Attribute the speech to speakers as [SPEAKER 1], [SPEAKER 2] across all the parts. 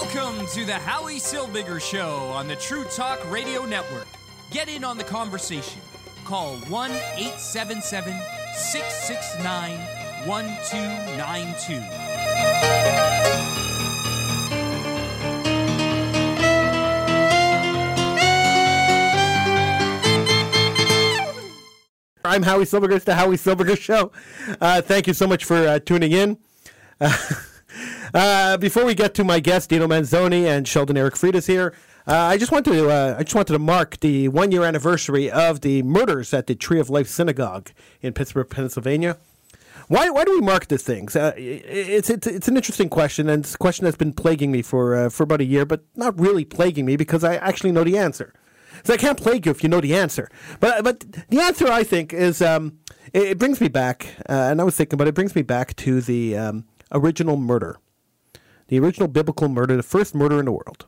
[SPEAKER 1] Welcome to the Howie Silbiger Show on the True Talk Radio Network. Get in on the conversation. Call 1 877 669 1292.
[SPEAKER 2] I'm Howie Silbiger. It's the Howie Silbiger Show. Uh, thank you so much for uh, tuning in. Uh, before we get to my guests, Dino Manzoni and Sheldon Eric Freed is here, uh, I just wanted to uh, I just wanted to mark the one year anniversary of the murders at the Tree of Life Synagogue in Pittsburgh, Pennsylvania. Why, why do we mark these things? Uh, it's, it's it's an interesting question, and it's a question that's been plaguing me for uh, for about a year, but not really plaguing me because I actually know the answer. So I can't plague you if you know the answer. But but the answer I think is um, it, it brings me back, uh, and I was thinking, but it brings me back to the um, original murder, the original biblical murder, the first murder in the world,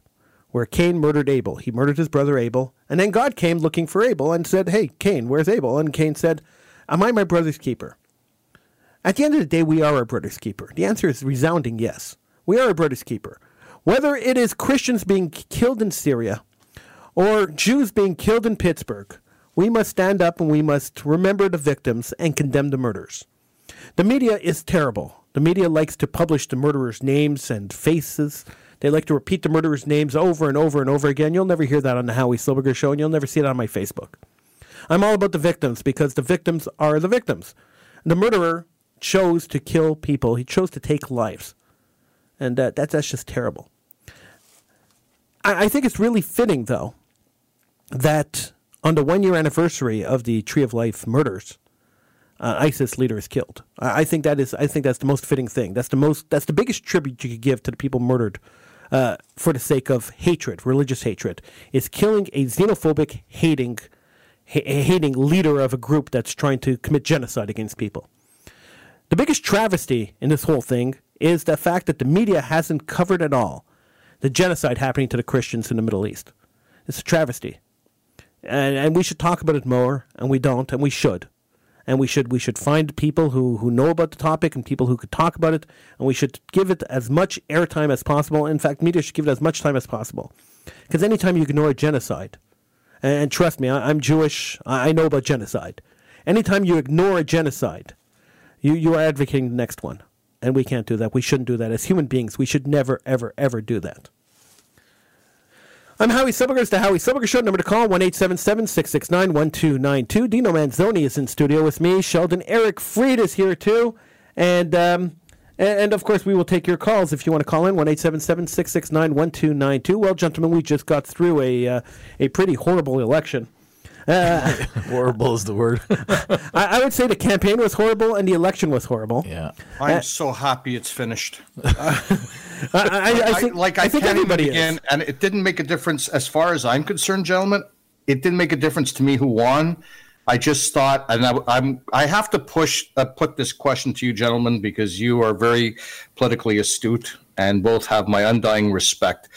[SPEAKER 2] where Cain murdered Abel. He murdered his brother Abel, and then God came looking for Abel and said, "Hey, Cain, where's Abel?" And Cain said, "Am I my brother's keeper?" At the end of the day, we are our brother's keeper. The answer is resounding yes. We are our brother's keeper. Whether it is Christians being killed in Syria or Jews being killed in Pittsburgh, we must stand up and we must remember the victims and condemn the murders. The media is terrible. The media likes to publish the murderers' names and faces. They like to repeat the murderers' names over and over and over again. You'll never hear that on the Howie Silberger show, and you'll never see it on my Facebook. I'm all about the victims because the victims are the victims. The murderer chose to kill people. He chose to take lives, and that's that's just terrible. I, I think it's really fitting, though, that on the one year anniversary of the Tree of Life murders, uh, ISIS leader is killed. I, I think that is. I think that's the most fitting thing. That's the most. That's the biggest tribute you could give to the people murdered uh, for the sake of hatred, religious hatred. Is killing a xenophobic, hating, ha- hating leader of a group that's trying to commit genocide against people. The biggest travesty in this whole thing is the fact that the media hasn't covered at all the genocide happening to the Christians in the Middle East. It's a travesty. And, and we should talk about it more, and we don't, and we should. And we should we should find people who, who know about the topic and people who could talk about it, and we should give it as much airtime as possible. In fact, media should give it as much time as possible. Because anytime you ignore genocide, and, and trust me, I, I'm Jewish, I, I know about genocide. Anytime you ignore a genocide, you, you are advocating the next one. And we can't do that. We shouldn't do that. As human beings, we should never, ever, ever do that. I'm Howie Silberger. It's the Howie Silberger Show. Number to call, 1-877-669-1292. Dino Manzoni is in studio with me. Sheldon Eric Freed is here too. And, um, and, and of course, we will take your calls if you want to call in, 1-877-669-1292. Well, gentlemen, we just got through a, uh, a pretty horrible election. Uh,
[SPEAKER 3] Horrible is the word.
[SPEAKER 2] I, I would say the campaign was horrible and the election was horrible.
[SPEAKER 3] yeah.
[SPEAKER 4] I'm so happy it's finished.
[SPEAKER 2] I, I, I think,
[SPEAKER 4] like I,
[SPEAKER 2] think everybody is.
[SPEAKER 4] and it didn't make a difference as far as I'm concerned, gentlemen. It didn't make a difference to me who won. I just thought, and I, I'm I have to push uh, put this question to you, gentlemen, because you are very politically astute and both have my undying respect.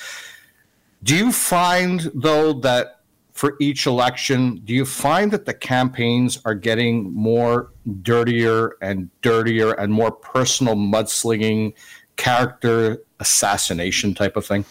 [SPEAKER 4] Do you find though that for each election, do you find that the campaigns are getting more dirtier and dirtier and more personal mudslinging, character assassination type of thing?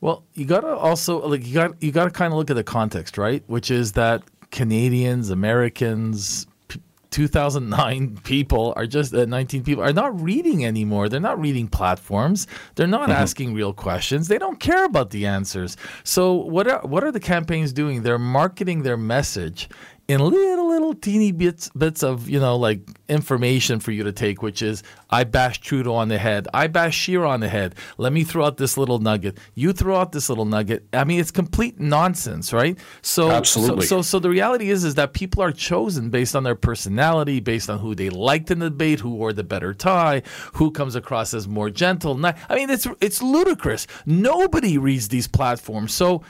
[SPEAKER 3] Well, you gotta also like you got you gotta kind of look at the context, right? Which is that Canadians, Americans, p- 2009 people are just uh, 19 people are not reading anymore. They're not reading platforms. They're not asking real questions. They don't care about the answers. So what are what are the campaigns doing? They're marketing their message in little little teeny bits bits of you know like information for you to take which is i bash trudeau on the head. I bash Scheer on the head. Let me throw out this little nugget. You throw out this little nugget. I mean it's complete nonsense right? So
[SPEAKER 4] Absolutely.
[SPEAKER 3] so so, so the reality is is that people are chosen based on their personality based on who they liked in the debate who wore the better tie who comes across as more gentle. I mean it's it's ludicrous. Nobody reads these platforms. So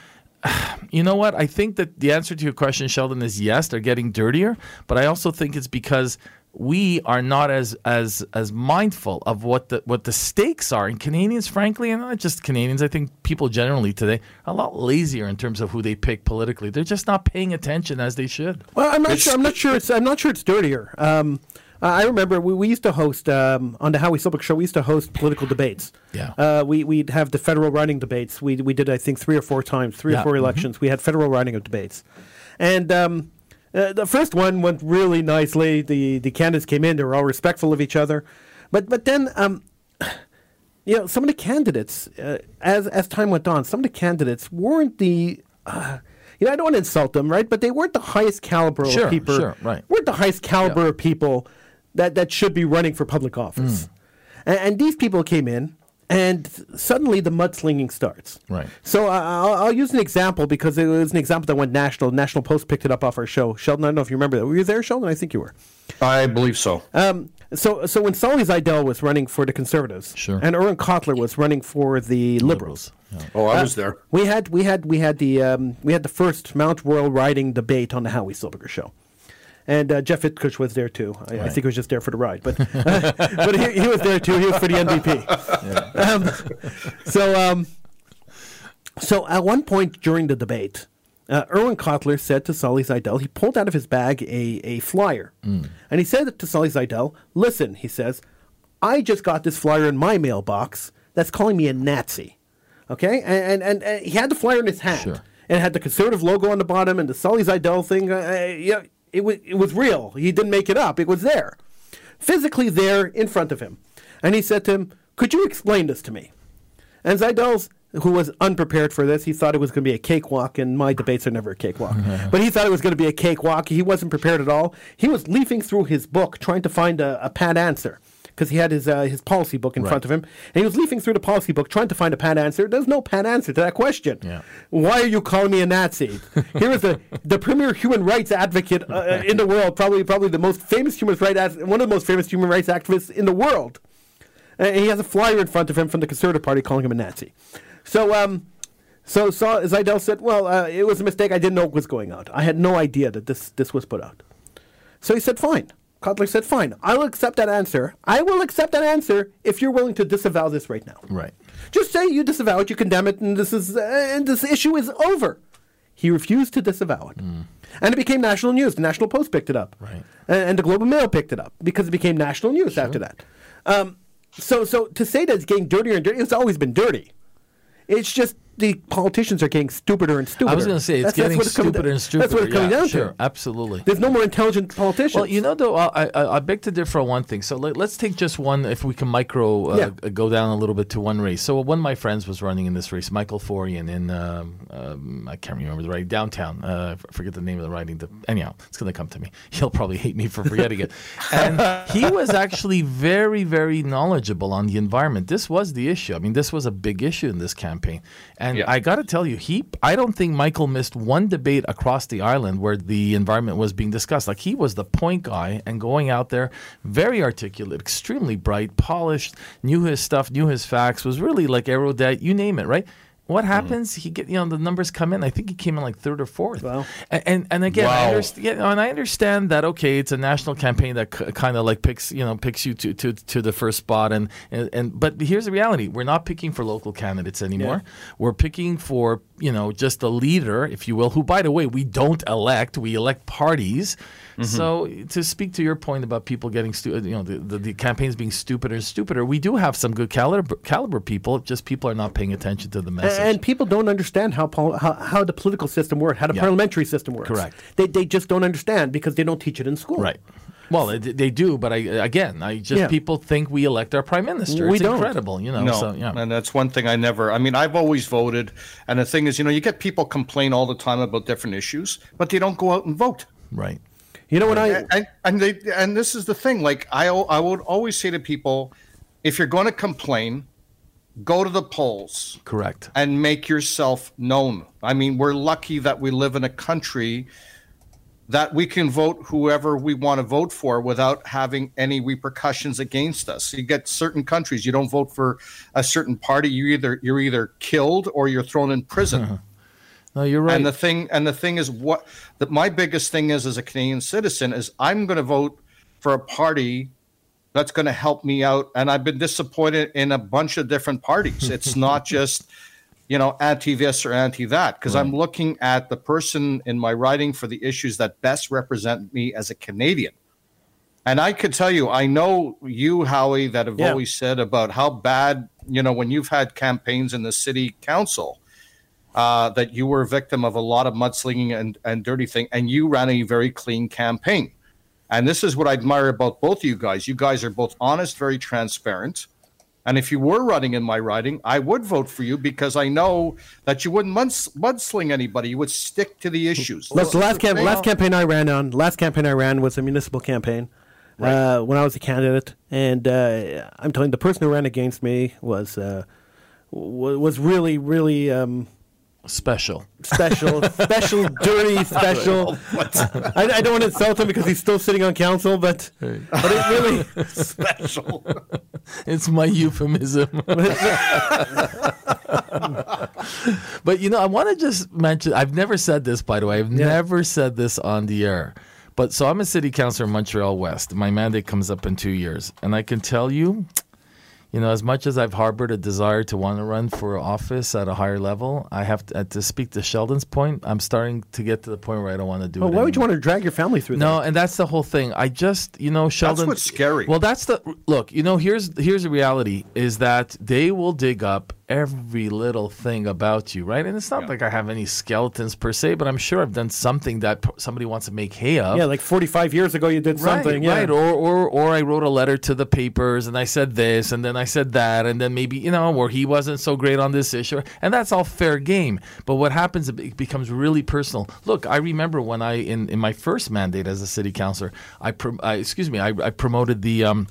[SPEAKER 3] you know what? I think that the answer to your question, Sheldon, is yes. They're getting dirtier, but I also think it's because we are not as as as mindful of what the what the stakes are. And Canadians, frankly, and not just Canadians, I think people generally today are a lot lazier in terms of who they pick politically. They're just not paying attention as they should.
[SPEAKER 2] Well, I'm not
[SPEAKER 4] It's-
[SPEAKER 2] sure. I'm not sure. It's. I'm not sure it's dirtier. Um, Uh, I remember we, we used to host um, on the Howie Silbiger show. We used to host political debates.
[SPEAKER 3] Yeah.
[SPEAKER 2] Uh, we we'd have the federal riding debates. We we did I think three or four times, three
[SPEAKER 3] Yeah,
[SPEAKER 2] or 4
[SPEAKER 3] mhm.
[SPEAKER 2] elections. We had federal riding of debates, and um, uh, the first one went really nicely. The the candidates came in; they were all respectful of each other, but but then. Um, you know, some of the candidates, uh, as as time went on, some of the candidates weren't the, uh, you know, I don't want to insult them, right? But they weren't the highest caliber
[SPEAKER 3] Sure,
[SPEAKER 2] of people.
[SPEAKER 3] sure, right.
[SPEAKER 2] Weren't the highest caliber
[SPEAKER 3] Yeah.
[SPEAKER 2] of people that that should be running for public office.
[SPEAKER 3] Mm.
[SPEAKER 2] And, and these people came in, and suddenly the mudslinging starts.
[SPEAKER 3] Right.
[SPEAKER 2] So I I'll, I'll use an example because it was an example that went national. National Post picked it up off our show. Sheldon, I don't know if you remember that. Were you there, Sheldon? I think you were.
[SPEAKER 4] I believe so.
[SPEAKER 2] Um, so, so when Saulie Zajdel was running for the Conservatives,
[SPEAKER 3] Sure.
[SPEAKER 2] and Irwin Cotler was running for the Liberals,
[SPEAKER 4] oh, I was there.
[SPEAKER 2] we had we had we had the um, we had the first Mount Royal riding debate on the Howie Silberger show, and uh, Jeff Itcush was there too. I, I think he was just there for the ride, but but he, he was there too. He was for the NDP. Um, so um, so at one point during the debate, uh, Irwin Cotler said to Saulie Zajdel, he pulled out of his bag a, a flyer. And he said to Saulie Zajdel, listen, he says, I just got this flyer in my mailbox that's calling me a Nazi. Okay? And, and, and, and he had the flyer in his hand.
[SPEAKER 3] Sure.
[SPEAKER 2] And it had the conservative logo on the bottom and the Saulie Zajdel thing. Uh, uh, yeah, it, was, it was real. He didn't make it up. It was there. Physically there in front of him. And he said to him, Could you explain this to me? And Zajdel's, who was unprepared for this, he thought it was going to be a cakewalk, and my debates are never a cakewalk. but he thought it was going to be a cakewalk. He wasn't prepared at all. He was leafing through his book trying to find a, a pat answer because he had his uh, his policy book in
[SPEAKER 3] Right.
[SPEAKER 2] front of him, and he was leafing through the policy book trying to find a pat answer. There's no pat answer to that question.
[SPEAKER 3] Yeah.
[SPEAKER 2] Why are you calling me a Nazi? Here is the the premier human rights advocate uh, in the world, probably probably the most famous human rights one of the most famous human rights activists in the world. And he has a flyer in front of him from the Conservative Party calling him a Nazi. So, um, so, so Zajdel said, "Well, uh, it was a mistake. I didn't know what was going out. I had no idea that this this was put out." So he said, "Fine." Cotler said, "Fine. I will accept that answer. I will accept that answer if you're willing to disavow this right now.
[SPEAKER 3] Right.
[SPEAKER 2] Just say you disavow it, you condemn it, and this is uh, and this issue is over." He refused to disavow it, and it became national news. The National Post picked it up,
[SPEAKER 3] Right.
[SPEAKER 2] and, and the Globe and Mail picked it up because it became national news after that. Um, so, so to say that it's getting dirtier and dirtier, it's always been dirty. It's just the politicians are getting stupider and stupider.
[SPEAKER 3] I was going to say it's
[SPEAKER 2] That's- that's
[SPEAKER 3] getting
[SPEAKER 2] coming
[SPEAKER 3] stupider
[SPEAKER 2] down-
[SPEAKER 3] and stupider.
[SPEAKER 2] That's what it's coming
[SPEAKER 3] yeah,
[SPEAKER 2] down
[SPEAKER 3] sure,
[SPEAKER 2] to.
[SPEAKER 3] absolutely.
[SPEAKER 2] There's no more intelligent politicians.
[SPEAKER 3] Well, you know, though, I, I, I beg to differ on one thing. So let, us take just one, if we can micro uh,
[SPEAKER 2] Yeah.
[SPEAKER 3] go down a little bit to one race. So one of my friends was running in this race, Michael Forian, in um, um, I can't remember the riding downtown. Uh, I forget the name of the riding. The, anyhow, it's going to come to me. He'll probably hate me for forgetting it. And he was actually very, very knowledgeable on the environment. This was the issue. I mean, this was a big issue in this campaign. And
[SPEAKER 4] Yeah.
[SPEAKER 3] I got to tell you, he I don't think Michael missed one debate across the island where the environment was being discussed. Like he was the point guy and going out there, very articulate, extremely bright, polished, knew his stuff, knew his facts, was really like erudite, you name it, right? What
[SPEAKER 4] Mm-hmm.
[SPEAKER 3] happens? He get you know the numbers come in. I think he came in like third or fourth.
[SPEAKER 2] Wow.
[SPEAKER 3] And and, and again, I
[SPEAKER 4] Wow.
[SPEAKER 3] understand. Yeah, and I understand that. Okay, it's a national campaign that c- kind of like picks you know picks you to, to, to the first spot. And, and and but here's the reality: we're not picking for local candidates anymore. We're picking for you know just a leader, if you will. Who, by the way, we don't elect. We elect parties. Mm-hmm. So to speak to your point about people getting stu- you know the, the, the campaigns being stupider and stupider, we do have some good caliber caliber people. Just people are not paying attention to the message.
[SPEAKER 2] and people don't understand how, pol- how how the political system works, how the
[SPEAKER 3] Yeah.
[SPEAKER 2] parliamentary system works.
[SPEAKER 3] Correct.
[SPEAKER 2] They, they just don't understand because they don't teach it in school.
[SPEAKER 3] Right. Well, they, they do, but I again, I just
[SPEAKER 2] Yeah.
[SPEAKER 3] people think we elect our prime minister.
[SPEAKER 2] We
[SPEAKER 3] it's
[SPEAKER 2] don't.
[SPEAKER 3] incredible, you know.
[SPEAKER 4] No,
[SPEAKER 3] So yeah,
[SPEAKER 4] and that's one thing I never. I mean, I've always voted, and the thing is, you know, you get people complain all the time about different issues, but they don't go out and vote.
[SPEAKER 3] right.
[SPEAKER 2] You know when I
[SPEAKER 4] and, and they and this is the thing. Like I I would always say to people, if you're going to complain, go to the polls
[SPEAKER 3] Correct.
[SPEAKER 4] and make yourself known. I mean, we're lucky that we live in a country that we can vote whoever we want to vote for without having any repercussions against us. You get certain countries, you don't vote for a certain party, you either you're either killed or you're thrown in prison.
[SPEAKER 3] No, you're right.
[SPEAKER 4] And the thing and the thing is what that my biggest thing is as a Canadian citizen is I'm going to vote for a party that's going to help me out and I've been disappointed in a bunch of different parties. It's not just you know anti this or anti that because I'm looking at the person in my writing for the issues that best represent me as a Canadian. And I could tell you, I know you, Howie, that have
[SPEAKER 2] Yeah.
[SPEAKER 4] always said about how bad, you know, when you've had campaigns in the city council, uh, that you were a victim of a lot of mudslinging and, and dirty thing, and you ran a very clean campaign. And this is what I admire about both of you guys. You guys are both honest, very transparent. And if you were running in my riding, I would vote for you because I know that you wouldn't muds- mudsling anybody. You would stick to the issues.
[SPEAKER 2] Look, the last, camp- last campaign I ran on, last campaign I ran was a municipal campaign uh, when I was a candidate, and uh, I'm telling you, the person who ran against me was uh, w- was really, really um,
[SPEAKER 3] Special.
[SPEAKER 2] special, special, dirty, special. I, I don't want to insult him because he's still sitting on council, but but it really,
[SPEAKER 4] special.
[SPEAKER 3] It's my euphemism. but you know, I want to just mention I've never said this by the way. I've never said this on the air. But so I'm a city councilor in Montreal West. My mandate comes up in 2 years, and I can tell you you know, as much as I've harbored a desire to want to run for office at a higher level, I have to, uh, to speak to Sheldon's point. I'm starting to get to the point where I don't want to do
[SPEAKER 2] well,
[SPEAKER 3] it.
[SPEAKER 2] why would you want to drag your family through
[SPEAKER 3] No,
[SPEAKER 2] that?
[SPEAKER 3] and that's the whole thing. I just, you know, Sheldon.
[SPEAKER 4] That's what's scary.
[SPEAKER 3] Well, that's the look. You know, here's here's the reality: is that they will dig up every little thing about you, right? And it's not like I have any skeletons per se, but I'm sure I've done something that somebody wants to make hay of.
[SPEAKER 2] Yeah, like 45 years ago, you did something.
[SPEAKER 3] Right,
[SPEAKER 2] yeah.
[SPEAKER 3] right. Or, or or I wrote a letter to the papers and I said this and then I said that and then maybe you know or he wasn't so great on this issue and that's all fair game. But what happens it becomes really personal. Look, I remember when I in, in my first mandate as a city councilor, I, I excuse me, I, I promoted the. Um,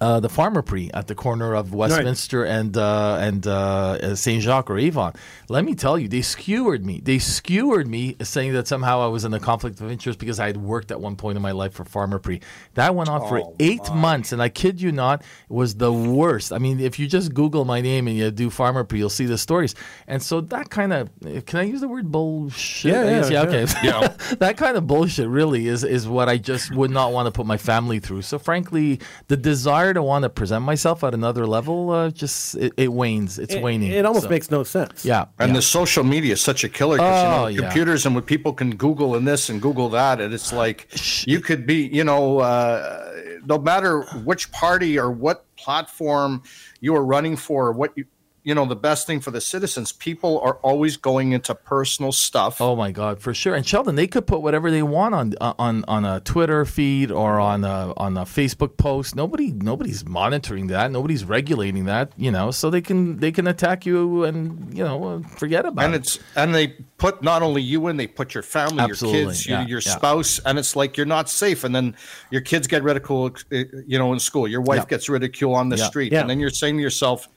[SPEAKER 3] uh, the Pharmaprix at the corner of Westminster and uh, and uh, Saint Jacques or Avon. Let me tell you, they skewered me. They skewered me, saying that somehow I was in a conflict of interest because I had worked at one point in my life for Pharmaprix. That went on for eight months, and I kid you not, it was the worst. I mean, if you just Google my name and you do Pharmaprix, you'll see the stories. And so that kind of can I use the word bullshit?
[SPEAKER 2] Yeah,
[SPEAKER 3] I guess,
[SPEAKER 2] yeah,
[SPEAKER 3] okay.
[SPEAKER 4] Yeah.
[SPEAKER 3] that kind of bullshit really is is what I just would not want to put my family through. So frankly, the desire to want to present myself at another level uh, just it, it wanes. It's
[SPEAKER 2] It-
[SPEAKER 3] waning.
[SPEAKER 2] It almost
[SPEAKER 3] So,
[SPEAKER 2] makes no sense.
[SPEAKER 3] yeah.
[SPEAKER 4] And
[SPEAKER 3] yeah.
[SPEAKER 4] the social media is such a killer because
[SPEAKER 3] Oh,
[SPEAKER 4] you know,
[SPEAKER 3] yeah.
[SPEAKER 4] computers and what people can Google and this and Google that, and it's like you could be, you know, uh, no matter which party or what platform you are running for, what you, you know, the best thing for the citizens, people are always going into personal stuff.
[SPEAKER 3] Oh my God, for sure. And Sheldon, they could put whatever they want on uh, on on a Twitter feed or on a on a Facebook post. Nobody nobody's monitoring that. Nobody's regulating that. You know, so they can they can attack you and you know uh, forget about
[SPEAKER 4] and
[SPEAKER 3] it.
[SPEAKER 4] it's and they put not only you in, they put your family,
[SPEAKER 3] Absolutely,
[SPEAKER 4] your kids,
[SPEAKER 3] yeah,
[SPEAKER 4] your, your
[SPEAKER 3] yeah.
[SPEAKER 4] spouse, and it's like you're not safe. And then your kids get ridiculed, uh, you know, in school. Your wife
[SPEAKER 3] Yeah.
[SPEAKER 4] gets ridiculed on the
[SPEAKER 3] Yeah.
[SPEAKER 4] street,
[SPEAKER 2] Yeah.
[SPEAKER 4] and then you're saying to yourself,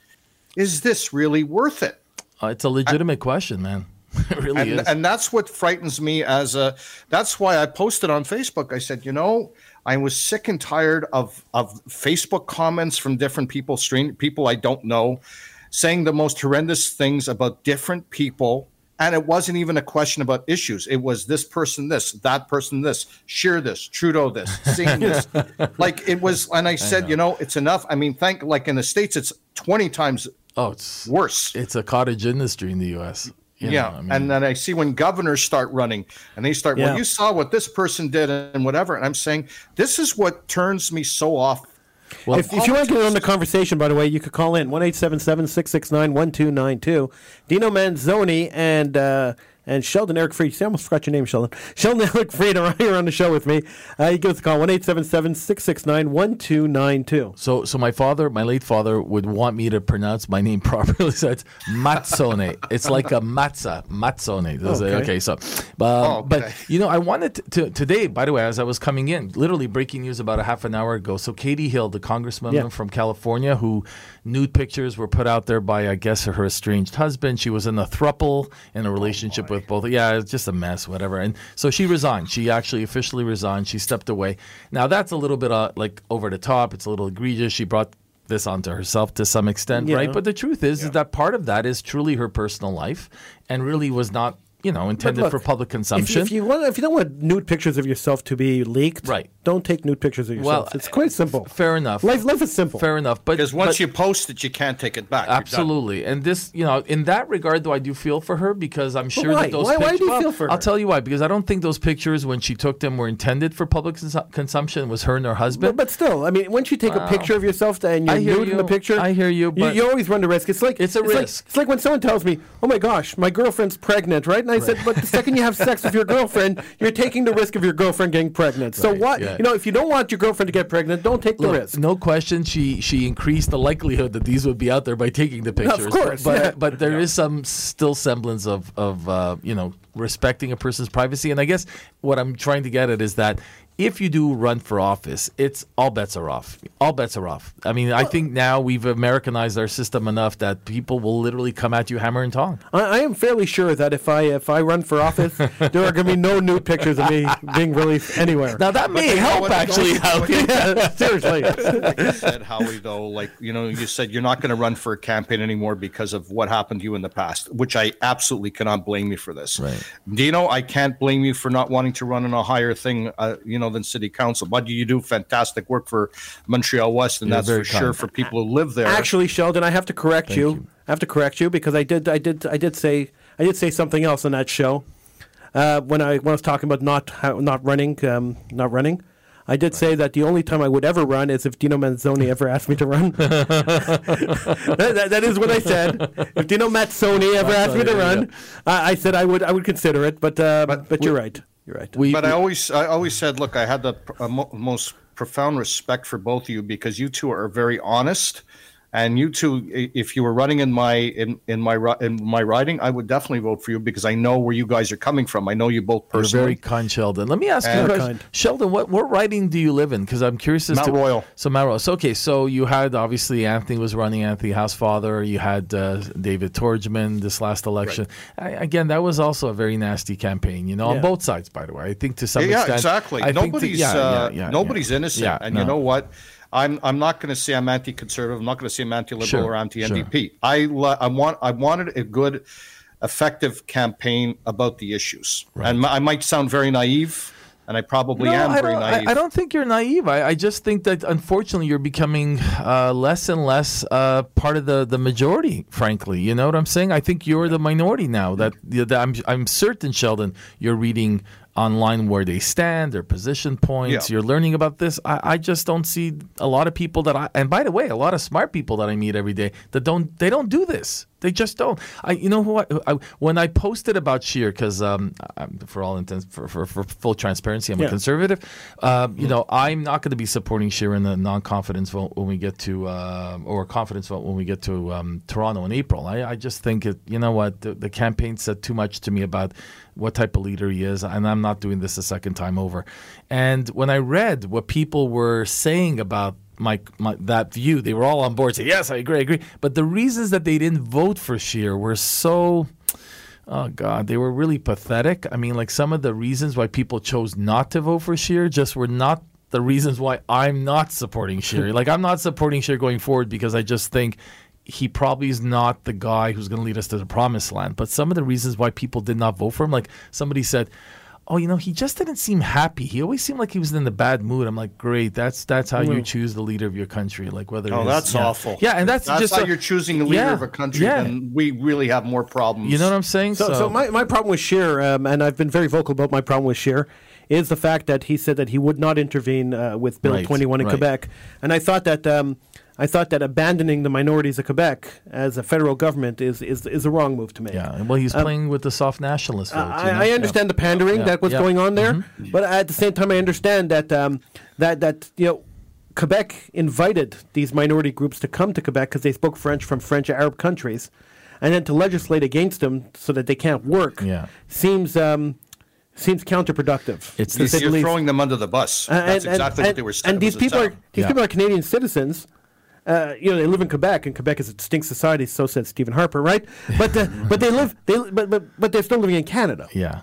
[SPEAKER 4] "Is this really worth it?"
[SPEAKER 3] Uh, it's a legitimate question, man. it really
[SPEAKER 4] and,
[SPEAKER 3] is.
[SPEAKER 4] and that's what frightens me as a that's why i posted on facebook i said you know i was sick and tired of of facebook comments from different people strange people i don't know saying the most horrendous things about different people and it wasn't even a question about issues it was this person this that person this Scheer this trudeau this Singh this like it was and i said you know it's enough i mean thank like in the states it's 20 times
[SPEAKER 3] oh, it's
[SPEAKER 4] worse
[SPEAKER 3] it's a cottage industry in the U.S. You know,
[SPEAKER 4] yeah,
[SPEAKER 3] I mean-
[SPEAKER 4] and then I see when governors start running and they start,
[SPEAKER 2] Yeah.
[SPEAKER 4] well, you saw what this person did and whatever, and I'm saying this is what turns me so off.
[SPEAKER 3] Well,
[SPEAKER 2] If, if you want to get on the conversation, by the way, you could call in 1 669 1292. Dino Manzoni and uh, and Sheldon Eric Freed. See, I almost forgot your name, Sheldon. Sheldon Eric Freed are here on the show with me. Uh, you give us a call 1 669 1292.
[SPEAKER 3] So, so my father, my late father, would want me to pronounce my name properly. So it's Mazzone. it's like a matzah, Mazzone. That's it.
[SPEAKER 2] Okay.
[SPEAKER 3] Okay, so, uh,
[SPEAKER 4] Oh, okay.
[SPEAKER 3] but you know, I wanted to, to today. By the way, as I was coming in, literally breaking news about a half an hour ago. So Katie Hill, the congresswoman
[SPEAKER 2] Yeah.
[SPEAKER 3] from California, who nude pictures were put out there by, I guess, her estranged husband. She was in a thruple in a relationship with both. Yeah, it's just a mess, whatever. And so she resigned. She actually officially resigned. She stepped away. Now that's a little bit uh, like over the top. It's a little egregious. She brought this onto herself to some extent,
[SPEAKER 2] Yeah.
[SPEAKER 3] right? But the truth is, is that part of that is truly her personal life, and really was not you know intended
[SPEAKER 2] look,
[SPEAKER 3] for public consumption.
[SPEAKER 2] if you want, if you don't want nude pictures of yourself to be leaked,
[SPEAKER 3] Right.
[SPEAKER 2] Don't take nude pictures of yourself.
[SPEAKER 3] Well,
[SPEAKER 2] it's quite simple.
[SPEAKER 3] fair enough.
[SPEAKER 2] Life, life is simple.
[SPEAKER 3] Fair enough, but
[SPEAKER 4] Because once
[SPEAKER 3] but-
[SPEAKER 4] you post it, you can't take it back.
[SPEAKER 3] Absolutely, and this, you know, in that regard, though, I do feel for her because I'm sure
[SPEAKER 2] why?
[SPEAKER 3] that those
[SPEAKER 2] Why- why
[SPEAKER 3] pictures.
[SPEAKER 2] do you
[SPEAKER 3] well,
[SPEAKER 2] feel for her?
[SPEAKER 3] I'll tell you why. Because I don't think those pictures, when she took them, were intended for public consu- consumption. It was her and her husband.
[SPEAKER 2] But, but still, I mean, once you take a picture of yourself and you're
[SPEAKER 3] I hear
[SPEAKER 2] nude in the
[SPEAKER 3] you.
[SPEAKER 2] picture,
[SPEAKER 3] I hear you,
[SPEAKER 2] You,
[SPEAKER 3] but-
[SPEAKER 2] you always run the risk. It's like
[SPEAKER 3] It's a
[SPEAKER 2] like-
[SPEAKER 3] risk.
[SPEAKER 2] it's like when someone tells me, "Oh my gosh, my girlfriend's pregnant," right? And I said, "But the second you have sex with your girlfriend, you're taking the risk of your girlfriend getting pregnant. So
[SPEAKER 3] Right,
[SPEAKER 2] what?
[SPEAKER 3] yeah.
[SPEAKER 2] You know, if you don't want your girlfriend to get pregnant, don't take the risk."
[SPEAKER 3] no question, she she increased the likelihood that these would be out there by taking the pictures.
[SPEAKER 2] Of course,
[SPEAKER 3] but
[SPEAKER 2] yeah.
[SPEAKER 3] but there is some still semblance of of uh, you know respecting a person's privacy, and I guess what I'm trying to get at is that. If you do run for office, it's all bets are off. All bets are off. I mean, I think now we've Americanized our system enough that people will literally come at you hammer and tong.
[SPEAKER 2] I, I am fairly sure that if I if I run for office, there are going to be no nude pictures of me being released anywhere.
[SPEAKER 3] Now that may help actually. Howie.
[SPEAKER 2] Yeah, seriously.
[SPEAKER 4] like you said, Howie, though, like you know, you said you're not going to run for a campaign anymore because of what happened to you in the past, which I absolutely cannot blame you for this.
[SPEAKER 3] Right.
[SPEAKER 4] Dino, I can't blame you for not wanting to run in a higher thing, uh, you know, than city council. But you do fantastic work for Montreal West, and
[SPEAKER 3] You're
[SPEAKER 4] that's
[SPEAKER 3] very
[SPEAKER 4] for sure for people who live there.
[SPEAKER 2] Actually, Sheldon, I have to correct you.
[SPEAKER 3] you.
[SPEAKER 2] I have to correct you because I did, I did, I did say, I did say something else on that show uh, when I when I was talking about not not running, um, not running. I did say that the only time I would ever run is if Dino Manzoni ever asked me to run. that, that- that is what I said. If Dino Mazzoni ever asked me to run, I I said I would I would consider it. But uh, but,
[SPEAKER 4] But
[SPEAKER 2] you're right. You're right.
[SPEAKER 3] We,
[SPEAKER 4] but I always, I always said, look, I had the uh, mo- most profound respect for both of you because you two are very honest, and you two, if you were running in my in in my ri- in my riding, I would definitely vote for you because I know where you guys are coming from. I know you both personally.
[SPEAKER 3] You're
[SPEAKER 4] personally.
[SPEAKER 3] very kind, Sheldon. Let me ask you a
[SPEAKER 4] And-
[SPEAKER 3] question.
[SPEAKER 2] Kind.
[SPEAKER 3] Sheldon, what, what riding do you live in? Because I'm curious as
[SPEAKER 4] Mount
[SPEAKER 3] to
[SPEAKER 4] Royal.
[SPEAKER 3] So Mount Royal. So okay, so you had obviously Anthony was running Anthony Housefather. You had uh, David Tordjman this last election. I, again, that was also a very nasty campaign. You know, on both sides, by the way. I think to some
[SPEAKER 4] yeah,
[SPEAKER 3] extent,
[SPEAKER 4] exactly.
[SPEAKER 3] I think that-
[SPEAKER 4] nobody's
[SPEAKER 3] yeah,
[SPEAKER 4] uh,
[SPEAKER 3] yeah, yeah,
[SPEAKER 4] nobody's
[SPEAKER 3] yeah.
[SPEAKER 4] innocent,
[SPEAKER 3] Yeah,
[SPEAKER 4] and
[SPEAKER 3] no.
[SPEAKER 4] you know what? I'm I'm not going to say I'm anti-conservative. I'm not going to say I'm anti-liberal
[SPEAKER 3] Sure,
[SPEAKER 4] or anti-NDP. I I want I wanted a good, effective campaign about the issues. And I might sound very naive, and I probably
[SPEAKER 3] No,
[SPEAKER 4] am
[SPEAKER 3] I
[SPEAKER 4] very
[SPEAKER 3] don't, I,
[SPEAKER 4] naive.
[SPEAKER 3] I don't think you're naive. I, I just think that unfortunately you're becoming uh, less and less uh, part of the, the majority. Frankly, you know what I'm saying. I think you're the minority now. That, that I'm I'm certain, Sheldon, you're reading online where they stand, their position points.
[SPEAKER 4] Yeah.
[SPEAKER 3] You're learning about this. I, I just don't see a lot of people that I and by the way, a lot of smart people that I meet every day that don't they don't do this. They just don't. I, you know who? I, I, when I posted about Scheer, because um, I'm- for all intents, for, for, for full transparency, I'm a conservative. Um, you know, I'm not going to be supporting Scheer in the non-confidence vote when we get to, uh, or confidence vote when we get to um, Toronto in April. I, I just think it. You know what? The, the campaign said too much to me about what type of leader he is, and I'm not doing this a second time over. And when I read what people were saying about my, my that view, they were all on board. Say yes, I agree, I agree. But the reasons that they didn't vote for Scheer were so. Oh God, they were really pathetic. I mean, like some of the reasons why people chose not to vote for Scheer just were not the reasons why I'm not supporting Scheer. like I'm not supporting Scheer going forward because I just think he probably is not the guy who's going to lead us to the promised land. But some of the reasons why people did not vote for him, like somebody said, "Oh, you know, he just didn't seem happy. He always seemed like he was in the bad mood." I'm like, "Great, that's that's how you choose the leader of your country. Like whether
[SPEAKER 4] Oh,
[SPEAKER 3] it's-
[SPEAKER 4] that's
[SPEAKER 3] yeah.
[SPEAKER 4] awful.
[SPEAKER 3] Yeah, and that's,
[SPEAKER 4] That's
[SPEAKER 3] just
[SPEAKER 4] how
[SPEAKER 3] a-
[SPEAKER 4] you're choosing the leader
[SPEAKER 3] yeah,
[SPEAKER 4] of a country.
[SPEAKER 3] Yeah,
[SPEAKER 4] Then we really have more problems.
[SPEAKER 3] you know what I'm saying?
[SPEAKER 2] So, so my, my problem with Scheer, um, and I've been very vocal about my problem with Scheer is the fact that he said that he would not intervene uh, with Bill
[SPEAKER 3] Right,
[SPEAKER 2] 21 in
[SPEAKER 3] right.
[SPEAKER 2] Quebec, and I thought that um, I thought that abandoning the minorities of Quebec as a federal government is is, is a wrong move to make.
[SPEAKER 3] Yeah, and well, he's playing with the soft nationalist vote.
[SPEAKER 2] Um, I,
[SPEAKER 3] you know?
[SPEAKER 2] I understand the pandering
[SPEAKER 3] Yeah,
[SPEAKER 2] that was
[SPEAKER 3] yeah. Mm-hmm.
[SPEAKER 2] going on there, but at the same time, I understand that um, that that you know. Quebec invited these minority groups to come to Quebec because they spoke French from French Arab countries, and then to legislate against them so that they can't work
[SPEAKER 3] Yeah.
[SPEAKER 2] seems um, seems counterproductive.
[SPEAKER 3] It's
[SPEAKER 2] to
[SPEAKER 3] the-
[SPEAKER 2] say the
[SPEAKER 4] You're
[SPEAKER 2] least.
[SPEAKER 4] throwing them under the bus.
[SPEAKER 2] Uh,
[SPEAKER 4] That's
[SPEAKER 2] and-
[SPEAKER 4] exactly
[SPEAKER 2] and-
[SPEAKER 4] what they were saying.
[SPEAKER 2] And these people are these
[SPEAKER 3] Yeah.
[SPEAKER 2] people are Canadian citizens. Uh, you know, they live in Quebec, and Quebec is a distinct society. So said Stephen Harper, right? But uh, but they live they but, but but they're still living in Canada.
[SPEAKER 3] Yeah.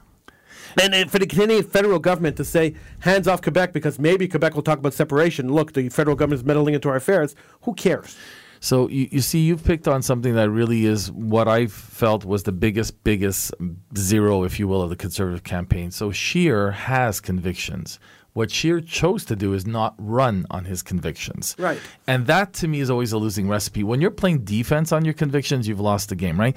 [SPEAKER 2] And uh, for the Canadian federal government to say hands off Quebec because maybe Quebec will talk about separation. Look, the federal government is meddling into our affairs. Who cares?
[SPEAKER 3] So you, you see, you've picked on something that really is what I felt was the biggest, biggest zero, if you will, of the conservative campaign. So Scheer has convictions. What Scheer chose to do is not run on his convictions.
[SPEAKER 2] Right.
[SPEAKER 3] And that to me is always a losing recipe. When you're playing defense on your convictions, you've lost the game, right?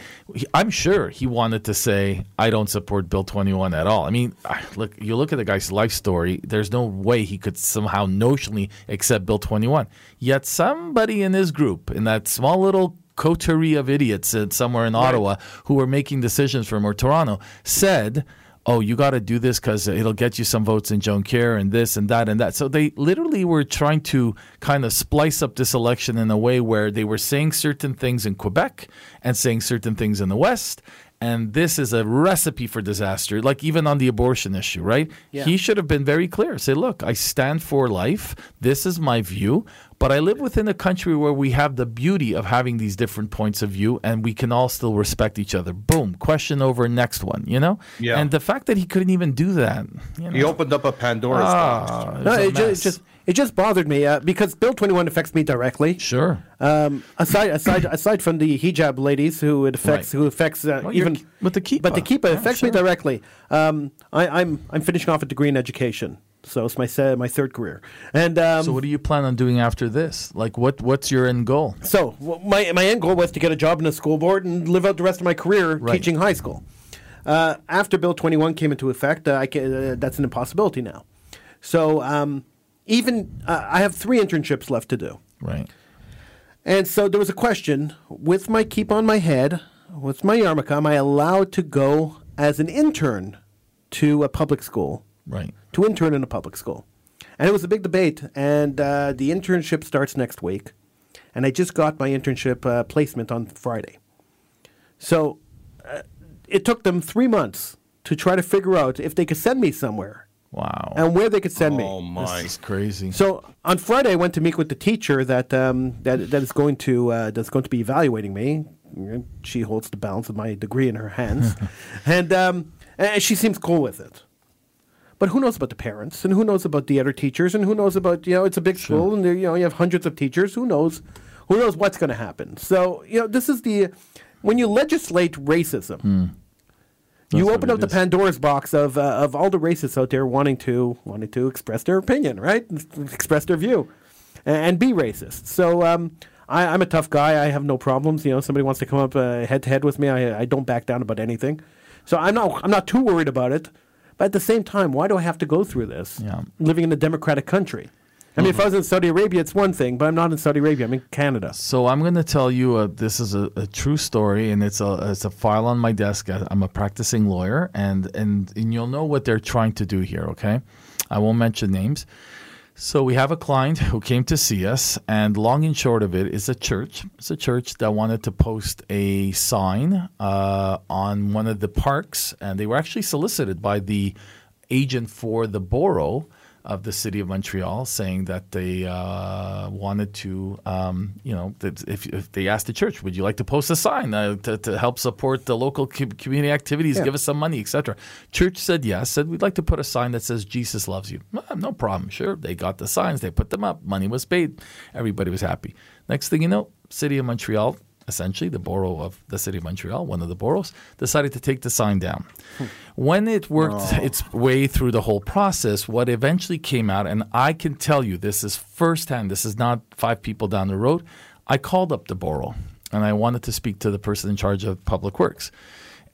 [SPEAKER 3] I'm sure he wanted to say, I don't support Bill 21 at all. I mean, look, you look at the guy's life story, there's no way he could somehow notionally accept Bill 21. Yet somebody in his group, in that small little coterie of idiots somewhere in Ottawa who were making decisions for him or Toronto, said, oh, you got to do this because it'll get you some votes in Joan Care and this and that and that. So they literally were trying to kind of splice up this election in a way where they were saying certain things in Quebec and saying certain things in the West. And this is a recipe for disaster, like even on the abortion issue, right?
[SPEAKER 2] Yeah.
[SPEAKER 3] He should have been very clear. Say, look, I stand for life. This is my view. But I live within a country where we have the beauty of having these different points of view and we can all still respect each other. Boom. Question over, next one, you know?
[SPEAKER 4] Yeah.
[SPEAKER 3] And the fact that he couldn't even do that. You know,
[SPEAKER 4] He opened up a Pandora's box.
[SPEAKER 3] ah,
[SPEAKER 2] No, it, ju- it just it just bothered me uh, because Bill 21 affects me directly.
[SPEAKER 3] Sure.
[SPEAKER 2] Um, aside aside aside from the hijab ladies who it affects
[SPEAKER 3] Right.
[SPEAKER 2] who affects uh,
[SPEAKER 3] Well,
[SPEAKER 2] even
[SPEAKER 3] ki- with the kippah.
[SPEAKER 2] but the kippah
[SPEAKER 3] Yeah,
[SPEAKER 2] affects me directly. Um, I, I'm I'm finishing off a degree in education, so it's my se- my third career, and um,
[SPEAKER 3] So what do you plan on doing after this? Like, what what's your end goal?
[SPEAKER 2] So my my end goal was to get a job in a school board and live out the rest of my career
[SPEAKER 3] Right.
[SPEAKER 2] teaching high school. Uh, after Bill 21 came into effect, uh, I ca uh, that's an impossibility now. So um, even uh, I have three internships left to do,
[SPEAKER 3] Right.
[SPEAKER 2] and so there was a question with my keep on my head, with my yarmulke, am I allowed to go as an intern to a public school?
[SPEAKER 3] Right.
[SPEAKER 2] to intern in a public school. And it was a big debate, and uh, the internship starts next week. And I just got my internship uh, placement on Friday. So uh, it took them three months to try to figure out if they could send me somewhere
[SPEAKER 3] Wow.
[SPEAKER 2] and where they could send
[SPEAKER 4] Oh
[SPEAKER 2] me.
[SPEAKER 4] my!
[SPEAKER 3] This is crazy.
[SPEAKER 2] So on Friday, I went to meet with the teacher that um, that that is going to uh, that's going to be evaluating me. She holds the balance of my degree in her hands, and um, and she seems cool with it. But who knows about the parents, and who knows about the other teachers, and who knows about you know it's a big school, and there, you know you have hundreds of teachers. Who knows? Who knows what's going to happen? So you know this is the when you legislate racism you
[SPEAKER 3] what
[SPEAKER 2] open up the
[SPEAKER 3] is.
[SPEAKER 2] Pandora's box of uh, of all the racists out there wanting to wanting to express their opinion, right? Express their view, and, and be racist. So um, I, I'm a tough guy. I have no problems. You know, somebody wants to come up head to head with me. I, I don't back down about anything. So I'm not I'm not too worried about it. But at the same time, why do I have to go through this?
[SPEAKER 3] Yeah.
[SPEAKER 2] Living in a democratic country. I mean, if I was in Saudi Arabia, it's one thing, but I'm not in Saudi Arabia. I'm in Canada.
[SPEAKER 3] So I'm going to tell you uh, this is a, a true story, and it's a it's a file on my desk. I- I'm a practicing lawyer, and and and you'll know what they're trying to do here. Okay, I won't mention names. So we have a client who came to see us, and long and short of it is a church. It's a church that wanted to post a sign uh, on one of the parks, and they were actually solicited by the agent for the borough of the city of Montreal, saying that they uh, wanted to, um, you know, that if, if they asked the church, would you like to post a sign uh, to, to help support the local community activities,
[SPEAKER 2] Yeah.
[SPEAKER 3] give us some money, etc. Church said yes, said we'd like to put a sign that says Jesus loves you. "Ah, no problem, sure. They got the signs, they put them up, money was paid, everybody was happy. Next thing you know, city of Montreal. Essentially, the borough of the city of Montreal, one of the boroughs, decided to take the sign down. When it worked its way through the whole process, what eventually came out, and I can tell you this is firsthand, this is not five people down the road. I called up the borough and I wanted to speak to the person in charge of public works.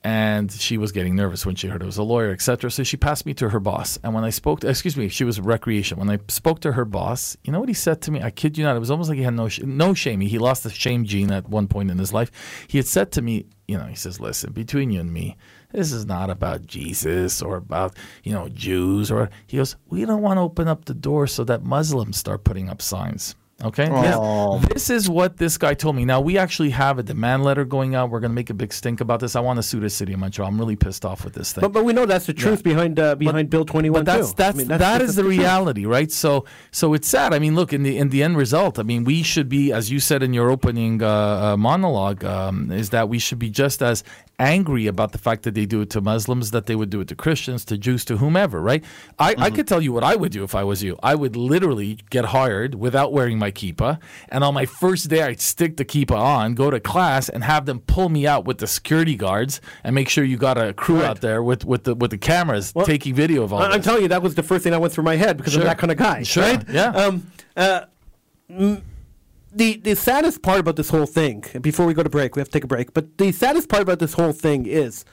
[SPEAKER 3] And she was getting nervous when she heard I was a lawyer, etc. So she passed me to her boss. And when I spoke, to, excuse me, she was recreation. When I spoke to her boss, you know what he said to me? I kid you not. It was almost like he had no sh- no shame. He lost the shame gene at one point in his life. He had said to me, you know, he says, "Listen, between you and me, this is not about Jesus or about you know Jews or." He goes, "We don't want to open up the door so that Muslims start putting up signs." Okay. Now, this is what this guy told me. Now we actually have a demand letter going out. We're going to make a big stink about this. I want to sue the city of Montreal. I'm really pissed off with this thing.
[SPEAKER 2] But, but we know that's the truth behind uh, behind Bill 21
[SPEAKER 3] But that's
[SPEAKER 2] too.
[SPEAKER 3] that's
[SPEAKER 2] I mean,
[SPEAKER 3] that
[SPEAKER 2] that's
[SPEAKER 3] is the reality, right? So so it's sad. I mean, look in the in the end result. I mean, we should be, as you said in your opening uh, uh, monologue, um, is that we should be just as angry about the fact that they do it to Muslims, that they would do it to Christians, to Jews, to whomever, right? I,
[SPEAKER 2] Mm-hmm.
[SPEAKER 3] I could tell you what I would do if I was you. I would literally get hired without wearing my my kippa, and on my first day, I'd stick the kippa on, go to class, and have them pull me out with the security guards and make sure you got a crew out there with, with the with the cameras taking video of all.
[SPEAKER 5] I- I'm telling you, that was the first thing that went through my head because I'm that kind of guy.
[SPEAKER 3] Sure,
[SPEAKER 5] Right?
[SPEAKER 3] yeah.
[SPEAKER 5] Um, uh, mm, the the saddest part about this whole thing, before we go to break, we have to take a break. But the saddest part about this whole thing is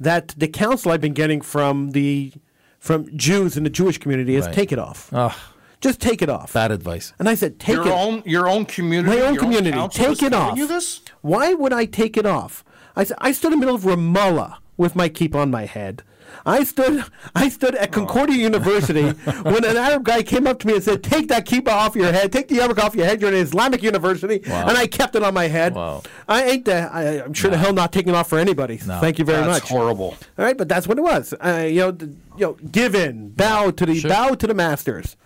[SPEAKER 5] that the counsel I've been getting from the from Jews in the Jewish community is
[SPEAKER 3] Right.
[SPEAKER 5] take it off.
[SPEAKER 3] Ugh,
[SPEAKER 5] Just take it off.
[SPEAKER 3] bad advice.
[SPEAKER 5] And I said, take
[SPEAKER 4] your
[SPEAKER 5] it.
[SPEAKER 4] own your own community,
[SPEAKER 5] my own
[SPEAKER 4] your
[SPEAKER 5] community.
[SPEAKER 4] council
[SPEAKER 5] take it off.
[SPEAKER 4] You this?
[SPEAKER 5] Why would I take it off? I said, I stood in the middle of Ramallah with my keep on my head. I stood I stood at Concordia University when an Arab guy came up to me and said, "Take that kippah off your head. Take the yarmulke off your head. You're in an Islamic university."
[SPEAKER 3] Wow.
[SPEAKER 5] And I kept it on my head.
[SPEAKER 3] Wow.
[SPEAKER 5] I ain't the, I, I'm sure the hell not taking it off for anybody. Thank you very
[SPEAKER 4] That's
[SPEAKER 5] much.
[SPEAKER 4] horrible.
[SPEAKER 5] All right, but that's what it was. Uh, you know, you know, give in, bow to the
[SPEAKER 3] Sure.
[SPEAKER 5] bow to the masters.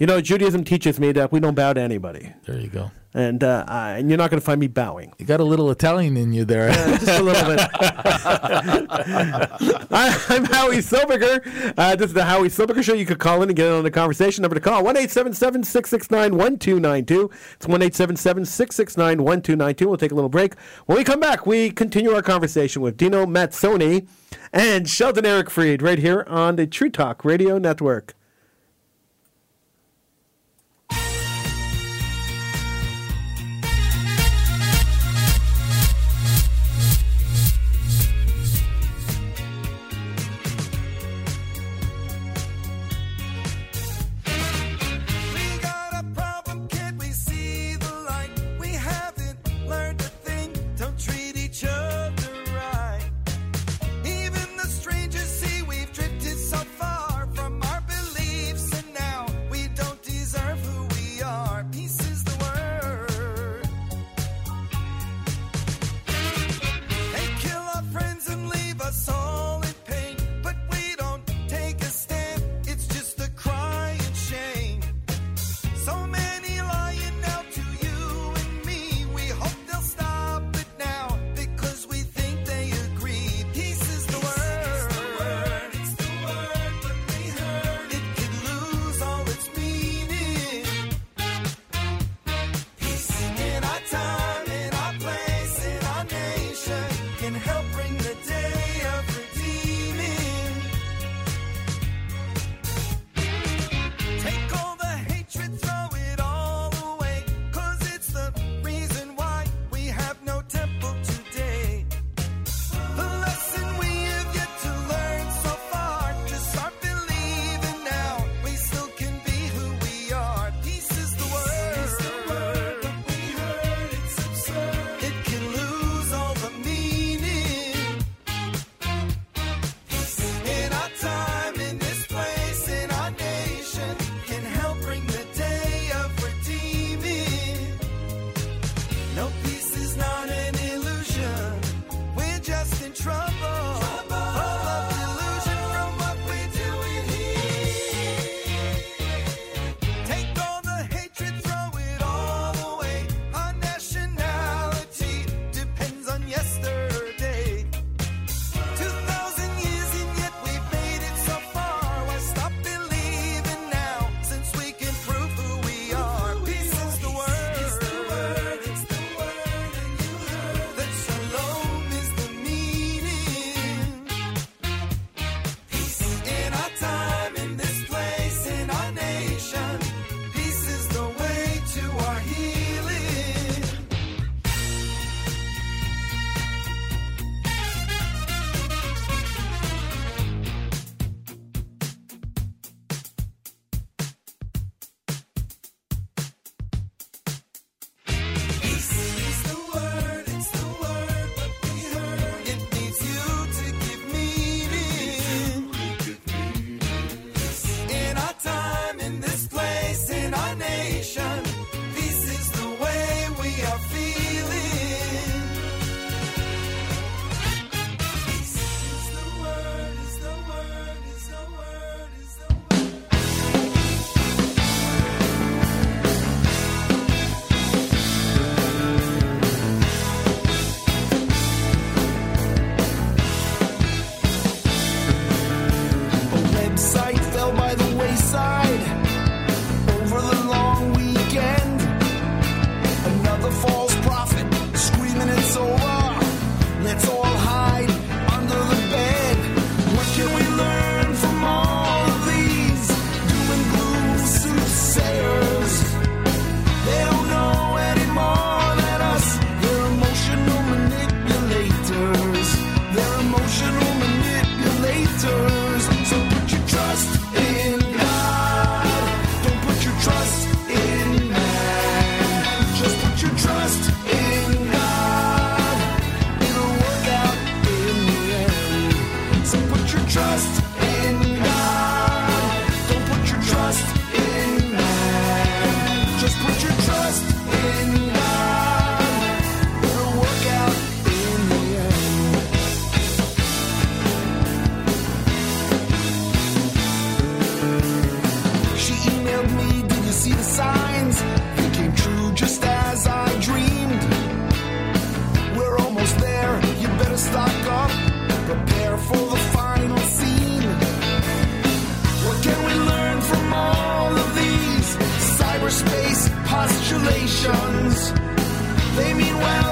[SPEAKER 5] you know, Judaism teaches me that we don't bow to anybody,
[SPEAKER 3] There you go.
[SPEAKER 5] And uh, I, and you're not going to find me bowing.
[SPEAKER 3] You got a little Italian in you there.
[SPEAKER 5] Just a little bit. I, I'm Howie Silberger. Uh, this is the Howie Silberger Show. You could call in and get in on the conversation. Number to call 1 877 669 1292. It's 1 877 669 1292. We'll take a little break. When we come back, we continue our conversation with Dino Mazzoni and Sheldon Eric Freed right here on the True Talk Radio Network.
[SPEAKER 6] see the signs. They came true just as I dreamed. We're almost there, you better stock up. Prepare for the final scene. What can we learn from all of these cyberspace postulations? They
[SPEAKER 5] mean well.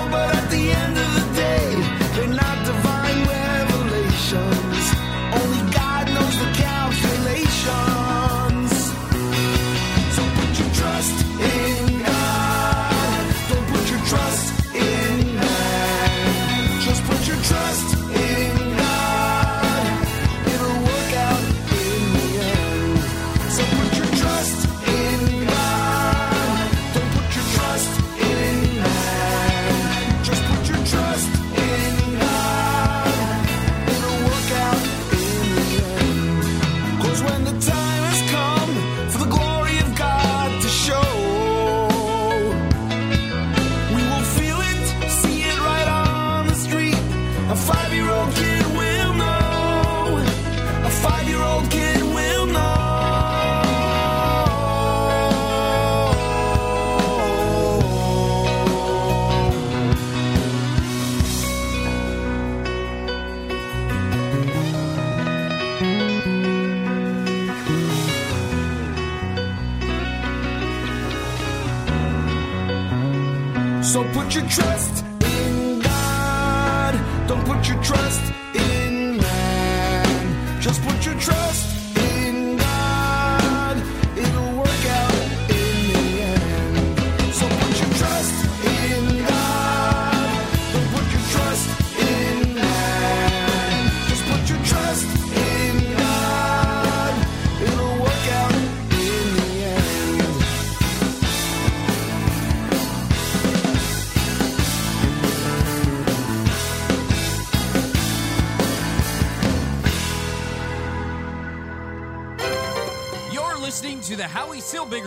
[SPEAKER 5] Your trust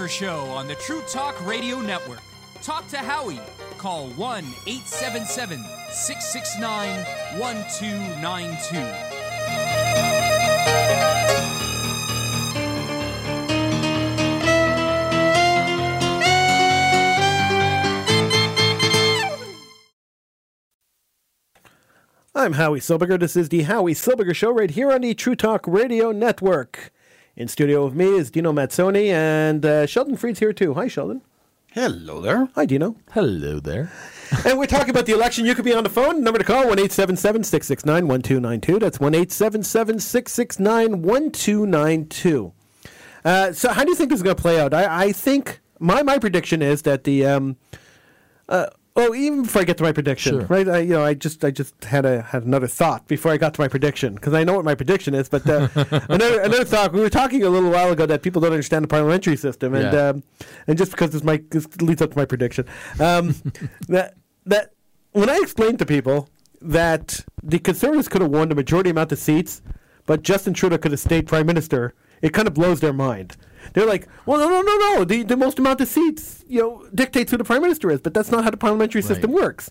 [SPEAKER 1] Show on the True Talk Radio Network. Talk to Howie. Call 1 877 669 1292.
[SPEAKER 2] I'm Howie Silbiger. This is the Howie Silbiger Show right here on the True Talk Radio Network. In studio with me is Dino Mazonne and uh, Sheldon Freed's here too. Hi, Sheldon.
[SPEAKER 4] Hello there.
[SPEAKER 2] Hi, Dino.
[SPEAKER 3] Hello there.
[SPEAKER 2] and we're talking about the election. You could be on the phone. Number to call one eight seven seven six six nine one two nine two. That's one eight seven seven six six nine one two nine two. Uh, so, how do you think this is going to play out? I, I think my my prediction is that the um, uh, oh, even before I get to my prediction,
[SPEAKER 3] Sure.
[SPEAKER 2] right? I, you know, I just I just had a had another thought before I got to my prediction because I know what my prediction is. But uh, another another thought. We were talking a little while ago that people don't understand the parliamentary system, and
[SPEAKER 3] Yeah.
[SPEAKER 2] um, and just because this might this leads up to my prediction, um, that that when I explained to people that the Conservatives could have won the majority amount of seats, but Justin Trudeau could have stayed prime minister, it kind of blows their mind. They're like, well, no, no, no, no. The, the most amount of seats, you know, dictates who the prime minister is, but that's not how the parliamentary system works.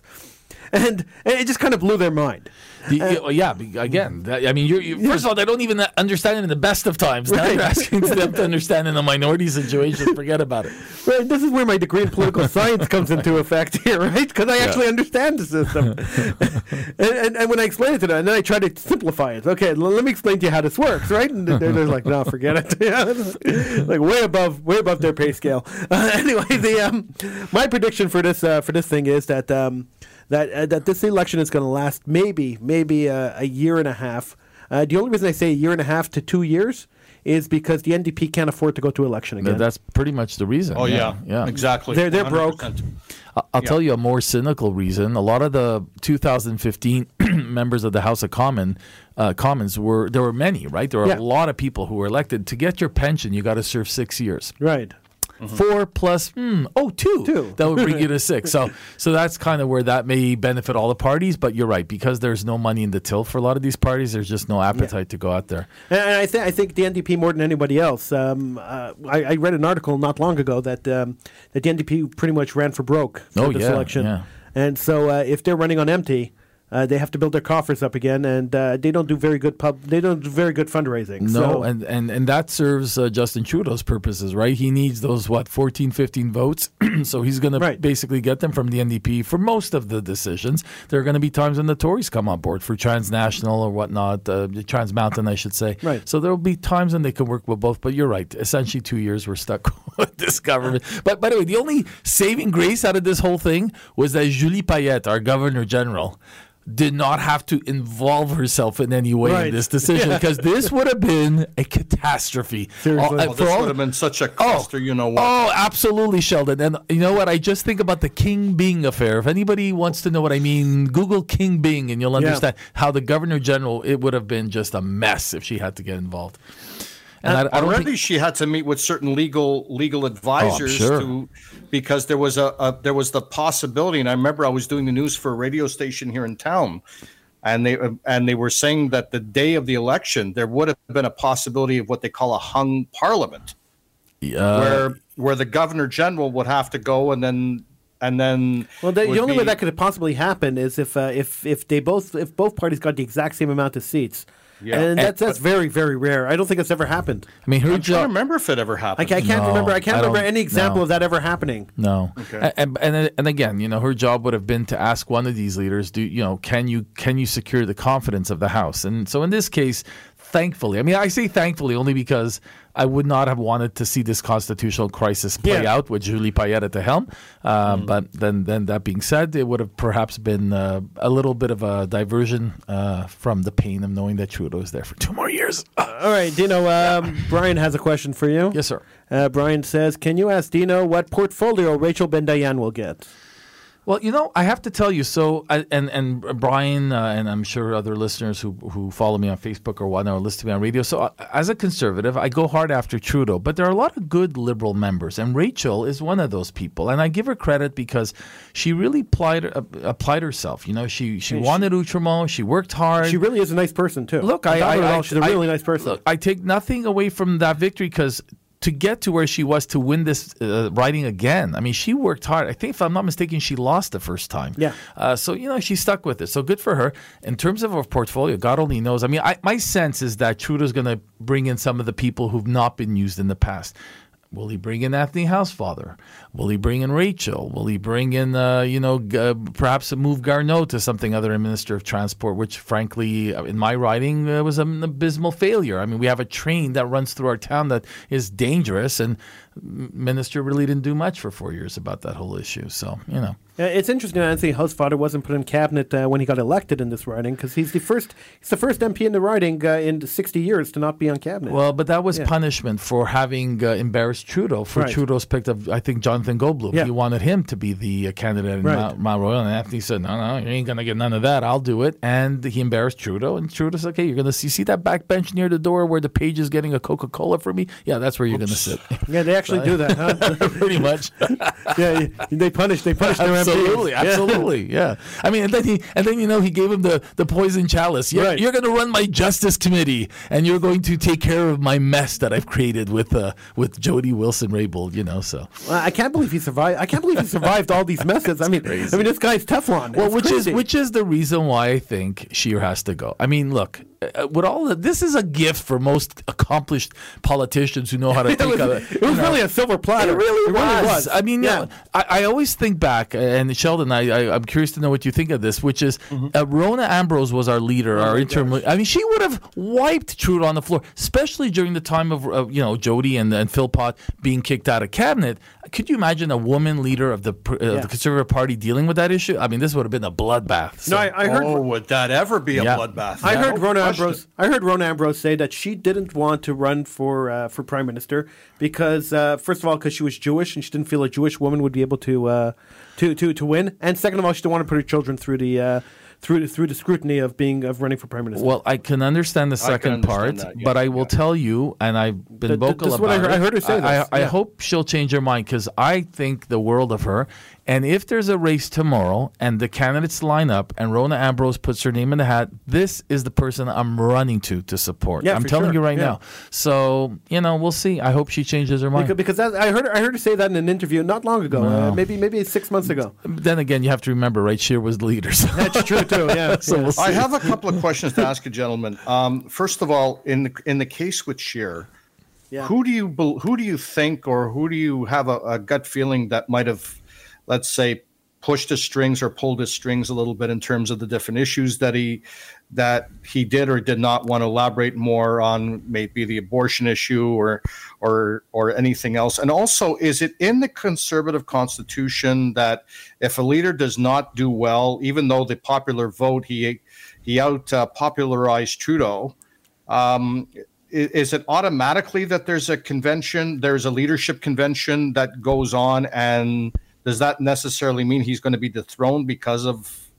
[SPEAKER 2] And, and it just kind of blew their mind.
[SPEAKER 3] The, yeah, be- again, that, I mean, you're, you first of all, they don't even understand it in the best of times. Now
[SPEAKER 2] Right.
[SPEAKER 3] you're asking them to understand in a minority situation. Forget about it.
[SPEAKER 2] Right, this is where my degree in political science comes into effect here, right? Because I actually understand the system. and, and, and when I explain it to them, and then I try to simplify it. Okay, l- let me explain to you how this works, right? And they're, they're like, no, forget it. Like way above, way above their pay scale. Uh, anyway, the um, my prediction for this uh, for this thing is that um, that uh, that this election is going to last maybe maybe uh, a year and a half. Uh, the only reason I say a year and a half to two years is because the NDP can't afford to go to election again.
[SPEAKER 3] That's pretty much the reason.
[SPEAKER 4] Oh yeah,
[SPEAKER 3] yeah.
[SPEAKER 4] exactly.
[SPEAKER 2] They're- they're broke.
[SPEAKER 4] 100%.
[SPEAKER 3] I- I'll tell you a more cynical reason. A lot of the 2015 members of the House of Common uh, Commons were there were many, right? There were
[SPEAKER 2] Yeah.
[SPEAKER 3] a lot of people who were elected. To get your pension, you got to serve six years.
[SPEAKER 2] right.
[SPEAKER 3] Four plus, hmm, oh, two.
[SPEAKER 2] Two.
[SPEAKER 3] That would bring you to six. So, so that's kind of where that may benefit all the parties. But you're right because there's no money in the till for a lot of these parties. There's just no appetite to go out there.
[SPEAKER 2] And I, th- I think the NDP more than anybody else. Um, uh, I, I read an article not long ago that um, that the NDP pretty much ran for broke for
[SPEAKER 3] Oh,
[SPEAKER 2] this
[SPEAKER 3] yeah,
[SPEAKER 2] election,
[SPEAKER 3] yeah.
[SPEAKER 2] and so uh, if they're running on empty, uh, they have to build their coffers up again, and uh, they don't do very good pub. They don't do very good fundraising.
[SPEAKER 3] No,
[SPEAKER 2] so,
[SPEAKER 3] and, and, and that serves uh, Justin Trudeau's purposes, right? He needs those, what, 14, 15 votes. so he's going to basically get them from the NDP for most of the decisions. There are going to be times when the Tories come on board for transnational or whatnot, uh, Trans Mountain, I should say.
[SPEAKER 2] Right.
[SPEAKER 3] So there will be times when they can work with both. But you're right. Essentially, two years we're stuck with this government. But by the way, the only saving grace out of this whole thing was that Julie Payette, our Governor General, did not have to involve herself in any way
[SPEAKER 2] Right.
[SPEAKER 3] in this decision because this would have been a catastrophe.
[SPEAKER 2] Seriously.
[SPEAKER 3] All- uh,
[SPEAKER 4] Well,
[SPEAKER 3] for
[SPEAKER 4] this
[SPEAKER 3] all-
[SPEAKER 4] would have been such a cluster, oh. you know what?
[SPEAKER 3] Oh, absolutely, Sheldon. And you know what? I just think about the King Byng affair. If anybody wants to know what I mean, Google King Byng and you'll understand how the Governor General, it would have been just a mess if she had to get involved. And I, I don't
[SPEAKER 4] Already,
[SPEAKER 3] think,
[SPEAKER 4] she had to meet with certain legal legal advisors
[SPEAKER 3] sure.
[SPEAKER 4] to, because there was a, a there was the possibility, and I remember I was doing the news for a radio station here in town, and they and they were saying that the day of the election there would have been a possibility of what they call a hung parliament,
[SPEAKER 3] uh,
[SPEAKER 4] where where the governor general would have to go and then and then
[SPEAKER 2] well, the, the only way that could have possibly happen is if uh, if if they both if both parties got the exact same amount of seats.
[SPEAKER 4] Yeah.
[SPEAKER 2] And
[SPEAKER 4] And-
[SPEAKER 2] that's that's very very rare. I don't think it's ever happened.
[SPEAKER 3] I mean, her
[SPEAKER 4] I'm trying to
[SPEAKER 3] job.
[SPEAKER 4] remember if it ever
[SPEAKER 2] I,
[SPEAKER 4] happened.
[SPEAKER 2] ca- I can't
[SPEAKER 3] No,
[SPEAKER 2] remember. I can't
[SPEAKER 3] I
[SPEAKER 2] remember
[SPEAKER 3] don't-
[SPEAKER 2] any example
[SPEAKER 3] no.
[SPEAKER 2] of that ever happening.
[SPEAKER 3] No,
[SPEAKER 4] Okay.
[SPEAKER 3] and, and and again, you know, her job would have been to ask one of these leaders, do you know, can you can you secure the confidence of the House? And so in this case, thankfully. I mean, I say thankfully only because I would not have wanted to see this constitutional crisis play
[SPEAKER 2] Yeah.
[SPEAKER 3] out with Julie Payette at the helm. Uh,
[SPEAKER 4] Mm.
[SPEAKER 3] But then, then that being said, it would have perhaps been uh, a little bit of a diversion uh, from the pain of knowing that Trudeau is there for two more years.
[SPEAKER 2] All right, Dino. Um, Brian has a question for you.
[SPEAKER 3] yes, sir.
[SPEAKER 2] Uh, Brian says, "Can you ask Dino what portfolio Rachel Bendayan will get?"
[SPEAKER 3] Well, you know, I have to tell you. So, I, and and Brian, uh, and I'm sure other listeners who who follow me on Facebook or whatnot or listen to me on radio. So, uh, as a conservative, I go hard after Trudeau, but there are a lot of good liberal members, and Rachel is one of those people. And I give her credit because she really applied uh, applied herself. You know, she she
[SPEAKER 2] she-
[SPEAKER 3] wanted Outremont, she worked hard.
[SPEAKER 2] She really is a nice person too.
[SPEAKER 3] Look, I, I,
[SPEAKER 2] her at all,
[SPEAKER 3] I-
[SPEAKER 2] she's a really nice person.
[SPEAKER 3] Look, I take nothing away from that victory because to get to where she was to win this uh, riding again, I mean, she worked hard. I think, if I'm not mistaken, she lost the first time.
[SPEAKER 2] Yeah.
[SPEAKER 3] Uh, so you know, she stuck with it. So good for her. In terms of her portfolio, God only knows. I mean, I, my sense is that Trudeau's going to bring in some of the people who've not been used in the past. Will he bring in Anthony Housefather? Will he bring in Rachel? Will he bring in, uh, you know, uh, perhaps move Garneau to something other than Minister of Transport, which, frankly, uh, in my writing, uh, was an abysmal failure. I mean, we have a train that runs through our town that is dangerous, and Minister really didn't do much for four years about that whole issue. So, you know.
[SPEAKER 2] It's interesting Anthony Housefather wasn't put in cabinet uh, when he got elected in this riding because he's the first he's the first MP in the riding uh, in 60 years to not be on cabinet.
[SPEAKER 3] Well, but that was
[SPEAKER 2] Yeah.
[SPEAKER 3] punishment for having uh, embarrassed Trudeau. For
[SPEAKER 2] Right.
[SPEAKER 3] Trudeau's picked up, I think, Jonathan Goldbloom.
[SPEAKER 2] Yeah.
[SPEAKER 3] He wanted him to be the uh, candidate in
[SPEAKER 2] Right.
[SPEAKER 3] Mount, Mount Royal, and Anthony said, "No, no, you ain't gonna get none of that. I'll do it." And he embarrassed Trudeau, and Trudeau said, "Okay, you're gonna see, see that back bench near the door where the page is getting a Coca Cola for me. Yeah, that's where you're gonna sit."
[SPEAKER 2] yeah, they actually do that, huh?
[SPEAKER 3] Pretty much.
[SPEAKER 2] yeah, they punish they punish their
[SPEAKER 3] absolutely,
[SPEAKER 2] MPs.
[SPEAKER 3] Absolutely, yeah. I mean, and then he and then you know he gave him the the poison chalice. You're,
[SPEAKER 2] Right.
[SPEAKER 3] you're going to run my justice committee, and you're going to take care of my mess that I've created with uh, with Jody Wilson Raybould. You know, so
[SPEAKER 2] Well, I can't believe he survived. I can't believe he survived all these messes. I mean, I mean, this guy's Teflon.
[SPEAKER 3] well,
[SPEAKER 2] It's
[SPEAKER 3] which
[SPEAKER 2] crazy.
[SPEAKER 3] is which is the reason why I think Scheer has to go. I mean, look. Uh, with all the, this is a gift for most accomplished politicians who know how to
[SPEAKER 2] it
[SPEAKER 3] think
[SPEAKER 2] was,
[SPEAKER 3] of it.
[SPEAKER 2] it was
[SPEAKER 3] know.
[SPEAKER 2] really a silver platter.
[SPEAKER 3] It really, was. I mean,
[SPEAKER 2] yeah.
[SPEAKER 3] yeah. I, I always think back, and Sheldon, I, I, I'm curious to know what you think of this, which is
[SPEAKER 2] Mm-hmm.
[SPEAKER 3] uh, Rona Ambrose was our leader,
[SPEAKER 2] Oh
[SPEAKER 3] our interim. I mean, she would have wiped Trudeau on the floor, especially during the time of, uh, you know, Jody and, and Philpott being kicked out of cabinet. Could you imagine a woman leader of the, uh,
[SPEAKER 2] Yeah.
[SPEAKER 3] the Conservative Party dealing with that issue? I mean, this would have been a bloodbath. So-
[SPEAKER 2] No, I, I heard.
[SPEAKER 7] oh, would that ever be a
[SPEAKER 3] Yeah.
[SPEAKER 7] bloodbath?
[SPEAKER 2] I heard
[SPEAKER 7] No
[SPEAKER 2] Rona
[SPEAKER 7] question.
[SPEAKER 2] Ambrose. I heard Rona Ambrose say that she didn't want to run for uh, for prime minister because, uh, first of all, because she was Jewish and she didn't feel a Jewish woman would be able to uh, to to to win, and second of all, she didn't want to put her children through the uh, through through the scrutiny of being of running for prime minister.
[SPEAKER 3] Well, I can understand the second
[SPEAKER 4] understand
[SPEAKER 3] part,
[SPEAKER 4] that, yeah,
[SPEAKER 3] but I will
[SPEAKER 4] yeah.
[SPEAKER 3] tell you, and I've been
[SPEAKER 2] Th- th-
[SPEAKER 3] vocal
[SPEAKER 2] this is
[SPEAKER 3] about
[SPEAKER 2] what I heard-
[SPEAKER 3] it.
[SPEAKER 2] I heard her say
[SPEAKER 3] I,
[SPEAKER 2] this,
[SPEAKER 3] I, I
[SPEAKER 2] yeah.
[SPEAKER 3] hope she'll change her mind because I think the world of her. And if there's a race tomorrow and the candidates line up and Rona Ambrose puts her name in the hat, this is the person I'm running to to support.
[SPEAKER 2] Yeah,
[SPEAKER 3] I'm telling
[SPEAKER 2] sure,
[SPEAKER 3] you right
[SPEAKER 2] yeah.
[SPEAKER 3] now. So you know, we'll see. I hope she changes her mind.
[SPEAKER 2] because, because that, I heard I heard her say that in an interview not long ago, uh, maybe maybe six months ago.
[SPEAKER 3] then again, you have to remember, right? Scheer was the leader. So.
[SPEAKER 2] That's true too. Yeah.
[SPEAKER 3] So
[SPEAKER 2] yeah.
[SPEAKER 3] we'll see.
[SPEAKER 4] I have a couple of questions to ask you, gentlemen. Um, first of all, in the, in the case with Scheer,
[SPEAKER 2] Yeah.
[SPEAKER 4] who do you who do you think or who do you have a, a gut feeling that might have, let's say, pushed his strings or pulled his strings a little bit in terms of the different issues that he that he did or did not want to elaborate more on, maybe the abortion issue or or or anything else. And also, is it in the conservative constitution that if a leader does not do well, even though the popular vote he he out uh, popularized Trudeau, um, is it automatically that there's a convention, there's a leadership convention that goes on, and does that necessarily mean he's going to be dethroned because of?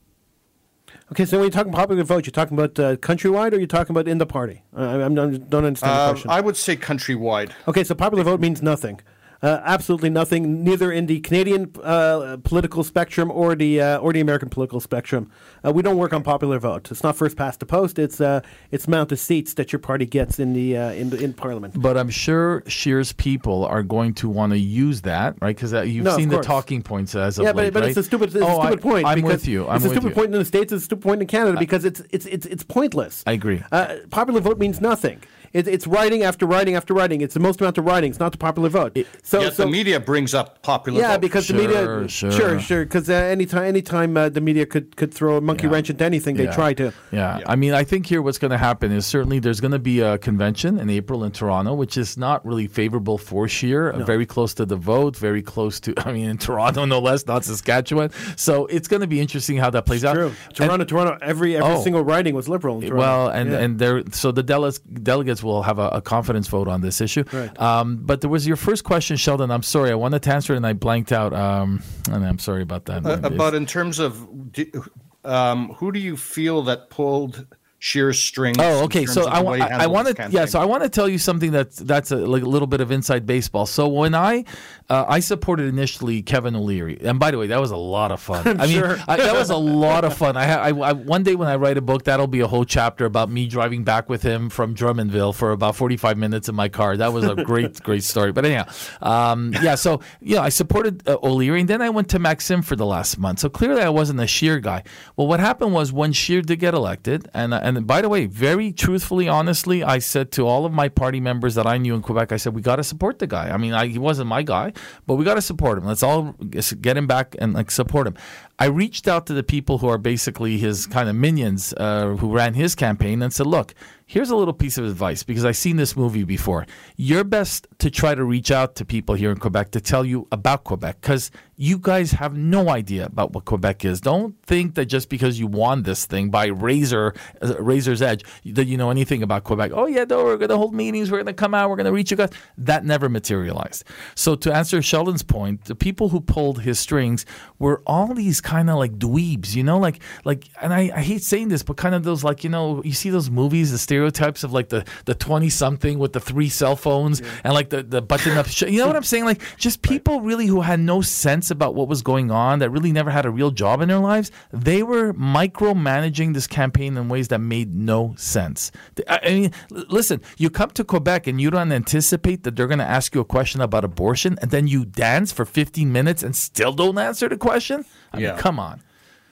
[SPEAKER 2] Okay, so when you're talking popular vote, you're talking about uh, countrywide, or you're talking about in the party? I, I'm, I don't understand the
[SPEAKER 4] Uh,
[SPEAKER 2] question.
[SPEAKER 4] I would say countrywide.
[SPEAKER 2] Okay, so popular vote means nothing. Uh, absolutely nothing, neither in the Canadian uh, political spectrum or the uh, or the American political spectrum. Uh, we don't work on popular vote. It's not first past the post. It's uh, it's amount of seats that your party gets in the uh, in the, in Parliament.
[SPEAKER 3] But I'm sure Scheer's people are going to want to use that, right? Because you've
[SPEAKER 2] No,
[SPEAKER 3] seen the talking points as of
[SPEAKER 2] Yeah,
[SPEAKER 3] late,
[SPEAKER 2] but, but
[SPEAKER 3] right?
[SPEAKER 2] it's a stupid, it's
[SPEAKER 3] Oh,
[SPEAKER 2] a stupid
[SPEAKER 3] I,
[SPEAKER 2] point.
[SPEAKER 3] I'm with you. I'm
[SPEAKER 2] it's a stupid
[SPEAKER 3] you.
[SPEAKER 2] point in the states. It's a stupid point in Canada because it's it's it's it's pointless.
[SPEAKER 3] I agree.
[SPEAKER 2] Uh, popular vote means nothing. It, it's writing after writing after writing. It's the most amount of writing. It's not the popular vote. so,
[SPEAKER 4] Yet
[SPEAKER 2] so
[SPEAKER 4] the media brings up popular.
[SPEAKER 2] yeah,
[SPEAKER 4] vote.
[SPEAKER 2] because
[SPEAKER 3] Sure,
[SPEAKER 2] the media,
[SPEAKER 3] sure.
[SPEAKER 2] sure, sure, because uh, anytime, anytime uh, the media could could throw a monkey
[SPEAKER 3] Yeah.
[SPEAKER 2] wrench into anything, they
[SPEAKER 3] Yeah.
[SPEAKER 2] try to.
[SPEAKER 3] Yeah. I mean, I think here what's going to happen is certainly there's going to be a convention in April in Toronto, which is not really favorable for Scheer, very close to the vote, very close to, I mean, in Toronto, no less, not Saskatchewan. So it's going to be interesting how that plays out.
[SPEAKER 2] True.
[SPEAKER 3] And-
[SPEAKER 2] Toronto, Toronto. Every every
[SPEAKER 3] Oh.
[SPEAKER 2] single writing was liberal. In Toronto.
[SPEAKER 3] Well, and
[SPEAKER 2] Yeah.
[SPEAKER 3] and there, so the delegates delegates will have a, a confidence vote on this issue.
[SPEAKER 2] Right.
[SPEAKER 3] Um, but there was your first question, Sheldon. I'm sorry, I wanted to answer it and I blanked out. Um, and I'm sorry about that.
[SPEAKER 4] Uh, but in terms of, do- um, who do you feel that pulled Scheer's strings?
[SPEAKER 3] Oh, okay. So I,
[SPEAKER 4] the
[SPEAKER 3] wa-
[SPEAKER 4] way he
[SPEAKER 3] I, I want to, yeah. So I want to tell you something that's that's a, like a little bit of inside baseball. So when I uh, I supported initially Kevin O'Leary, and by the way, that was a lot of fun. I mean,
[SPEAKER 2] sure.
[SPEAKER 3] I, that was a lot of fun. I, ha- I, I one day when I write a book, that'll be a whole chapter about me driving back with him from Drummondville for about forty five minutes in my car. That was a great, great story. But anyhow, um, yeah. So yeah, I supported uh, O'Leary, and then I went to Maxime for the last month. So clearly, I wasn't a Scheer guy. Well, what happened was when Scheer did get elected, and uh, and by the way, very truthfully, honestly, I said to all of my party members that I knew in Quebec, I said we got to support the guy. I mean, I, he wasn't my guy, but we got to support him. Let's all get him back and like support him. I reached out to the people who are basically his kind of minions uh, who ran his campaign and said, look, here's a little piece of advice because I've seen this movie before. You're best to try to reach out to people here in Quebec to tell you about Quebec because you guys have no idea about what Quebec is. Don't think that just because you won this thing by razor uh, razor's edge that you know anything about Quebec. Oh yeah, no, we're going to hold meetings. We're going to come out. We're going to reach you guys. That never materialized. So to answer Sheldon's point, the people who pulled his strings were all these kind of like dweebs, you know, like like. And I, I hate saying this, but kind of those like you know you see those movies, the stereotypes of like the the twenty something with the three cell phones and like the the button up. Sh- you know what I'm saying? Like just people really who had no sense about what was going on, that really never had a real job in their lives. They were micromanaging this campaign in ways that made no sense. I I mean, listen, you come to Quebec and you don't anticipate that they're going to ask you a question about abortion, and then you dance for 15 minutes and still don't answer the question. I
[SPEAKER 4] Yeah.
[SPEAKER 3] mean, come on.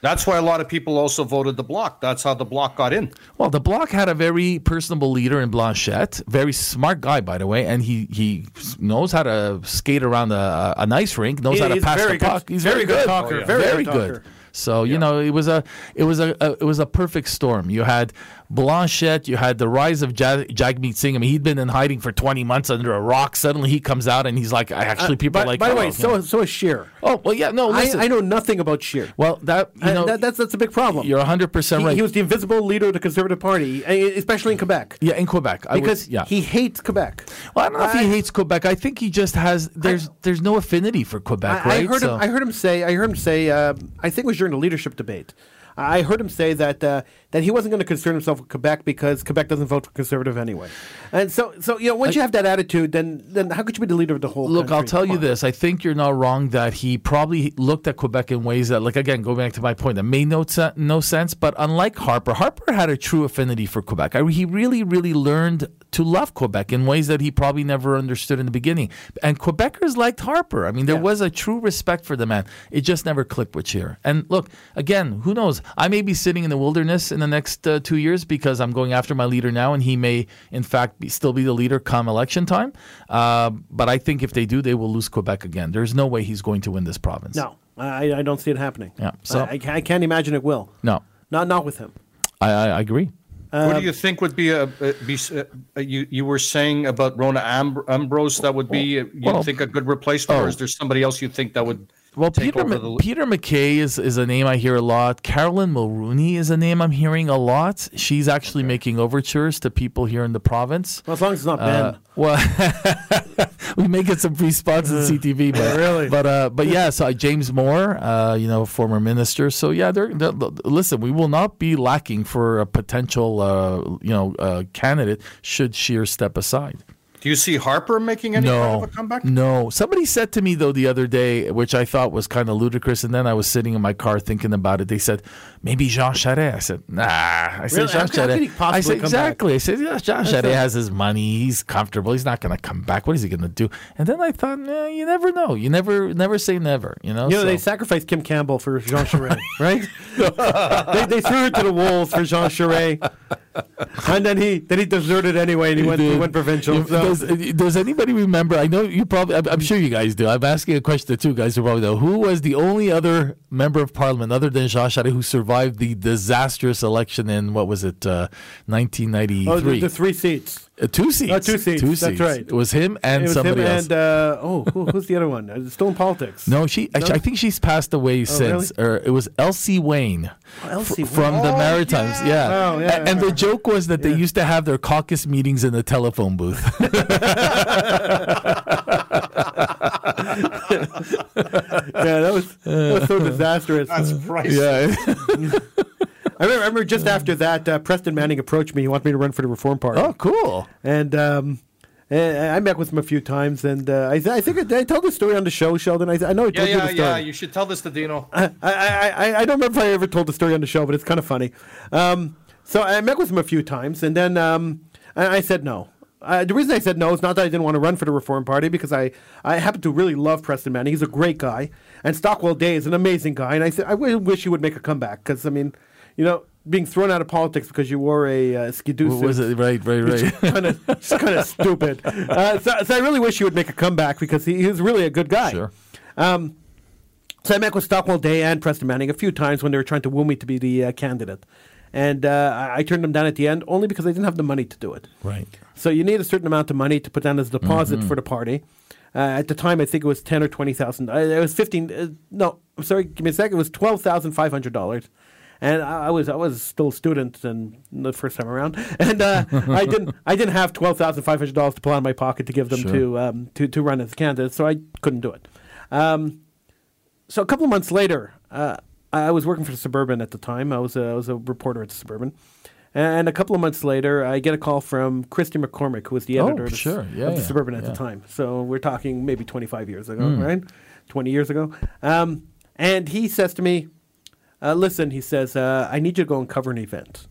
[SPEAKER 4] That's why a lot of people also voted the Bloc. That's how the Bloc got in.
[SPEAKER 3] Well, the Bloc had a very personable leader in Blanchet, very smart guy, by the way, and he he knows how to skate around a, a nice rink, knows
[SPEAKER 2] He-
[SPEAKER 3] how to pass
[SPEAKER 2] very
[SPEAKER 3] the puck.
[SPEAKER 2] good-
[SPEAKER 3] He's
[SPEAKER 2] very
[SPEAKER 3] very,
[SPEAKER 2] good
[SPEAKER 3] good
[SPEAKER 2] talker,
[SPEAKER 3] Oh, yeah.
[SPEAKER 2] very
[SPEAKER 3] very,
[SPEAKER 2] good
[SPEAKER 3] good.
[SPEAKER 2] talker.
[SPEAKER 3] So you know, it was a it was a, a it was a perfect storm. You had Blanchet, you had the rise of Jag- Jagmeet Singh. I mean, he'd been in hiding for twenty months under a rock. Suddenly, he comes out and he's like, I actually, people
[SPEAKER 2] by,
[SPEAKER 3] are like.
[SPEAKER 2] by the
[SPEAKER 3] oh,
[SPEAKER 2] way,
[SPEAKER 3] you
[SPEAKER 2] so so is Scheer.
[SPEAKER 3] oh well, yeah, no,
[SPEAKER 2] I,
[SPEAKER 3] listen.
[SPEAKER 2] I know nothing about Scheer.
[SPEAKER 3] well, that you
[SPEAKER 2] And
[SPEAKER 3] know,
[SPEAKER 2] that, that's that's a big problem.
[SPEAKER 3] you're hundred percent
[SPEAKER 2] he,
[SPEAKER 3] right.
[SPEAKER 2] he was the invisible leader of the Conservative Party, eh, especially in Quebec.
[SPEAKER 3] yeah, in Quebec, I
[SPEAKER 2] because
[SPEAKER 3] was, yeah.
[SPEAKER 2] he hates Quebec.
[SPEAKER 3] Well, I don't know if he hates Quebec. I think he just has there's there's no affinity for Quebec,
[SPEAKER 2] I,
[SPEAKER 3] right?
[SPEAKER 2] I heard
[SPEAKER 3] So-
[SPEAKER 2] him. I heard him say. I heard him say. Uh, I think it was during the leadership debate. I heard him say that uh, that he wasn't going to concern himself with Quebec because Quebec doesn't vote for conservative anyway. And so, so you know, once you have that attitude, then then how could you be the leader of the whole?
[SPEAKER 3] Look, I'll tell
[SPEAKER 2] Come
[SPEAKER 3] you
[SPEAKER 2] on.
[SPEAKER 3] this. I think you're not wrong that he probably looked at Quebec in ways that, like, again, go back to my point, that made no, se- no sense. But unlike Harper, Harper had a true affinity for Quebec. I, he really, really learned to love Quebec in ways that he probably never understood in the beginning. And Quebecers liked Harper. I mean, there
[SPEAKER 2] Yeah.
[SPEAKER 3] was a true respect for the man. It just never clicked with Scheer. And look, again, who knows? I may be sitting in the wilderness in the next uh, two years because I'm going after my leader now, and he may, in fact, be, still be the leader come election time. Uh, but I think if they do, they will lose Quebec again. There's no way he's going to win this province.
[SPEAKER 2] No, I, I don't see it happening.
[SPEAKER 3] Yeah, so-
[SPEAKER 2] I, I can't- imagine it will.
[SPEAKER 3] No,
[SPEAKER 2] Not not with him.
[SPEAKER 3] I, I, I agree.
[SPEAKER 4] what do you think would be a, a be uh, you you were saying about Rona Amb- Ambrose that would be uh, you
[SPEAKER 3] well-
[SPEAKER 4] think a good replacement,
[SPEAKER 3] oh.
[SPEAKER 4] or is there somebody else you think that would
[SPEAKER 3] Well,
[SPEAKER 4] take
[SPEAKER 3] Peter,
[SPEAKER 4] over the
[SPEAKER 3] Peter MacKay is, is a name I hear a lot. Caroline Mulroney is a name I'm hearing a lot. She's actually making overtures to people here in the province.
[SPEAKER 2] Well, as long as it's not Ben.
[SPEAKER 3] Uh, well, we may get some free spots in CTV, but
[SPEAKER 2] Really?
[SPEAKER 3] but uh, but yeah. So uh, James Moore, uh, you know, former minister. So yeah, they're, they're, listen, we will not be lacking for a potential, uh, you know, uh, candidate should Scheer step aside.
[SPEAKER 4] Do you see Harper making any kind of a comeback?
[SPEAKER 3] No. Somebody said to me though the other day, which I thought was kind of ludicrous, and then I was sitting in my car thinking about it. They said maybe Jean Charest. I said nah. I said
[SPEAKER 2] Really?
[SPEAKER 3] Jean
[SPEAKER 2] How could- how could he
[SPEAKER 3] Charest.
[SPEAKER 2] possibly
[SPEAKER 3] I said
[SPEAKER 2] come back?
[SPEAKER 3] exactly. I said yeah, Jean Charest
[SPEAKER 2] a-
[SPEAKER 3] has his money. He's comfortable. He's not going to come back. What is he going to do? And then I thought, nah, you never know. You never never say never. You know.
[SPEAKER 2] You know,
[SPEAKER 3] So-
[SPEAKER 2] they sacrificed Kim Campbell for Jean Charest, right? they, they threw her to the wolves for Jean Charest. and then he then he deserted anyway, and he went he went provincial. So-
[SPEAKER 3] Does, does anybody remember? I know you probably. I'm, I'm sure you guys do. I'm asking a question to two guys who probably know. Who was the only other member of parliament other than Jean Charest who survived the disastrous election in what was it, uh, 1993?
[SPEAKER 2] oh, the, the three seats.
[SPEAKER 3] Uh, two seats.
[SPEAKER 2] Two seats,
[SPEAKER 3] Two
[SPEAKER 2] that's
[SPEAKER 3] seats.
[SPEAKER 2] right.
[SPEAKER 3] It was him and
[SPEAKER 2] it was
[SPEAKER 3] somebody
[SPEAKER 2] him
[SPEAKER 3] else.
[SPEAKER 2] and uh, oh, who, who's the other one? Uh, Still in politics.
[SPEAKER 3] no, she. Actually, I think she's passed away since. Or it was Elsie Wayne.
[SPEAKER 2] Oh, Elsie
[SPEAKER 3] fr- from the
[SPEAKER 4] Oh,
[SPEAKER 3] Maritimes. Yeah.
[SPEAKER 2] Oh, yeah,
[SPEAKER 3] A- and the joke was that they used to have their caucus meetings in the telephone booth.
[SPEAKER 2] yeah, that was, that was so disastrous.
[SPEAKER 4] That's priceless.
[SPEAKER 3] yeah.
[SPEAKER 2] I remember, I remember just after that, uh, Preston Manning approached me. He wanted me to run for the Reform Party.
[SPEAKER 3] oh, cool.
[SPEAKER 2] And um, eh, I met with him a few times, and uh, I, I think I, I told the story on the show, Sheldon. I, I know I told
[SPEAKER 4] Yeah,
[SPEAKER 2] you
[SPEAKER 4] yeah,
[SPEAKER 2] the story.
[SPEAKER 4] yeah. You should tell this to Dino.
[SPEAKER 2] I, I, I, I don't remember if I ever told the story on the show, but it's kind of funny. Um, so I met with him a few times, and then um, I, I said no. Uh, the reason I said no is not that I didn't want to run for the Reform Party, because I, I happen to really love Preston Manning. He's a great guy, and Stockwell Day is an amazing guy. And I said I w- wish he would make a comeback, because I mean, you know, being thrown out of politics because you wore a uh, skidoo
[SPEAKER 3] What was
[SPEAKER 2] suit
[SPEAKER 3] it? Right, right, right.
[SPEAKER 2] just kind of stupid. Uh, so, so I really wish he would make a comeback because he, he was really a good guy.
[SPEAKER 3] Sure.
[SPEAKER 2] Um, so I met with Stockwell Day and Preston Manning a few times when they were trying to woo me to be the uh, candidate, and uh, I, I turned them down at the end only because I didn't have the money to do it.
[SPEAKER 3] Right.
[SPEAKER 2] So you need a certain amount of money to put down as a deposit for the party. Uh, at the time, I think it was ten or twenty thousand. Uh, it was fifteen. Uh, no, I'm sorry. Give me a second. It was twelve thousand five hundred dollars. And I I was I was still a student and the first time around, and uh, I didn't I didn't have twelve thousand five hundred dollars to pull out of my pocket to give them
[SPEAKER 3] Sure.
[SPEAKER 2] to um, to to run as a candidate, so I couldn't do it. Um, so a couple of months later, uh, I was working for the Suburban at the time. I was a, I was a reporter at the Suburban, and a couple of months later, I get a call from Christy McCormick, who was the
[SPEAKER 3] Oh,
[SPEAKER 2] editor of the,
[SPEAKER 3] sure. Yeah,
[SPEAKER 2] of the
[SPEAKER 3] yeah,
[SPEAKER 2] Suburban at the time. So we're talking maybe 25 years ago,
[SPEAKER 3] Hmm.
[SPEAKER 2] right? 20 years ago. Um, and he says to me, uh, "Listen," he says, uh, "I need you to go and cover an event."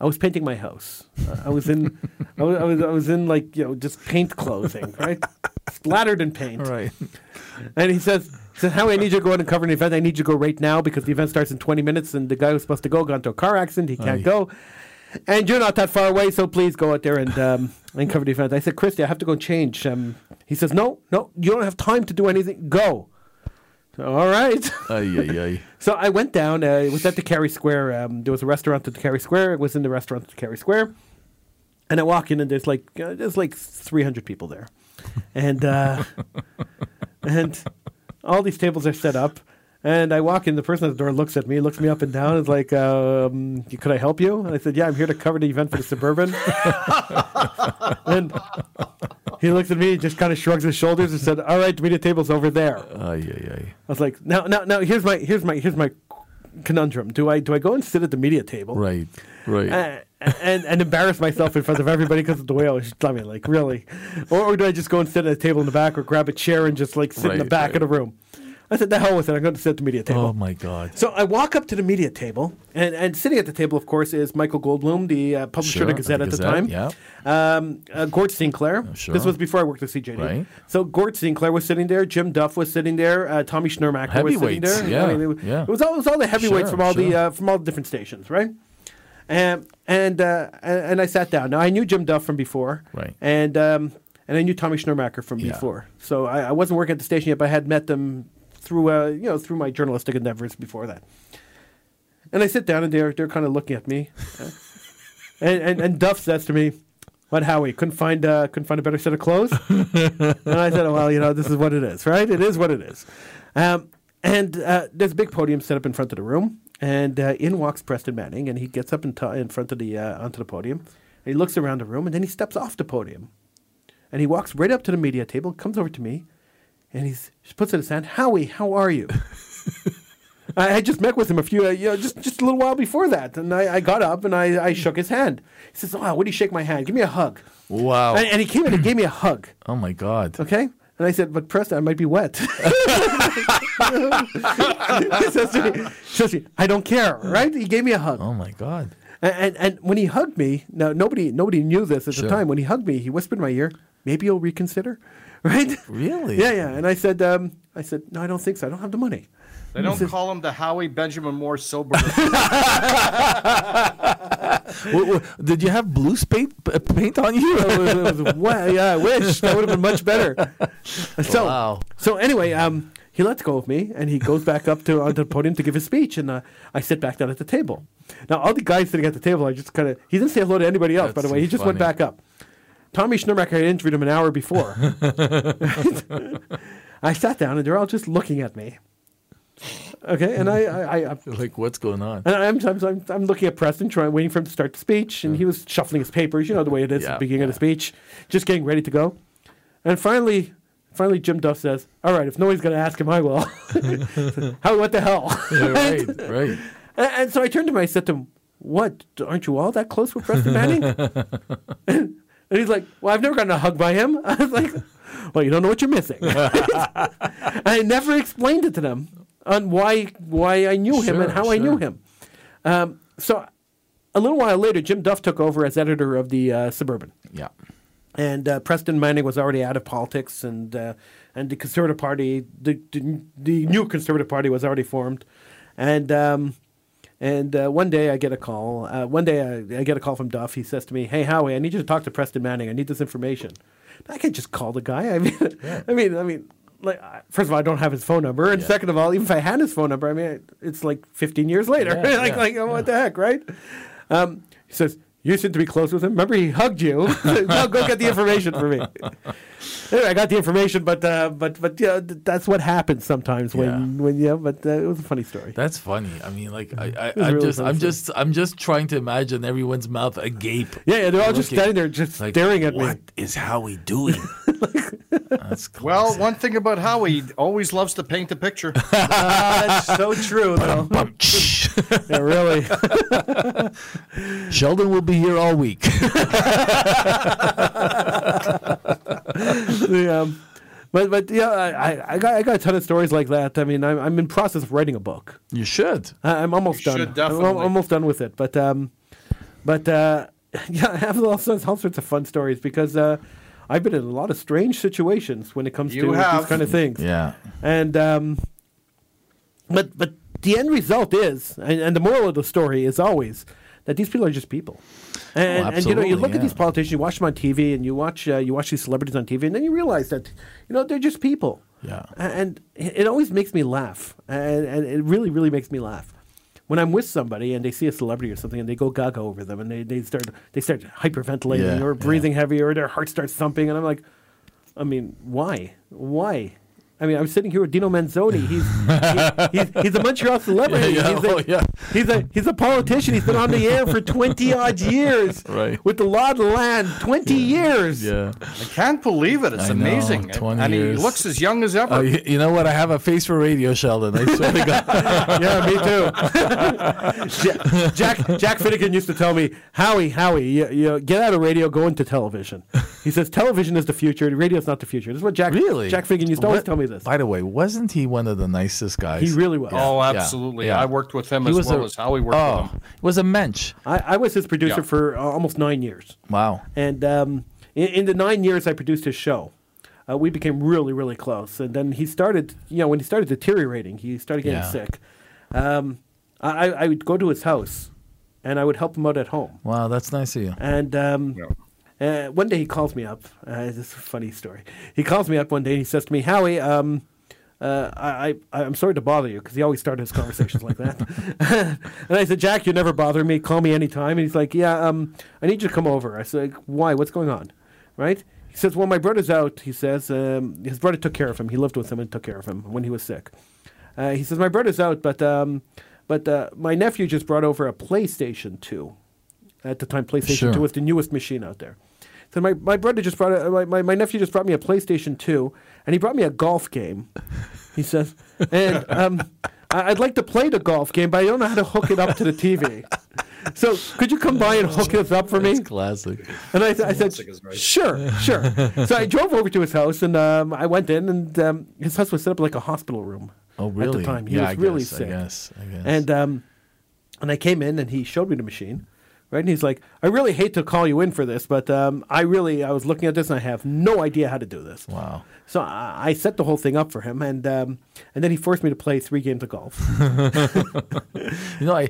[SPEAKER 2] I was painting my house. Uh, I was in, I was, I was, I was in like you know just paint clothing, right? Splattered in paint.
[SPEAKER 3] Right.
[SPEAKER 2] And he says, he says, Howie, I need you to go out and cover an event. I need you to go right now because the event starts in 20 minutes and the guy who's supposed to go got into a car accident. He can't
[SPEAKER 3] Aye.
[SPEAKER 2] go. And you're not that far away, so please go out there and, um, and cover the event. I said, Christy, I have to go and change. Um, he says, no, no, you don't have time to do anything. Go. All right.
[SPEAKER 3] Ay, ay, ay.
[SPEAKER 2] So I went down. Uh, it was at the Carey Square. Um, there was a restaurant at the Carey Square. It was in the restaurant at the Carey Square. And I walk in, and there's like uh, there's like 300 people there, and uh, and all these tables are set up. And I walk in, the person at the door looks at me, looks me up and down, is like, um, "Could I help you?" And I said, "Yeah, I'm here to cover the event for the Suburban." and he looks at me, just kind of shrugs his shoulders, and said, "All right, the media table's over there."
[SPEAKER 3] Ay, ay, ay.
[SPEAKER 2] I was like, now, now, now. Here's my, here's my, here's my conundrum. Do I, do I go and sit at the media table,
[SPEAKER 3] Right, right.
[SPEAKER 2] uh, and and embarrass myself in front of everybody because of the way I was? I mean, like, really, or, or do I just go and sit at a table in the back, or grab a chair and just like sit in the back
[SPEAKER 3] right.
[SPEAKER 2] of the room? I said, the hell with it. I'm going to sit at the media table.
[SPEAKER 3] oh my God.
[SPEAKER 2] So I walk up to the media table, and, and sitting at the table, of course, is Michael Goldbloom, the uh, publisher of the Gazette at the
[SPEAKER 3] Gazette,
[SPEAKER 2] time.
[SPEAKER 3] yeah.
[SPEAKER 2] Um, uh, Gord Sinclair.
[SPEAKER 3] sure.
[SPEAKER 2] This was before I worked at CJAD.
[SPEAKER 3] Right.
[SPEAKER 2] So Gord Sinclair was sitting there. Jim Duff was sitting there. Uh, Tommy Schnurmacher was sitting there.
[SPEAKER 3] yeah,
[SPEAKER 2] I mean, it,
[SPEAKER 3] yeah.
[SPEAKER 2] it was all it was all the heavyweights
[SPEAKER 3] Sure,
[SPEAKER 2] from all the uh, from all the different stations, right? Um, and uh, and and I sat down. Now I knew Jim Duff from before,
[SPEAKER 3] Right.
[SPEAKER 2] And um, and I knew Tommy Schnurmacher from
[SPEAKER 3] Yeah.
[SPEAKER 2] before. So I, I wasn't working at the station yet, but I had met them through uh, you know through my journalistic endeavors before that. And I sit down and they're they're kind of looking at me, uh, and, and and Duff says to me, "What Howie couldn't find uh, couldn't find a better set of clothes?" and I said, "Well, you know, this is what it is, right? It is what it is." Um, and uh, there's a big podium set up in front of the room, and uh, in walks Preston Manning, and he gets up in, t- in front of the uh, onto the podium, and he looks around the room, and then he steps off the podium, and he walks right up to the media table, comes over to me, and he's he puts out his hand, Howie, how are you? I had just met with him a few, uh, you know, just just a little while before that, and I, I got up and I, I shook his hand. He says, "Oh, would you shake my hand? Give me a hug."
[SPEAKER 3] Wow.
[SPEAKER 2] And, and he came in and gave me a hug.
[SPEAKER 3] oh my God.
[SPEAKER 2] Okay. And I said, but Preston, I might be wet. he says to me, says to me, I don't care, right? He gave me a hug.
[SPEAKER 3] Oh my God.
[SPEAKER 2] And, and, and when he hugged me, now nobody nobody knew this at
[SPEAKER 3] Sure.
[SPEAKER 2] the time. When he hugged me, he whispered in my ear, maybe you'll reconsider, right?
[SPEAKER 3] Really?
[SPEAKER 2] Yeah, yeah. And I said, um, I said, no, I don't think so. I don't have the money.
[SPEAKER 4] They don't call him the Howie Benjamin Moore sober.
[SPEAKER 3] What- what- did you have blue paint paint on you?
[SPEAKER 2] it was, it was wa- yeah, I wish that would have been much better. So,
[SPEAKER 3] Wow.
[SPEAKER 2] so anyway, um, he lets go of me and he goes back up to onto the podium to give his speech, and uh, I sit back down at the table. Now, all the guys sitting at the table, I just kind of he didn't say hello to anybody else. by the way, he just went back up. Tommy Schnurmacher had interviewed him an hour before. I sat down and they're all just looking at me. Okay, and I, I, I
[SPEAKER 3] like, what's going on?
[SPEAKER 2] and I'm, I'm, I'm, I'm looking at Preston, trying, waiting for him to start the speech, and he mm. was shuffling his papers. You know the way it is at the beginning of the speech, just getting ready to go. And finally, finally, Jim Duff says, "All right, if nobody's going to ask him, I will." How? What the hell?
[SPEAKER 3] Yeah, right, right.
[SPEAKER 2] And, and so I turned to him. I said to him, "What? Aren't you all that close with Preston Manning?" And he's like, "Well, I've never gotten a hug by him." I was like, "Well, you don't know what you're missing." I never explained it to them on why why I knew him and
[SPEAKER 3] Sure,
[SPEAKER 2] how I knew him. Um, so a little while later, Jim Duff took over as editor of the uh, Suburban
[SPEAKER 3] Yeah.
[SPEAKER 2] and uh, Preston Manning was already out of politics, and uh, and the Conservative Party, the, the the new Conservative Party was already formed, and um, and uh, one day I get a call. Uh, one day I, I get a call from Duff. He says to me, "Hey Howie, I need you to talk to Preston Manning. I need this information." I can't just call the guy. I mean, I mean, I mean. Like, first of all, I don't have his phone number, and
[SPEAKER 3] Yeah.
[SPEAKER 2] second of all, even if I had his phone number, I mean, it's like 15 years later.
[SPEAKER 3] Yeah,
[SPEAKER 2] like,
[SPEAKER 3] yeah,
[SPEAKER 2] like, oh, what the heck, right? Um, he says, You seem to be close with him. Remember, he hugged you. now go get the information for me. anyway, I got the information, but uh, but but yeah, th- that's what happens sometimes when
[SPEAKER 3] Yeah.
[SPEAKER 2] when yeah. But uh, it was a funny story.
[SPEAKER 3] That's funny. I mean, like, I, I I'm
[SPEAKER 2] really
[SPEAKER 3] just, I'm
[SPEAKER 2] story.
[SPEAKER 3] just, I'm just trying to imagine everyone's mouth agape.
[SPEAKER 2] yeah, yeah, they're all just
[SPEAKER 3] Looking.
[SPEAKER 2] standing there, just
[SPEAKER 3] Like,
[SPEAKER 2] staring at
[SPEAKER 3] What
[SPEAKER 2] me.
[SPEAKER 3] is Howie doing? That's
[SPEAKER 4] Well, one thing about Howie, he always loves to paint a picture.
[SPEAKER 2] Ah, that's so true, though. yeah, really.
[SPEAKER 3] Sheldon will be here all week.
[SPEAKER 2] The, um, but but yeah, I, I- I got I got a ton of stories like that. I mean, I'm I'm in process of writing a book.
[SPEAKER 3] you should.
[SPEAKER 2] I- I'm almost
[SPEAKER 4] You
[SPEAKER 2] done.
[SPEAKER 4] should
[SPEAKER 2] I'm
[SPEAKER 4] definitely.
[SPEAKER 2] almost done with it. But um, but uh, yeah, I have all sorts, all sorts of fun stories because uh, I've been in a lot of strange situations when it comes
[SPEAKER 4] You
[SPEAKER 2] to
[SPEAKER 4] have.
[SPEAKER 2] these kind of things.
[SPEAKER 3] Yeah.
[SPEAKER 2] And um, but but the end result is, and, and the moral of the story is always that these people are just people. And,
[SPEAKER 3] Oh,
[SPEAKER 2] and you know, you
[SPEAKER 3] absolutely,
[SPEAKER 2] look at these politicians, you watch them on TV, and you watch uh, you watch these celebrities on TV, and then you realize that you know they're just people.
[SPEAKER 3] Yeah.
[SPEAKER 2] And it it always makes me laugh, and, and it really really makes me laugh when I'm with somebody and they see a celebrity or something and they go gaga over them and they, they start they start hyperventilating
[SPEAKER 3] Yeah,
[SPEAKER 2] or
[SPEAKER 3] yeah.
[SPEAKER 2] breathing heavy or their heart starts thumping, and I'm like, I mean, why? Why? I mean, I'm sitting here with Dino Mazonne. He's he, he's, he's a Montreal celebrity.
[SPEAKER 3] Yeah, yeah,
[SPEAKER 2] he's, a,
[SPEAKER 3] oh, yeah.
[SPEAKER 2] he's a he's a politician. He's been on the air for twenty odd years,
[SPEAKER 3] Right.
[SPEAKER 2] With the law of the land, twenty years.
[SPEAKER 3] Yeah.
[SPEAKER 4] I can't believe it. It's
[SPEAKER 3] I know,
[SPEAKER 4] amazing.
[SPEAKER 3] 20
[SPEAKER 4] and
[SPEAKER 3] years.
[SPEAKER 4] he looks as young as ever.
[SPEAKER 3] Oh, you, you know what? I have a face for radio, Sheldon. I swear to God.
[SPEAKER 2] yeah, me too. Jack Jack Finnegan used to tell me, Howie, Howie, you, you get out of radio, go into television. He says television is the future, radio's not the future. This is what Jack
[SPEAKER 3] Really?
[SPEAKER 2] Jack Finnegan used to always tell me this.
[SPEAKER 3] By the way, wasn't he one of the nicest guys?
[SPEAKER 2] He really was.
[SPEAKER 4] oh, absolutely.
[SPEAKER 3] yeah.
[SPEAKER 4] I worked with him
[SPEAKER 3] He
[SPEAKER 4] as
[SPEAKER 3] was
[SPEAKER 4] well
[SPEAKER 3] a-
[SPEAKER 4] as Howie worked
[SPEAKER 3] oh,
[SPEAKER 4] with him.
[SPEAKER 3] he was a mensch.
[SPEAKER 2] I, I was his producer
[SPEAKER 4] Yeah.
[SPEAKER 2] for uh, almost nine years.
[SPEAKER 3] Wow.
[SPEAKER 2] And um, in, in the nine years I produced his show, uh, we became really, really close. And then he started, you know, when he started deteriorating, he started getting
[SPEAKER 3] Yeah.
[SPEAKER 2] sick. Um, I, I would go to his house and I would help him out at home.
[SPEAKER 3] Wow, that's nice of you.
[SPEAKER 2] And um, uh, one day he calls me up. Uh, this is a funny story. He calls me up one day and he says to me, Howie, um, uh, I, I, I'm sorry to bother you because he always started his conversations like that. and I said, Jack, you never bother me. Call me anytime. And he's like, Yeah, um, I need you to come over. I said, Why? What's going on? Right? He says, Well, my brother's out. He says, um, His brother took care of him. He lived with him and took care of him when he was sick. Uh, he says, My brother's out, but, um, but uh, my nephew just brought over a PlayStation 2 at the time PlayStation
[SPEAKER 3] Sure.
[SPEAKER 2] 2 was the newest machine out there. So my, my brother just brought a, my, my, my nephew just brought me a PlayStation 2 and he brought me a golf game. He says, and um, I- I'd like to play the golf game, but I don't know how to hook it up to the TV. So could you come by and hook this up for me?
[SPEAKER 3] That's classic.
[SPEAKER 2] And I, I said, sure, sure. so I drove over to his house and um, I went in and um, his house was set up like a hospital room.
[SPEAKER 3] Oh, really?
[SPEAKER 2] At the time, he
[SPEAKER 3] yeah,
[SPEAKER 2] was
[SPEAKER 3] I
[SPEAKER 2] really
[SPEAKER 3] guess,
[SPEAKER 2] sick.
[SPEAKER 3] I guess. I guess.
[SPEAKER 2] And um, and I came in and he showed me the machine, right? And he's like, I really hate to call you in for this, but um, I really I was looking at this and I have no idea how to do this.
[SPEAKER 3] Wow.
[SPEAKER 2] So I, I set the whole thing up for him, and um, and then he forced me to play three games of golf.
[SPEAKER 3] You know, I,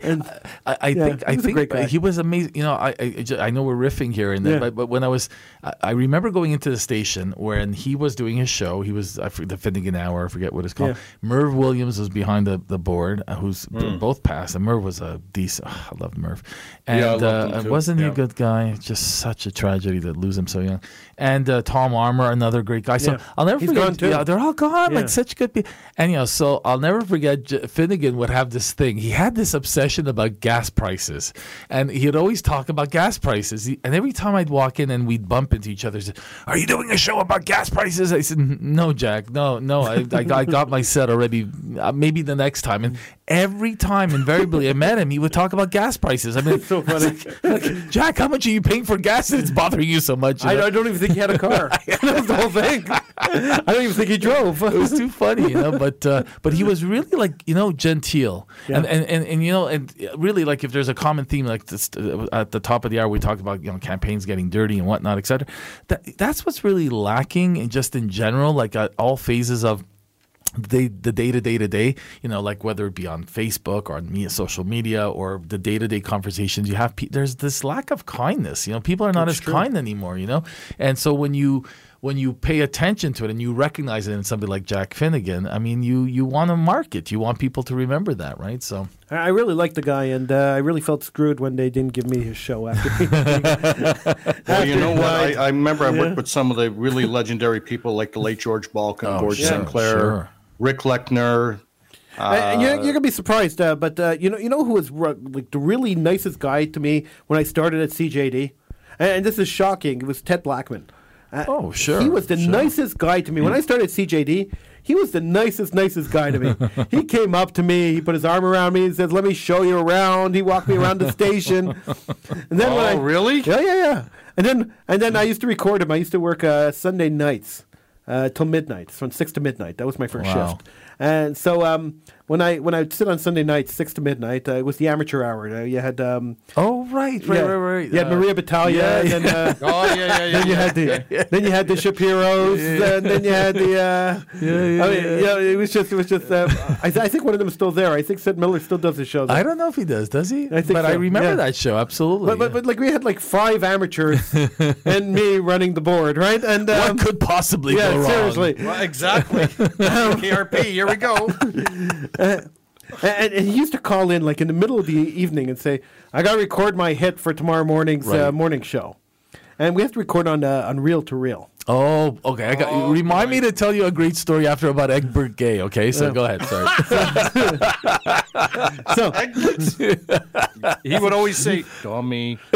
[SPEAKER 3] I, I
[SPEAKER 2] yeah,
[SPEAKER 3] think
[SPEAKER 2] he
[SPEAKER 3] I
[SPEAKER 2] was
[SPEAKER 3] think he was amazing. You know, I, I, I ju- I know we're riffing here, and
[SPEAKER 2] Yeah.
[SPEAKER 3] but, but when I was, I, I remember going into the station when he was doing his show. He was I forget, the Finnegan Hour. I forget what it's called.
[SPEAKER 2] Yeah.
[SPEAKER 3] Merv Williams was behind the, the board, uh, who's b-
[SPEAKER 4] Hmm.
[SPEAKER 3] both passed. And Merv was a decent. I loved Merv, and
[SPEAKER 4] Yeah, I loved him
[SPEAKER 3] uh,
[SPEAKER 4] too.
[SPEAKER 3] wasn't he a good guy? Just such a tragedy to lose him so young. And uh, Tom Armour, another great guy. So
[SPEAKER 2] Yeah.
[SPEAKER 3] I'll never
[SPEAKER 2] He's
[SPEAKER 3] forget. Yeah, they're all gone.
[SPEAKER 2] Yeah.
[SPEAKER 3] Like such good people. And you know, so I'll never forget. J- Finnegan would have this thing. He had this obsession about gas prices, and he'd always talk about gas prices. He, and every time I'd walk in and we'd bump into each other, he'd say, "Are you doing a show about gas prices?" I said, "No, Jack. No, no. I, I, I got my set already. Uh, maybe the next time." And every time, invariably, I met him, he would talk about gas prices. I mean,
[SPEAKER 2] so funny.
[SPEAKER 3] like, Jack, how much are you paying for gas? It's bothering you so much. you
[SPEAKER 2] I. I don't even think he had a car. that was the whole thing. I don't even think he drove.
[SPEAKER 3] it was too funny, you know. But uh, but he was really like you know genteel, and, and and and you know, and really like if there's a common theme like this, uh, at the top of the hour we talked about you know campaigns getting dirty and whatnot, et cetera. That that's what's really lacking, and just in general, like at all phases of the the day to day to day, you know, like whether it be on Facebook or on media, social media or the day to day conversations you have, pe- there's this lack of kindness. You know, people are not as kind anymore. You know, and so when you when you pay attention to it and you recognize it in somebody like Jack Finnegan, I mean, you you want to market, you want people to remember that, right? So
[SPEAKER 2] I I really like the guy, and uh, I really felt screwed when they didn't give me his show after. he-
[SPEAKER 4] Well, you know what? I, I remember I worked with some of the really legendary people like the late George Balcan,
[SPEAKER 3] Oh,
[SPEAKER 4] George
[SPEAKER 3] sure,
[SPEAKER 4] Sinclair,
[SPEAKER 3] sure.
[SPEAKER 4] Rick Leckner.
[SPEAKER 2] And you're, you're gonna be surprised, uh, but uh, you know, you know who was ru- like the really nicest guy to me when I started at CJAD, and, and this is shocking. It was Ted Blackman. Uh,
[SPEAKER 3] Oh, sure,
[SPEAKER 2] He was the
[SPEAKER 3] sure.
[SPEAKER 2] nicest guy to me when I started at CJAD. He was the nicest, nicest guy to me. he came up to me, he put his arm around me, and says, "Let me show you around." He walked me around the station. And then when
[SPEAKER 4] Oh,
[SPEAKER 2] I,
[SPEAKER 4] really?
[SPEAKER 2] Yeah, yeah, yeah. And then and then I used to record him. I used to work uh, Sunday nights uh, till midnight, from six to midnight. That was my first
[SPEAKER 3] Wow.
[SPEAKER 2] shift. And so um, when I when I would sit on Sunday nights, six to midnight, uh, it was the amateur hour. Uh, you had um,
[SPEAKER 3] oh right, right,
[SPEAKER 2] yeah,
[SPEAKER 3] right, right.
[SPEAKER 2] You had
[SPEAKER 3] Uh,
[SPEAKER 2] Maria Battaglia,
[SPEAKER 3] yeah,
[SPEAKER 2] and then, uh,
[SPEAKER 4] Oh yeah, yeah, yeah.
[SPEAKER 2] then you had the then you had the Shapiros, and then you had the uh,
[SPEAKER 3] Yeah, yeah,
[SPEAKER 2] I mean,
[SPEAKER 3] yeah.
[SPEAKER 2] you know, it was just it was just. Uh, I, th- I think one of them is still there. I think Sid Miller still does the show. there.
[SPEAKER 3] I don't know if he does. Does he?
[SPEAKER 2] I think
[SPEAKER 3] but I remember
[SPEAKER 2] yeah.
[SPEAKER 3] that show absolutely.
[SPEAKER 2] But, but,
[SPEAKER 3] yeah.
[SPEAKER 2] but like we had like five amateurs and me running the board, right? And um,
[SPEAKER 3] what could possibly
[SPEAKER 2] yeah,
[SPEAKER 3] go wrong?
[SPEAKER 2] seriously.
[SPEAKER 4] Well, exactly. KRP. Here we go.
[SPEAKER 2] And, and he used to call in like in the middle of the evening and say, "I got to record my hit for tomorrow morning's uh, morning show," and we have to record on uh, on reel to reel.
[SPEAKER 3] Oh, okay. I got,
[SPEAKER 4] Oh,
[SPEAKER 3] remind me to tell you a great story after about Egbert Gaye. Okay, so go ahead. Sorry.
[SPEAKER 2] So
[SPEAKER 4] He would always say, "Dummy."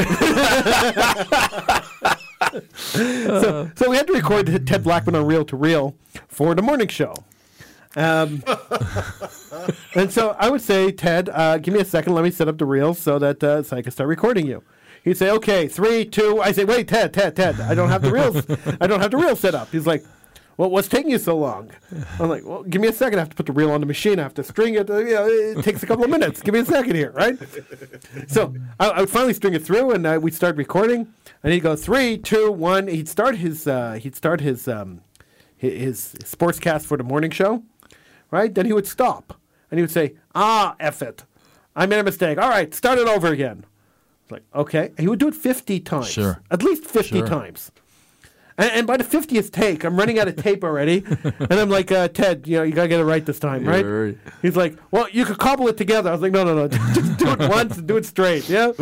[SPEAKER 2] so, so we had to record Ted Blackman on reel to reel for the morning show. Um, and so I would say, Ted, uh, give me a second. Let me set up the reels so that uh, so I can start recording you. He'd say, okay, three, two. I say, wait, Ted, Ted, Ted. I don't have the reels. I don't have the reel set up. He's like, well, what's taking you so long? I'm like, well, give me a second. I have to put the reel on the machine. I have to string it. Uh, you know, it takes a couple of minutes. Give me a second here, right? So I, I would finally string it through, and uh, we'd start recording. And he'd go three, two, one. He'd start his uh, he'd start his um, hi- his sportscast for the morning show, right? Then he would stop, and he would say, "Ah, F it, I made a mistake. All right, start it over again." It's like okay, and he would do it fifty times,
[SPEAKER 3] Sure.
[SPEAKER 2] at least fifty
[SPEAKER 3] Sure.
[SPEAKER 2] times. And, and by the fiftieth take, I'm running out of tape already, and I'm like, uh, Ted, you know, you gotta get it right this time, right?
[SPEAKER 3] right.
[SPEAKER 2] He's like, well, you could cobble it together. I was like, no, no, no, just do it once and do it straight, yeah.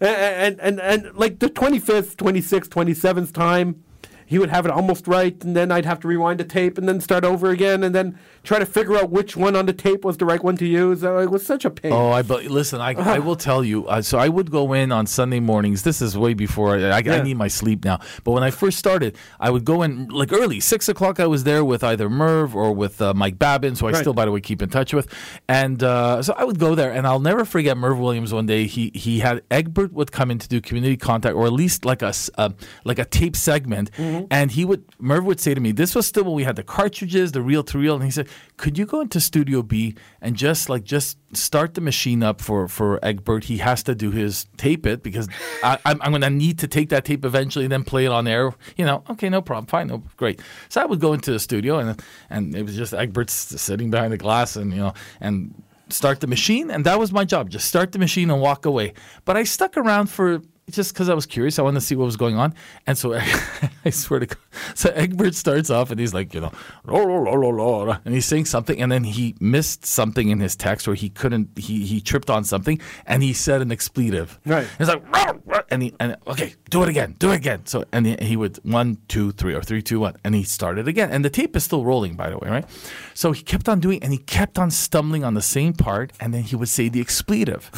[SPEAKER 2] And and and, and like the 25th, 26th, 27th time, he would have it almost right, and then I'd have to rewind the tape and then start over again, and then try to figure out which one on the tape was the right one to use. Uh, it was such a pain.
[SPEAKER 3] Oh, I but listen, I, I will tell you. Uh, so I would go in on Sunday mornings. This is way before I, I,
[SPEAKER 2] Yeah.
[SPEAKER 3] I need my sleep now. But when I first started, I would go in like early, six o'clock. I was there with either Merv or with uh, Mike Babin, who I
[SPEAKER 2] Right.
[SPEAKER 3] still, by the way, keep in touch with. And uh, so I would go there, and I'll never forget Merv Williams. One day, he he had Egbert would come in to do community contact, or at least like a uh, like a tape segment, Mm-hmm. And he would Merv would say to me, "This was still when we had the cartridges, the reel to reel." And he said, "Could you go into Studio B and just like just start the machine up for for Egbert? He has to do his tape it because I, I'm, I'm going to need to take that tape eventually, and then play it on air. You know, okay, no problem, fine, no, great." So I would go into the studio, and and it was just Egbert sitting behind the glass, and you know, and start the machine, and that was my job. Just start the machine and walk away. But I stuck around for just because I was curious. I wanted to see what was going on, and so I swear to God, so Egbert starts off and he's like, you know, "La, la, la, la, la," and he's saying something, and then he missed something in his text, or he couldn't, he he tripped on something, and he said an expletive.
[SPEAKER 2] Right.
[SPEAKER 3] He's like, and he and okay, do it again, do it again. So and he, he would one, two, three, or three, two, one, and he started again, and the tape is still rolling, by the way, right? So he kept on doing, and he kept on stumbling on the same part, and then he would say the expletive.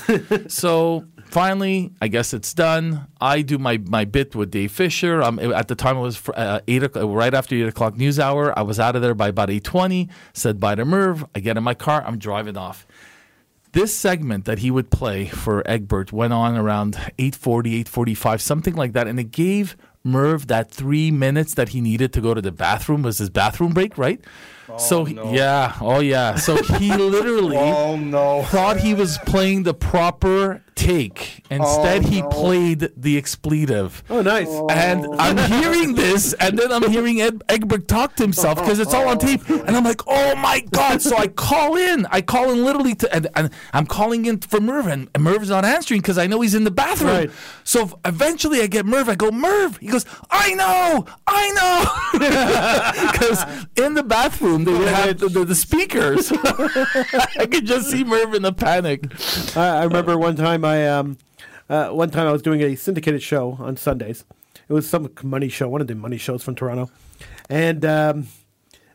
[SPEAKER 3] so finally, I guess it's done. I do my, my bit with Dave Fisher. Um, at the time, it was uh, eight o'clock, right after eight o'clock news hour. I was out of there by about eight twenty. Said bye to Merv. I get in my car. I'm driving off. This segment that he would play for Egbert went on around 8:40, 8:45, something like that, and it gave Merv that three minutes that he needed to go to the bathroom was his bathroom break, right? So oh,
[SPEAKER 4] no.
[SPEAKER 3] yeah, oh yeah. So he literally
[SPEAKER 4] Oh no.
[SPEAKER 3] thought he was playing the proper take. Instead, oh, he
[SPEAKER 4] no.
[SPEAKER 3] played the expletive.
[SPEAKER 2] Oh, nice.
[SPEAKER 3] And oh. I'm hearing this, and then I'm hearing Ed, Egbert talk to himself because it's all on tape. And I'm like, oh my God. So I call in. I call in literally to, and, and I'm calling in for Merv, and Merv's not answering because I know he's in the bathroom.
[SPEAKER 2] Right.
[SPEAKER 3] So eventually I get Merv. I go, Merv. He goes, I know, I know. Because in the bathroom, they would have the, the, the speakers. I could just see Merv in the panic.
[SPEAKER 2] I, I remember one time I um, uh, one time I was doing a syndicated show on Sundays. It was some money show, one of the money shows from Toronto, and um,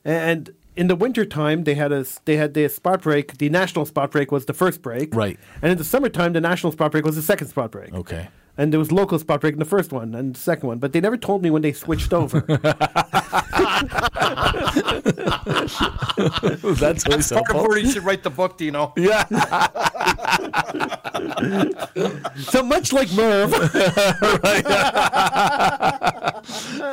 [SPEAKER 2] and in the winter time they had a they had the spot break. The national spot break was the first break,
[SPEAKER 3] Right.
[SPEAKER 2] And in the summertime, the national spot break was the second spot break.
[SPEAKER 3] Okay.
[SPEAKER 2] And there was local spot break in the first one and the second one, but they never told me when they switched over.
[SPEAKER 3] That's always so
[SPEAKER 4] Parker Ford, you should write the book, Dino.
[SPEAKER 3] Yeah.
[SPEAKER 2] so much like Merv.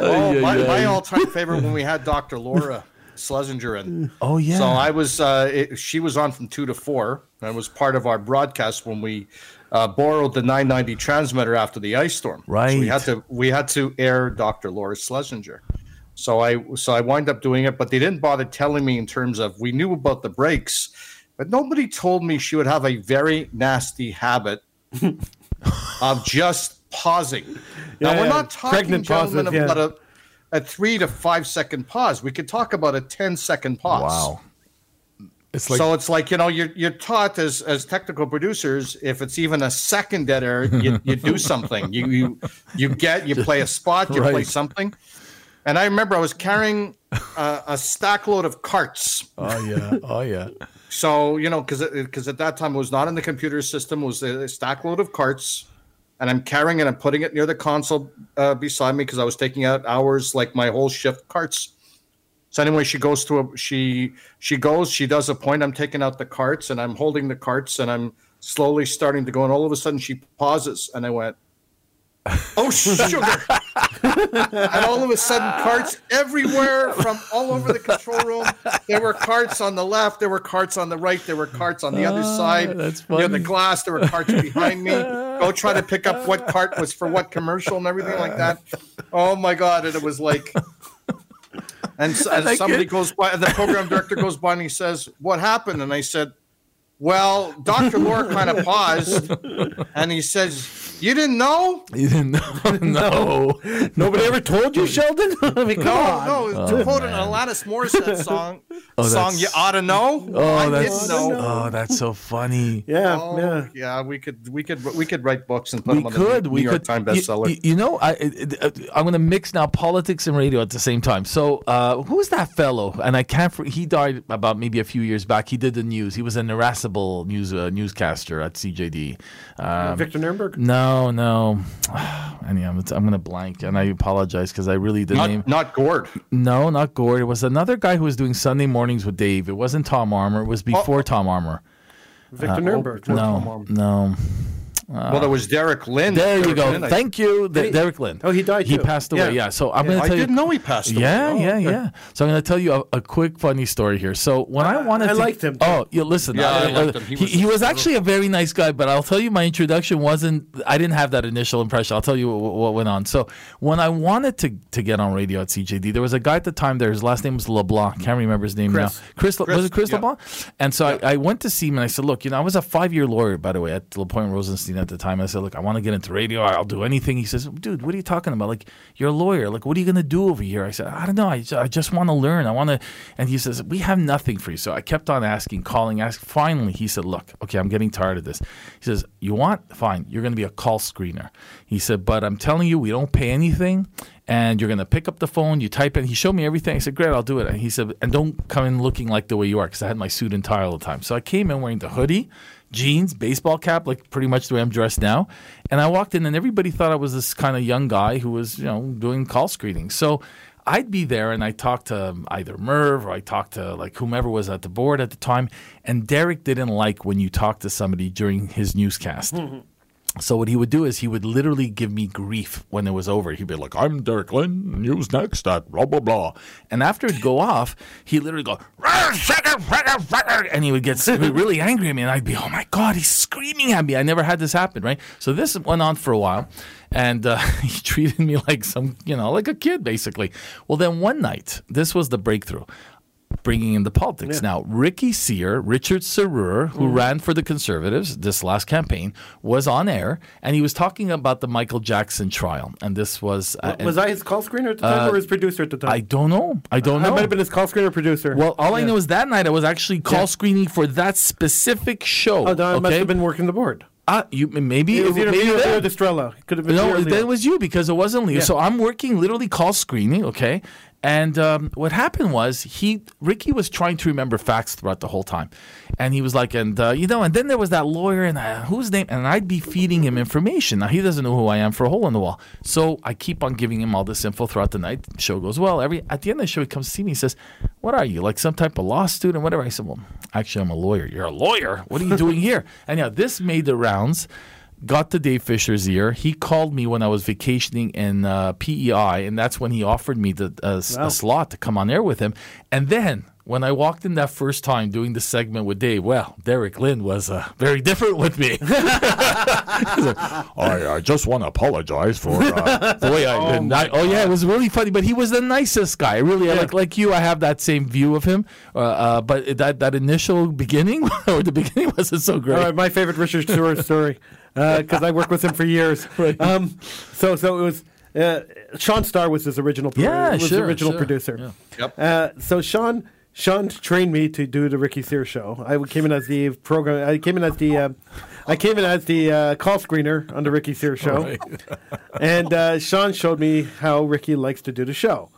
[SPEAKER 4] Oh, my,
[SPEAKER 3] yeah,
[SPEAKER 4] my
[SPEAKER 3] yeah.
[SPEAKER 4] all-time favorite when we had Dr. Laura Schlesinger in.
[SPEAKER 3] Oh yeah.
[SPEAKER 4] So I was, uh, it, she was on from two to four, and was part of our broadcast when we uh, borrowed the 990 transmitter after the ice storm. So we had
[SPEAKER 3] Right.
[SPEAKER 4] to we had to air Dr. Laura Schlesinger. So I so I wind up doing it, but they didn't bother telling me in terms of we knew about the breaks, but nobody told me she would have a very nasty habit of just pausing. now we're
[SPEAKER 2] yeah.
[SPEAKER 4] not talking,
[SPEAKER 2] Pregnant
[SPEAKER 4] gentlemen,
[SPEAKER 2] pauses, yeah.
[SPEAKER 4] about a a three to five second pause. We could talk about a 10 second pause.
[SPEAKER 3] wow. It's like
[SPEAKER 4] so it's like you know you're you're taught as as technical producers if it's even a second dead air you, you do something. You you you get you play a spot you play something. And I remember I was carrying a, a stack load of carts.
[SPEAKER 3] Oh yeah. Oh yeah.
[SPEAKER 4] so you know because because at that time it was not in the computer system it was a, stack load of carts and I'm carrying it and putting it near the console uh, beside me because I was taking out hours like my whole shift carts so anyway, she goes to a she she goes, she does a point. I'm taking out the carts and I'm holding the carts and I'm slowly starting to go, and all of a sudden she pauses and I went, Oh sugar. and all of a sudden carts everywhere from all over the control room. There were carts on the left, there were carts on the right, there were carts on the other ah, side.
[SPEAKER 3] that's
[SPEAKER 4] Near the glass, there were carts behind me. Go try to pick up what cart was for what commercial and everything like that. Oh my god! And it was like and, and somebody
[SPEAKER 3] it.
[SPEAKER 4] goes by, the program director goes by and he says, What happened? And I said, Well, Dr. Laura kind of paused and he says, You didn't know?
[SPEAKER 3] You didn't know. no.
[SPEAKER 2] Nobody ever told you, Sheldon? I mean, come
[SPEAKER 4] No,
[SPEAKER 2] on.
[SPEAKER 4] no, to quote an Alanis Morissette song,
[SPEAKER 3] Oh,
[SPEAKER 4] song
[SPEAKER 3] that's-
[SPEAKER 4] You Ought to Know.
[SPEAKER 3] Oh,
[SPEAKER 4] I
[SPEAKER 3] that's
[SPEAKER 4] didn't know.
[SPEAKER 3] oh, that's so funny.
[SPEAKER 2] Yeah,
[SPEAKER 4] Oh,
[SPEAKER 2] yeah.
[SPEAKER 4] yeah. we could, we could, we could write books and put
[SPEAKER 3] We
[SPEAKER 4] them on
[SPEAKER 3] could,
[SPEAKER 4] the New
[SPEAKER 3] we
[SPEAKER 4] York
[SPEAKER 3] could.
[SPEAKER 4] Times
[SPEAKER 3] You-
[SPEAKER 4] bestseller.
[SPEAKER 3] You, you know, I, it- it- I'm going to mix now politics and radio at the same time. So, uh, who's that fellow? And I can't. For, he died about maybe a few years back. He did the news. He was an irascible news uh, newscaster at CJAD. Um,
[SPEAKER 2] Victor Nuremberg?
[SPEAKER 3] no, no. No. Anyhow, I'm, I'm going to blank, and I apologize because I really the name.
[SPEAKER 4] not, not Gord.
[SPEAKER 3] No, not Gord. It was another guy who was doing Sunday mornings with Dave. It wasn't Tom Armour. It was oh. before Tom Armour.
[SPEAKER 2] Victor uh, Nuremberg.
[SPEAKER 3] No, no.
[SPEAKER 4] Well, it was Derek Lynn.
[SPEAKER 3] There you go.
[SPEAKER 4] Lynn, I-
[SPEAKER 3] Thank you, De-
[SPEAKER 2] he-
[SPEAKER 3] Derek Lynn.
[SPEAKER 2] Oh, he died
[SPEAKER 3] He
[SPEAKER 2] too.
[SPEAKER 3] passed away.
[SPEAKER 2] Yeah.
[SPEAKER 3] Yeah. So I'm
[SPEAKER 2] Yeah.
[SPEAKER 3] going to tell you.
[SPEAKER 4] I didn't know he passed away.
[SPEAKER 3] Yeah,
[SPEAKER 4] Oh,
[SPEAKER 3] yeah,
[SPEAKER 4] okay.
[SPEAKER 3] yeah. So I'm going to tell you a, a quick funny story here. So when I wanted
[SPEAKER 2] I
[SPEAKER 3] to,
[SPEAKER 2] liked him, too.
[SPEAKER 3] Oh, you listen.
[SPEAKER 4] Yeah, I
[SPEAKER 3] uh,
[SPEAKER 4] liked him. He
[SPEAKER 3] He,
[SPEAKER 4] was-
[SPEAKER 3] he was actually a very nice guy, but I'll tell you, my introduction wasn't. I didn't have that initial impression. I'll tell you what, what went on. So when I wanted to to get on radio at CJAD, there was a guy at the time there. His last name was LeBlanc. Can't remember his name
[SPEAKER 2] Chris.
[SPEAKER 3] now. Chris, was it Chris
[SPEAKER 4] yeah.
[SPEAKER 3] LeBlanc? And so I, I went to see him and I said, look, you know, I was a five year lawyer, by the way, at LaPointe Rosenstein at the time. I said, look, I want to get into radio. I'll do anything. He says, dude, what are you talking about? Like, you're a lawyer. Like, what are you going to do over here? I said, I don't know. I, I just want to learn. I want to. And he says, we have nothing for you. So I kept on asking, calling, asking. Finally, he said, look, okay, I'm getting tired of this. He says, you want? Fine. You're going to be a call screener. He said, but I'm telling you, we don't pay anything. And you're going to pick up the phone, you type in. He showed me everything. I said, great, I'll do it. And he said, and don't come in looking like the way you are because I had my suit and tie all the time. So I came in wearing the hoodie, jeans, baseball cap, like pretty much the way I'm dressed now. And I walked in and everybody thought I was this kind of young guy who was, you know, doing call screening. So I'd be there and I talked to um, either Merv or I talked to like whomever was at the board at the time. And Derek didn't like when you talked to somebody during his newscast. Mm-hmm. So what he would do is he would literally give me grief when it was over. He'd be like, "I'm Derek Lynn. News next at blah blah blah," and after it'd go off, he'd literally go, and he would get really angry at me, and I'd be, "Oh my god, he's screaming at me!" I never had this happen, right? So this went on for a while, and uh, he treated me like some, you know, like a kid basically. Well, then one night, this was the breakthrough bringing in the politics. Now, Ricky Sear, Richard Serur, who ran for the Conservatives this last campaign, was on air and he was talking about the Michael Jackson trial. And this was. Uh,
[SPEAKER 2] Was I his call screener at the time or his producer at the time?
[SPEAKER 3] I don't know. I don't know.
[SPEAKER 2] I might have been his call screener producer.
[SPEAKER 3] well, all I know is that night I was actually call
[SPEAKER 2] Yeah.
[SPEAKER 3] screening for that specific show.
[SPEAKER 2] Oh, I must have been working the board.
[SPEAKER 3] Uh, you maybe
[SPEAKER 2] It was either
[SPEAKER 3] maybe.
[SPEAKER 2] Leo Destrella. Could have been
[SPEAKER 3] No, that was you because it wasn't Leo.
[SPEAKER 2] Yeah.
[SPEAKER 3] So I'm working literally call screening, okay? And um, what happened was he Ricky was trying to remember facts throughout the whole time, and he was like, and uh, you know, and then there was that lawyer and uh, whose name, and I'd be feeding him information. Now he doesn't know who I am for a hole in the wall, so I keep on giving him all this info throughout the night. The show goes well. Every at the end of the show, he comes to see me. He says, "What are you like? Some type of law student, whatever?" I said, "Well, actually, I'm a lawyer. You're a lawyer. What are you doing here?" And yeah, this made the rounds got to Dave Fisher's ear. He called me when I was vacationing in uh, PEI, and that's when he offered me the uh, s- a slot to come on air with him. And then when I walked in that first time doing the segment with Dave, well, Derek Lynn was uh, very different with me. Like, I, I just want to apologize for uh, the way I, and I. Oh yeah, it was really funny. But he was the nicest guy. Really, like like you, I have that same view of him. Uh, uh, but that that initial beginning or the beginning wasn't so great.
[SPEAKER 2] All right, my favorite Richard Stewart story because I worked with him for years.
[SPEAKER 3] Right.
[SPEAKER 2] Um, so so it was uh, Sean Starr was his original pro-
[SPEAKER 3] Yeah,
[SPEAKER 2] was
[SPEAKER 3] sure,
[SPEAKER 2] the original
[SPEAKER 3] sure.
[SPEAKER 2] producer.
[SPEAKER 4] Yep.
[SPEAKER 2] Uh, so Sean Sean trained me to do the Ricky Sears show. I came in as the program. I came in as the. Uh, I came in as the uh, call screener on the Ricky Sears show, and uh, Sean showed me how Ricky likes to do the show.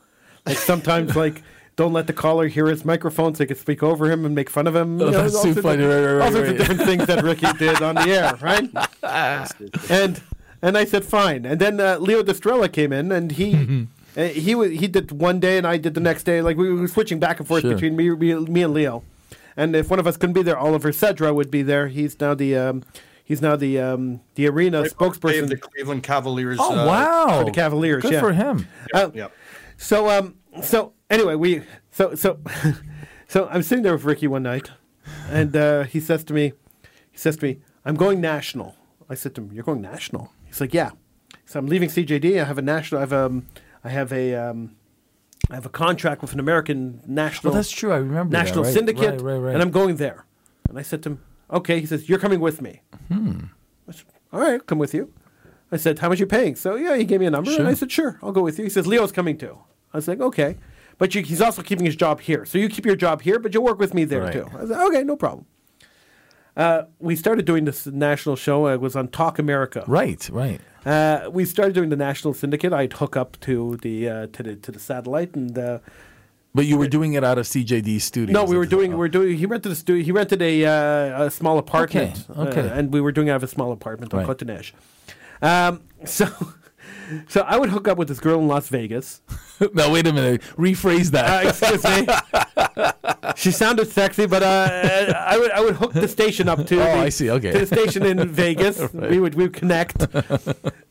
[SPEAKER 2] Like sometimes, like don't let the caller hear his microphone so they can speak over him and make fun of him. You know,
[SPEAKER 3] that's
[SPEAKER 2] all
[SPEAKER 3] too
[SPEAKER 2] sorts
[SPEAKER 3] funny.
[SPEAKER 2] of-
[SPEAKER 3] Right, right, right,
[SPEAKER 2] all sorts
[SPEAKER 3] right.
[SPEAKER 2] of different things that Ricky did on the air, right? and and I said fine. And then uh, Leo Destrella came in, and he uh, he wa he did one day, and I did the next day. Like we were switching back and forth
[SPEAKER 3] Sure.
[SPEAKER 2] between me, me me and Leo. And if one of us couldn't be there, Oliver Cedra would be there. He's now the um, he's now the um, the arena
[SPEAKER 4] Dave,
[SPEAKER 2] spokesperson
[SPEAKER 4] the Cleveland Cavaliers.
[SPEAKER 3] Oh
[SPEAKER 4] uh,
[SPEAKER 3] wow!
[SPEAKER 2] for the Cavaliers.
[SPEAKER 3] Good
[SPEAKER 2] yeah.
[SPEAKER 3] for him.
[SPEAKER 2] Uh,
[SPEAKER 4] Yep.
[SPEAKER 2] So um so anyway we so so so I'm sitting there with Ricky one night, and uh, he says to me, he says to me, I'm going national. I said to him, You're going national? He's like, Yeah. So I'm leaving CJAD. I have a national. I have um I have a um I have a contract with an American national.
[SPEAKER 3] Well, that's true. I remember that,
[SPEAKER 2] National
[SPEAKER 3] right,
[SPEAKER 2] Syndicate,
[SPEAKER 3] right, right, right.
[SPEAKER 2] and I'm going there. And I said to him, Okay. He says, You're coming with me.
[SPEAKER 3] Hmm.
[SPEAKER 2] I said, All right, come with you. I said, How much are you paying? So yeah, he gave me a number, and
[SPEAKER 3] Sure.
[SPEAKER 2] I said, Sure, I'll go with you. He says, Leo's coming too. I was like, Okay, but you, he's also keeping his job here, so you keep your job here, but you'll work with me there
[SPEAKER 3] Right.
[SPEAKER 2] too. I said, Okay, no problem. Uh, we started doing this national show. It was on Talk America.
[SPEAKER 3] Right, right.
[SPEAKER 2] Uh, we started doing the national syndicate. I'd hook up to the uh, to the to the satellite, and uh,
[SPEAKER 3] But you were doing it out of CJAD studio.
[SPEAKER 2] no, we were doing we were doing. He rented a studio. He rented a uh, a small apartment.
[SPEAKER 3] Okay, okay.
[SPEAKER 2] uh, and we were doing it out of a small apartment on
[SPEAKER 3] Right.
[SPEAKER 2] Côte-des-Neiges. Um, so, so I would hook up with this girl in Las Vegas,
[SPEAKER 3] no, wait a minute. Rephrase
[SPEAKER 2] Uh,
[SPEAKER 3] that.
[SPEAKER 2] excuse me. she sounded sexy, but uh, I would I would hook the station up to.
[SPEAKER 3] Oh,
[SPEAKER 2] the,
[SPEAKER 3] I see. Okay.
[SPEAKER 2] To the station in Vegas, we would we would connect,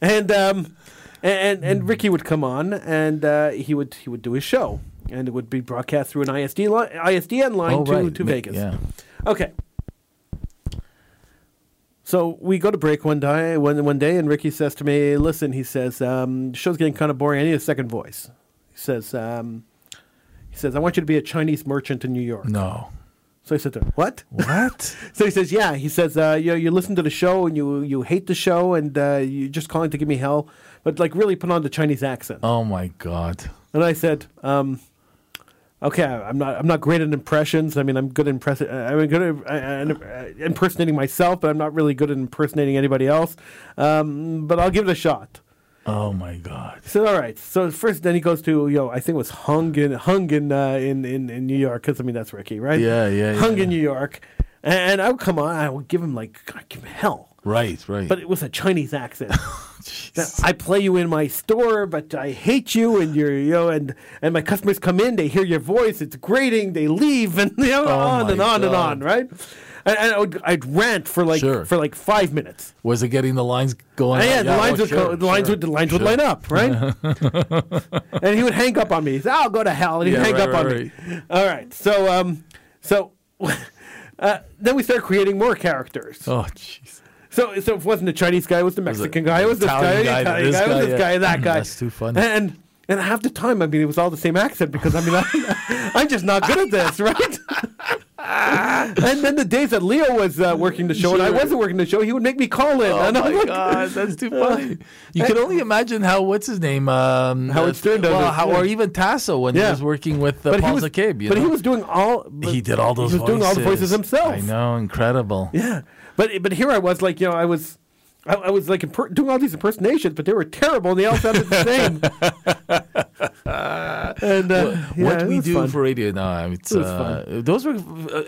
[SPEAKER 2] and um, and and Ricky would come on, and uh, he would he would do his show, and it would be broadcast through an ISD line, ISDN line
[SPEAKER 3] oh,
[SPEAKER 2] to
[SPEAKER 3] right.
[SPEAKER 2] to
[SPEAKER 3] Ma-
[SPEAKER 2] Vegas.
[SPEAKER 3] Yeah.
[SPEAKER 2] Okay. So we go to break one day, one one day, and Ricky says to me, "Listen," he says, um, "the show's getting kind of boring. I need a second voice." He says, um, "He says I want you to be a Chinese merchant in New York."
[SPEAKER 3] No.
[SPEAKER 2] So I said to him, "What?"
[SPEAKER 3] What?
[SPEAKER 2] So he says, "Yeah." He says, uh, "You you listen to the show and you you hate the show and uh, you're just calling to give me hell, but like really put on the Chinese accent."
[SPEAKER 3] Oh my God.
[SPEAKER 2] And I said, um, "Okay, I'm not I'm not great at impressions. I mean, I'm good at impress- I'm good at uh, uh, impersonating myself, but I'm not really good at impersonating anybody else. Um, but I'll give it a shot."
[SPEAKER 3] Oh my God.
[SPEAKER 2] Said, "All right." So first, then he goes to you know I think it was Hung in Hung in uh, in, in in New York because I mean that's Ricky, right?
[SPEAKER 3] Yeah, yeah,
[SPEAKER 2] Hung
[SPEAKER 3] yeah.
[SPEAKER 2] in New York, and, and I would come on, I would give him like I'd give him hell.
[SPEAKER 3] Right, right.
[SPEAKER 2] But it was a Chinese accent. I play you in my store, but I hate you, and you're, you know, and and my customers come in, they hear your voice, it's grating, they leave, and you know, on
[SPEAKER 3] Oh my
[SPEAKER 2] and on and on, right? And, and I would, I'd rant for like
[SPEAKER 3] Sure.
[SPEAKER 2] for like five minutes.
[SPEAKER 3] was it getting the lines going?
[SPEAKER 2] Yeah,
[SPEAKER 3] up?
[SPEAKER 2] the lines
[SPEAKER 3] oh,
[SPEAKER 2] would
[SPEAKER 3] sure,
[SPEAKER 2] go, the lines would the lines would line up, right? and he would hang up on me. He'd say, "I'll go to hell," and he'd
[SPEAKER 3] Yeah,
[SPEAKER 2] hang
[SPEAKER 3] right,
[SPEAKER 2] up on
[SPEAKER 3] right,
[SPEAKER 2] me. All right, so um, so uh, then we start creating more characters.
[SPEAKER 3] Oh, jeez.
[SPEAKER 2] So, so it wasn't the Chinese guy; it was the Mexican guy. It was this guy,
[SPEAKER 3] Italian guy,
[SPEAKER 2] Italian
[SPEAKER 3] this
[SPEAKER 2] guy, it was this guy, that guy.
[SPEAKER 3] That's too funny.
[SPEAKER 2] And and half the time, I mean, it was all the same accent because I mean, I, I'm just not good at this, right? and then the days that Leo was uh, working the show and I wasn't working the show, he would make me call in.
[SPEAKER 3] Oh
[SPEAKER 2] and I'm
[SPEAKER 3] my
[SPEAKER 2] like,
[SPEAKER 3] god, that's too funny. You can only imagine how what's his name, um,
[SPEAKER 2] Howard
[SPEAKER 3] uh,
[SPEAKER 2] Stern does
[SPEAKER 3] well,
[SPEAKER 2] it,
[SPEAKER 3] how,
[SPEAKER 2] yeah.
[SPEAKER 3] or even Tasso when he was working with uh,
[SPEAKER 2] but
[SPEAKER 3] Paul Zakaib.
[SPEAKER 2] But
[SPEAKER 3] know?
[SPEAKER 2] he was doing all.
[SPEAKER 3] he did all those.
[SPEAKER 2] He was doing all the voices himself.
[SPEAKER 3] I know, incredible.
[SPEAKER 2] Yeah, but but here I was like, you know, I was. I, I was like imper- doing all these impersonations, but they were terrible, and they all sounded the same. and uh, yeah,
[SPEAKER 3] what we do
[SPEAKER 2] fun.
[SPEAKER 3] for radio now, it's uh, those were.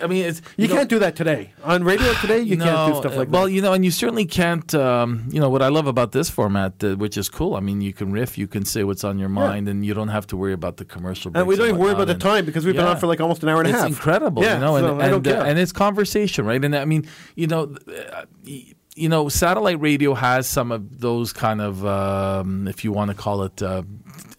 [SPEAKER 3] I mean, it's
[SPEAKER 2] You,
[SPEAKER 3] know-
[SPEAKER 2] can't do that today on radio today. You can't do stuff
[SPEAKER 3] uh,
[SPEAKER 2] like
[SPEAKER 3] well,
[SPEAKER 2] that.
[SPEAKER 3] you know, and you certainly can't. Um, you know what I love about this format, uh, which is cool. I mean, you can riff, you can say what's on your mind, and you don't have to worry about the commercial.
[SPEAKER 2] And we don't even worry about the time because we've been on for like almost an hour and a half.
[SPEAKER 3] it's incredible,
[SPEAKER 2] Yeah,
[SPEAKER 3] you know, and
[SPEAKER 2] so
[SPEAKER 3] and, uh, and it's conversation, right? And I mean, you know, uh, you know, satellite radio has some of those kind of, um, if you want to call it, uh,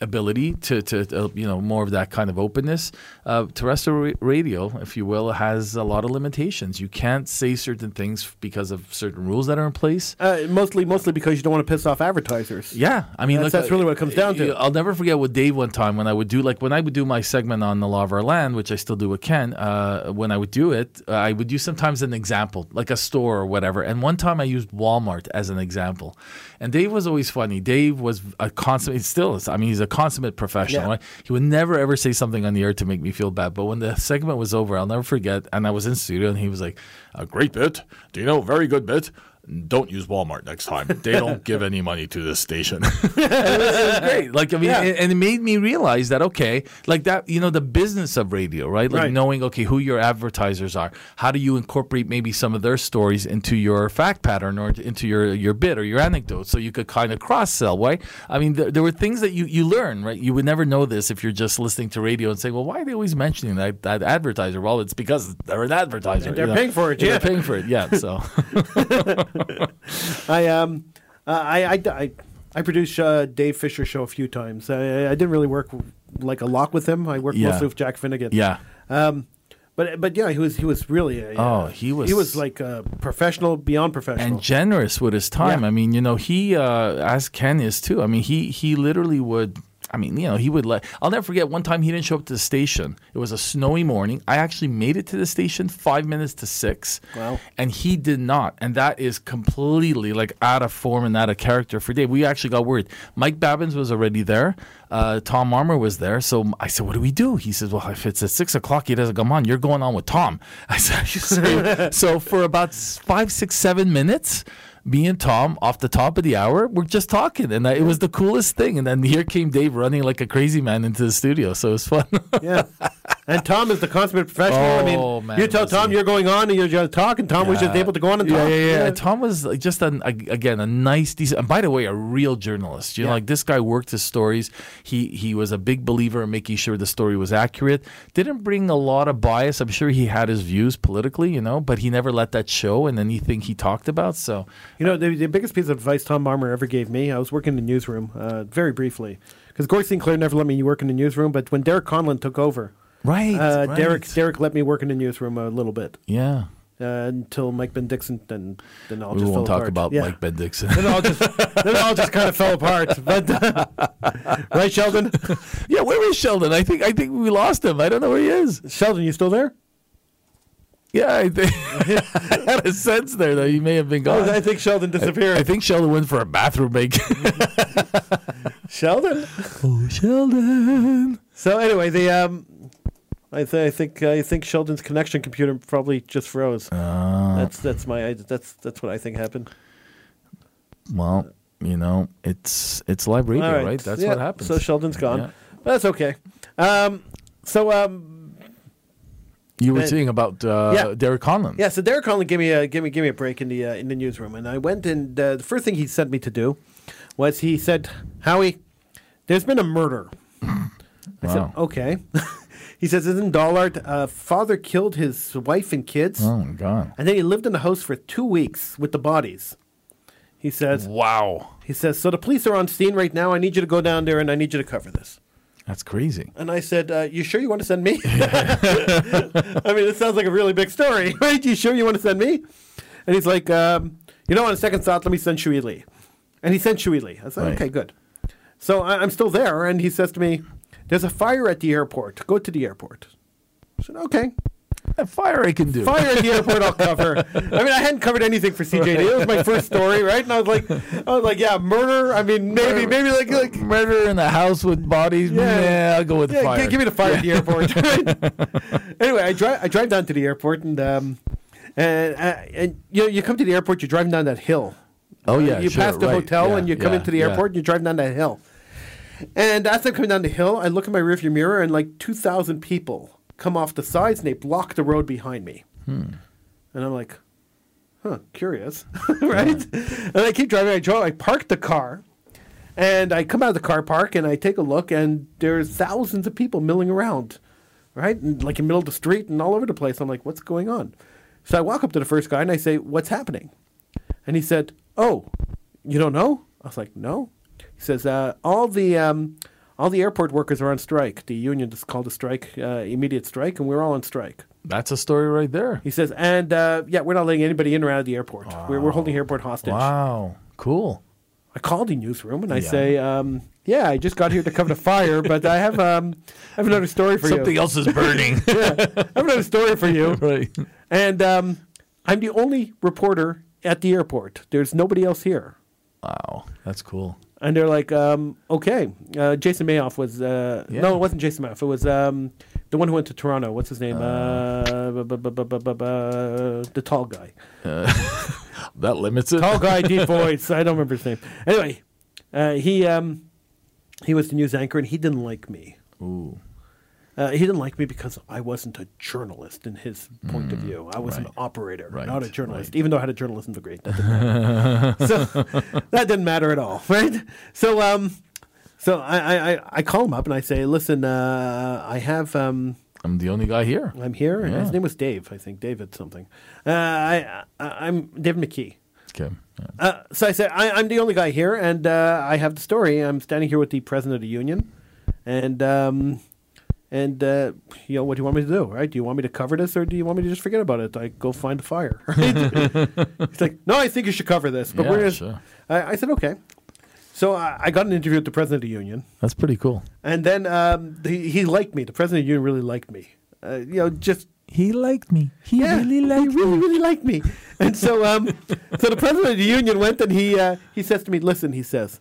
[SPEAKER 3] ability to, to uh, you know, more of that kind of openness. Uh, terrestrial radio, if you will, has a lot of limitations. You can't say certain things because of certain rules that are in place.
[SPEAKER 2] Uh, mostly, mostly because you don't want to piss off advertisers.
[SPEAKER 3] Yeah, I mean,
[SPEAKER 2] That's-
[SPEAKER 3] look,
[SPEAKER 2] that's really what it comes down to.
[SPEAKER 3] I'll never forget with Dave one time when I would do like when I would do my segment on the law of our land, which I still do with Ken. Uh, when I would do it, I would use sometimes an example, like a store or whatever. And one time I used Walmart as an example, and Dave was always funny. Dave was a consummate, still is. I mean, he's a consummate professional.
[SPEAKER 2] Yeah.
[SPEAKER 3] Right? He would never ever say something on the air to make me feel bad. But when the segment was over, I'll never forget. And I was in studio, and he was like, "A great bit. Do you know? Very good bit." Don't use Walmart next time. They don't give any money to this station. great. Like I mean,
[SPEAKER 2] Yeah.
[SPEAKER 3] and, and it made me realize that okay, like that, you know, the business of radio, right? Like
[SPEAKER 2] Right.
[SPEAKER 3] knowing okay who your advertisers are. How do you incorporate maybe some of their stories into your fact pattern or into your your bit or your anecdote, so you could kind of cross sell, right? I mean, there, there were things that you you learn, right? You would never know this if you're just listening to radio and saying, well, why are they always mentioning that that advertiser? Well, it's because they're an advertiser.
[SPEAKER 2] They're
[SPEAKER 3] you know?
[SPEAKER 2] paying for it, yeah.
[SPEAKER 3] They're paying for it. Yeah. So
[SPEAKER 2] I um, uh, I, I, I, I produced uh, Dave Fisher show a few times. I, I didn't really work like a lot with him. I worked
[SPEAKER 3] Yeah.
[SPEAKER 2] mostly with Jack Finnegan.
[SPEAKER 3] yeah.
[SPEAKER 2] Um, but but yeah, he was he was really a,
[SPEAKER 3] Oh, he was-
[SPEAKER 2] he was like a professional beyond professional.
[SPEAKER 3] and generous with his time.
[SPEAKER 2] Yeah.
[SPEAKER 3] I mean, you know, he uh, as Ken is too. I mean, he he literally would. I mean, you know, he would let. I'll never forget one time he didn't show up to the station. It was a snowy morning. I actually made it to the station five minutes to six.
[SPEAKER 2] Wow.
[SPEAKER 3] And he did not. And that is completely like out of form and out of character for Dave. We actually got worried. Mike Babbins was already there. Uh, Tom Armour was there. So I said, What do we do? He says, Well, if it's at six o'clock, he doesn't come on. You're going on with Tom. I said, so, so for about five, six, seven minutes, me and Tom, off the top of the hour, we're just talking. And uh, it was the coolest thing. And then here came Dave running like a crazy man into the studio. So it was fun.
[SPEAKER 2] yeah. And Tom is the consummate professional. I mean,
[SPEAKER 3] Oh, man,
[SPEAKER 2] you tell Tom
[SPEAKER 3] he.
[SPEAKER 2] you're going on and you're going to talk, and Tom was just able to go on and
[SPEAKER 3] yeah,
[SPEAKER 2] talk.
[SPEAKER 3] Yeah, yeah, Tom was just an, a, again a nice, decent. And by the way, a real journalist. You know, like this guy worked his stories. He he was a big believer in making sure the story was accurate. Didn't bring a lot of bias. I'm sure he had his views politically, you know, but he never let that show in anything he talked about. So
[SPEAKER 2] You know, the, the biggest piece of advice Tom Armour ever gave me, I was working in the newsroom uh, very briefly. Because Gordy Sinclair never let me work in the newsroom, but when Derek Conlon took over,
[SPEAKER 3] right,
[SPEAKER 2] uh,
[SPEAKER 3] right.
[SPEAKER 2] Derek Derek let me work in the newsroom a little bit
[SPEAKER 3] yeah.
[SPEAKER 2] uh, until Mike Ben Dixon. Then then all
[SPEAKER 3] We
[SPEAKER 2] just
[SPEAKER 3] won't talk
[SPEAKER 2] apart.
[SPEAKER 3] about
[SPEAKER 2] Yeah.
[SPEAKER 3] Mike Ben Dixon.
[SPEAKER 2] Then all just then all just kind of fell apart. But right, Sheldon?
[SPEAKER 3] yeah, where is Sheldon? I think I think we lost him. I don't know where he is.
[SPEAKER 2] Sheldon, you still there?
[SPEAKER 3] Yeah, I, think, I had a sense there that he may have been gone.
[SPEAKER 2] I think Sheldon disappeared.
[SPEAKER 3] I think Sheldon went for a bathroom break.
[SPEAKER 2] Sheldon.
[SPEAKER 3] oh, Sheldon.
[SPEAKER 2] So anyway, the um, I, th- I think I think Sheldon's connection computer probably just froze.
[SPEAKER 3] Uh,
[SPEAKER 2] that's that's my that's that's what I think happened.
[SPEAKER 3] well, you know, it's it's live radio, right? That's
[SPEAKER 2] Yeah,
[SPEAKER 3] what happens.
[SPEAKER 2] So Sheldon's gone.
[SPEAKER 3] Yeah.
[SPEAKER 2] But that's okay. Um, so um,
[SPEAKER 3] You were
[SPEAKER 2] And-
[SPEAKER 3] saying about uh,
[SPEAKER 2] Yeah.
[SPEAKER 3] Derek Conlon.
[SPEAKER 2] yeah. So Derek Conlon gave me a give me give me a break in the uh, in the newsroom, and I went and uh, the first thing he sent me to do was he said, "Howie, there's been a murder." I said, "Okay." he says, "In Dollard, uh, father killed his wife and kids."
[SPEAKER 3] Oh my God!
[SPEAKER 2] And then he lived in the house for two weeks with the bodies. He says,
[SPEAKER 3] Wow,
[SPEAKER 2] he says, so the police are on scene right now. I need you to go down there and I need you to cover this.
[SPEAKER 3] that's crazy.
[SPEAKER 2] And I said, uh, you sure you want to send me? I mean, it sounds like a really big story, right? You sure you want to send me? And he's like, um, you know, on a second thought, let me send Shuyee Lee. And he sent Shuyee Lee. I said,
[SPEAKER 3] Right.
[SPEAKER 2] okay, good. So I, I'm still there. And he says to me, there's a fire at the airport. Go to the airport. I said, okay.
[SPEAKER 3] That fire I can do.
[SPEAKER 2] Fire at the airport, I'll cover. I mean, I hadn't covered anything for CJAD. It was my first story, right? And I was like, I was like, yeah, murder. I mean, maybe, maybe like, like
[SPEAKER 3] Murder in a house with bodies.
[SPEAKER 2] Yeah.
[SPEAKER 3] Yeah, I'll go with
[SPEAKER 2] yeah,
[SPEAKER 3] fire.
[SPEAKER 2] gi- give me the fire at the airport. anyway, I drive, I drive down to the airport, and um, and uh, and you know, you come to the airport, you're driving down that hill.
[SPEAKER 3] oh yeah,
[SPEAKER 2] you
[SPEAKER 3] sure,
[SPEAKER 2] pass the
[SPEAKER 3] right.
[SPEAKER 2] hotel
[SPEAKER 3] Yeah,
[SPEAKER 2] and you come
[SPEAKER 3] yeah,
[SPEAKER 2] into the
[SPEAKER 3] yeah.
[SPEAKER 2] airport and you're driving down that hill. And as I'm coming down the hill, I look in my rearview mirror and like 2,000 people come off the sides and they block the road behind me.
[SPEAKER 3] Hmm.
[SPEAKER 2] And I'm like, huh, curious, right? And I keep driving. I drove. I park the car, and I come out of the car park and I take a look, and there's thousands of people milling around, right? And like in the middle of the street and all over the place. I'm like, what's going on? So I walk up to the first guy and I say, what's happening? And he said, "Oh, you don't know?" I was like, "No." He says, uh, "All the um, all the airport workers are on strike. The union just called a strike, uh, immediate strike, and we're all on strike."
[SPEAKER 3] That's a story right there.
[SPEAKER 2] He says, "And uh, yeah, we're not letting anybody in or out of the airport. We're, we're holding the airport hostage."
[SPEAKER 3] Wow, cool.
[SPEAKER 2] I called the newsroom and I
[SPEAKER 3] Yeah.
[SPEAKER 2] say, um, "Yeah, I just got here to cover the fire, but I have um, I have another story for
[SPEAKER 3] Something
[SPEAKER 2] you.
[SPEAKER 3] Something else is burning.
[SPEAKER 2] I have another story for you."
[SPEAKER 3] right.
[SPEAKER 2] And um, I'm the only reporter at the airport. There's nobody else here.
[SPEAKER 3] Wow, that's cool.
[SPEAKER 2] And they're like, um, okay. Uh, Jason Mayoff was, uh,
[SPEAKER 3] Yeah.
[SPEAKER 2] no, it wasn't Jason Mayoff. It was um, the one who went to Toronto. What's his name? Uh, bu- bu- bu- bu- the tall guy.
[SPEAKER 3] That limits it.
[SPEAKER 2] Tall guy, deep voice. I don't remember his name. Anyway, uh, he um, he was the news anchor, and he didn't like me.
[SPEAKER 3] Ooh.
[SPEAKER 2] Uh, he didn't like me because I wasn't a journalist in his point of view. I was an
[SPEAKER 3] Mm,
[SPEAKER 2] operator,
[SPEAKER 3] Right,
[SPEAKER 2] not a journalist,
[SPEAKER 3] right.
[SPEAKER 2] even though I had a journalism degree. That didn't matter. so that didn't matter at all, right? So, um, so I, I, I, call him up and I say, listen, uh, I have, um,
[SPEAKER 3] I'm the only guy here.
[SPEAKER 2] I'm here. and His name was Dave, I think, David something. Uh, I, I, I'm David McKee.
[SPEAKER 3] Okay. Yeah.
[SPEAKER 2] Uh, so I said, I, I'm the only guy here, and uh, I have the story. I'm standing here with the president of the union, and um, and uh, you know, what do you want me to do? Right? Do you want me to cover this, or do you want me to just forget about it? I go find a fire. Right? He's like, no, I think you should cover this. But
[SPEAKER 3] Yeah,
[SPEAKER 2] we're gonna,
[SPEAKER 3] sure.
[SPEAKER 2] I, I said, okay. So I, I got an interview with the president of the union,
[SPEAKER 3] That's pretty cool.
[SPEAKER 2] and then um, he, he liked me. The president of the union really liked me. Uh, you know, just
[SPEAKER 3] He liked me. He
[SPEAKER 2] yeah, he really, really liked me. And so, um, so the president of the union went and he uh, he says to me, "Listen," he says,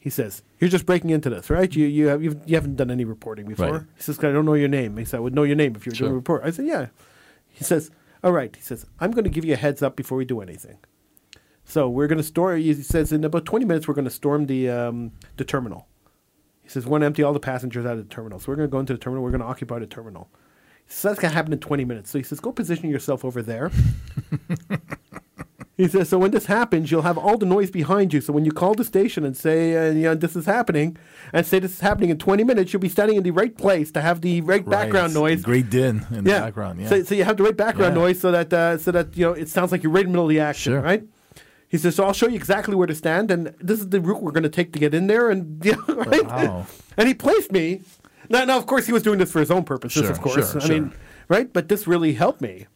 [SPEAKER 2] he says, "You're just breaking into this, right? You you have you've, you haven't done any reporting before."
[SPEAKER 3] Right.
[SPEAKER 2] He says, "I don't know your name." He said, "I would know your name if you were
[SPEAKER 3] Sure.
[SPEAKER 2] doing a report." I said, "Yeah." He says, "All right." He says, "I'm going to give you a heads up before we do anything." So we're going to storm. He says, "In about 20 minutes, we're going to storm the um, the terminal." He says, "We're going to empty all the passengers out of the terminal. So we're going to go into the terminal. We're going to occupy the terminal." So that's gonna happen in 20 minutes. So he says, go position yourself over there. he says, so when this happens, you'll have all the noise behind you. So when you call the station and say, uh, you know, this is happening, and say this is happening in 20 minutes, you'll be standing in the right place to have the right, background noise.
[SPEAKER 3] Great din in the background. Yeah.
[SPEAKER 2] So, so you have the right background
[SPEAKER 3] Yeah.
[SPEAKER 2] noise so that uh, so that you know it sounds like you're right in the middle of the action,
[SPEAKER 3] Sure.
[SPEAKER 2] right? He says, "So I'll show you exactly where to stand, and this is the route we're going to take to get in there." And you know, right?
[SPEAKER 3] Wow.
[SPEAKER 2] and he placed me. Now, now, of course, he was doing this for his own purposes,
[SPEAKER 3] Sure,
[SPEAKER 2] of course.
[SPEAKER 3] sure,
[SPEAKER 2] I mean, right? But this really helped me.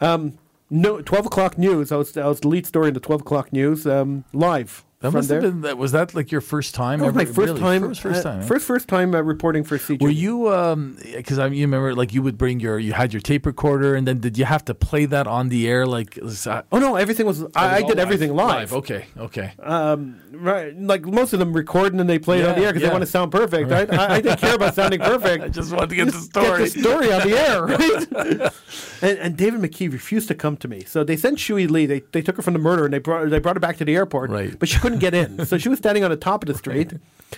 [SPEAKER 2] Um, no, twelve o'clock news. I was I was the lead story in the twelve o'clock news um, live.
[SPEAKER 3] That must
[SPEAKER 2] there.
[SPEAKER 3] have been. That was that like your first time?
[SPEAKER 2] That was my
[SPEAKER 3] ever?
[SPEAKER 2] first
[SPEAKER 3] Really?
[SPEAKER 2] time.
[SPEAKER 3] First, first
[SPEAKER 2] uh,
[SPEAKER 3] time. eh?
[SPEAKER 2] First, first time uh, reporting for CG.
[SPEAKER 3] Were you um because I you remember like you would bring your you had your tape recorder and then did you have to play that on the air like that-
[SPEAKER 2] Oh no, everything was. I, I did everything live.
[SPEAKER 3] Okay, okay.
[SPEAKER 2] Right, like most of them record and then they play it on the air because they want to sound perfect. Right? I, I didn't care about sounding perfect.
[SPEAKER 3] I just wanted to get the story.
[SPEAKER 2] Get the story on the air, right? and, and David McKee refused to come to me, so they sent Shuyee Lee. They, they took her from the murder and they brought they brought her back to the airport.
[SPEAKER 3] Right.
[SPEAKER 2] but she couldn't get in, so she was standing on the top of the street,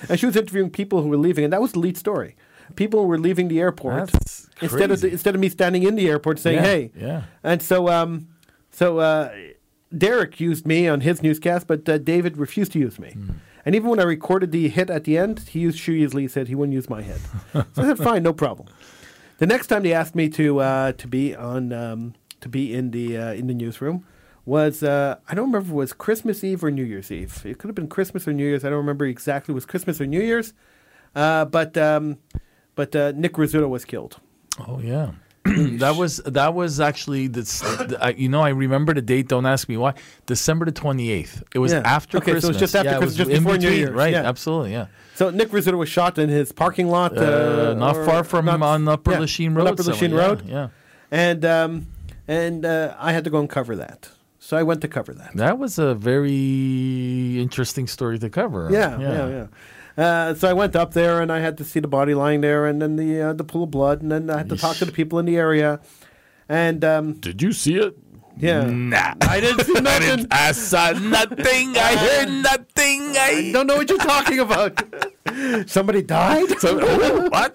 [SPEAKER 2] and she was interviewing people who were leaving, and that was the lead story. People were leaving the airport
[SPEAKER 3] That's
[SPEAKER 2] instead of the, instead of me standing in the airport saying,
[SPEAKER 3] Yeah,
[SPEAKER 2] "Hey,"
[SPEAKER 3] yeah.
[SPEAKER 2] And so, um, so uh, Derek used me on his newscast, but uh, David refused to use me.
[SPEAKER 3] Hmm.
[SPEAKER 2] And even when I recorded the hit at the end, he used Shuyee Lee said he wouldn't use my hit. so I said, fine, no problem. The next time they asked me to uh, to be on um, to be in the uh, in the newsroom was uh, I don't remember if it was Christmas Eve or New Year's Eve. It could have been Christmas or New Year's. I don't remember exactly. It was Christmas or New Year's, uh, but um, but uh, Nick Rizzuto was killed.
[SPEAKER 3] Oh yeah. that was that was actually this. I- you know, I remember the date. Don't ask me why. December the twenty eighth. It was
[SPEAKER 2] Yeah.
[SPEAKER 3] after
[SPEAKER 2] Okay, so it was just after
[SPEAKER 3] yeah,
[SPEAKER 2] Christmas, just before New
[SPEAKER 3] between,
[SPEAKER 2] Year's,
[SPEAKER 3] Right.
[SPEAKER 2] yeah.
[SPEAKER 3] Absolutely. Yeah.
[SPEAKER 2] So Nick Rizzuto was shot in his parking lot, uh,
[SPEAKER 3] Uh, not far from
[SPEAKER 2] not-
[SPEAKER 3] on Upper
[SPEAKER 2] yeah,
[SPEAKER 3] Lachine Road.
[SPEAKER 2] Upper Lachine. Road,
[SPEAKER 3] Yeah, yeah.
[SPEAKER 2] and um, and uh, I had to go and cover that. So I went to cover that.
[SPEAKER 3] That was a very interesting story to cover.
[SPEAKER 2] Yeah, yeah, yeah. Uh, so I went up there and I had to see the body lying there, and then the uh, the pool of blood, and then I had to talk to the people in the area, and um,
[SPEAKER 3] Did you see it?
[SPEAKER 2] yeah,
[SPEAKER 3] Nah.
[SPEAKER 2] I didn't see nothing.
[SPEAKER 3] I saw nothing. I heard nothing.
[SPEAKER 2] I
[SPEAKER 3] I
[SPEAKER 2] don't know what you're talking about. Somebody died.
[SPEAKER 3] what?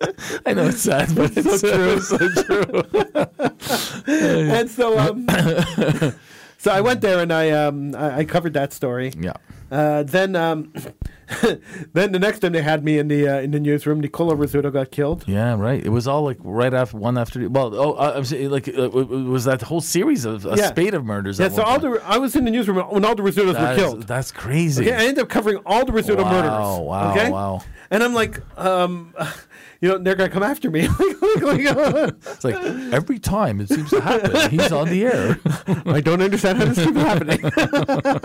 [SPEAKER 3] I know it's sad, but it's so true. So true.
[SPEAKER 2] and so um, so I went there and I um I, I covered that story.
[SPEAKER 3] Yeah.
[SPEAKER 2] Uh, then, um, then the next time they had me in the uh, in the newsroom, Nicola Rizzuto got killed.
[SPEAKER 3] Yeah, right. It was all like right after one after. Well, oh, uh, I'm saying like uh, w- was that whole series of a
[SPEAKER 2] Yeah.
[SPEAKER 3] spate of murders?
[SPEAKER 2] Yeah, so all
[SPEAKER 3] point.
[SPEAKER 2] the I was in the newsroom when all the Rizzutos
[SPEAKER 3] That
[SPEAKER 2] were
[SPEAKER 3] is-
[SPEAKER 2] killed.
[SPEAKER 3] That's crazy.
[SPEAKER 2] Okay, I ended up covering all the Rizzuto
[SPEAKER 3] Wow,
[SPEAKER 2] murders.
[SPEAKER 3] wow,
[SPEAKER 2] okay?
[SPEAKER 3] wow.
[SPEAKER 2] And I'm like, um, you know, they're gonna come after me. Like,
[SPEAKER 3] It's like every time it seems to happen, he's on the air.
[SPEAKER 2] I don't understand how this keeps happening.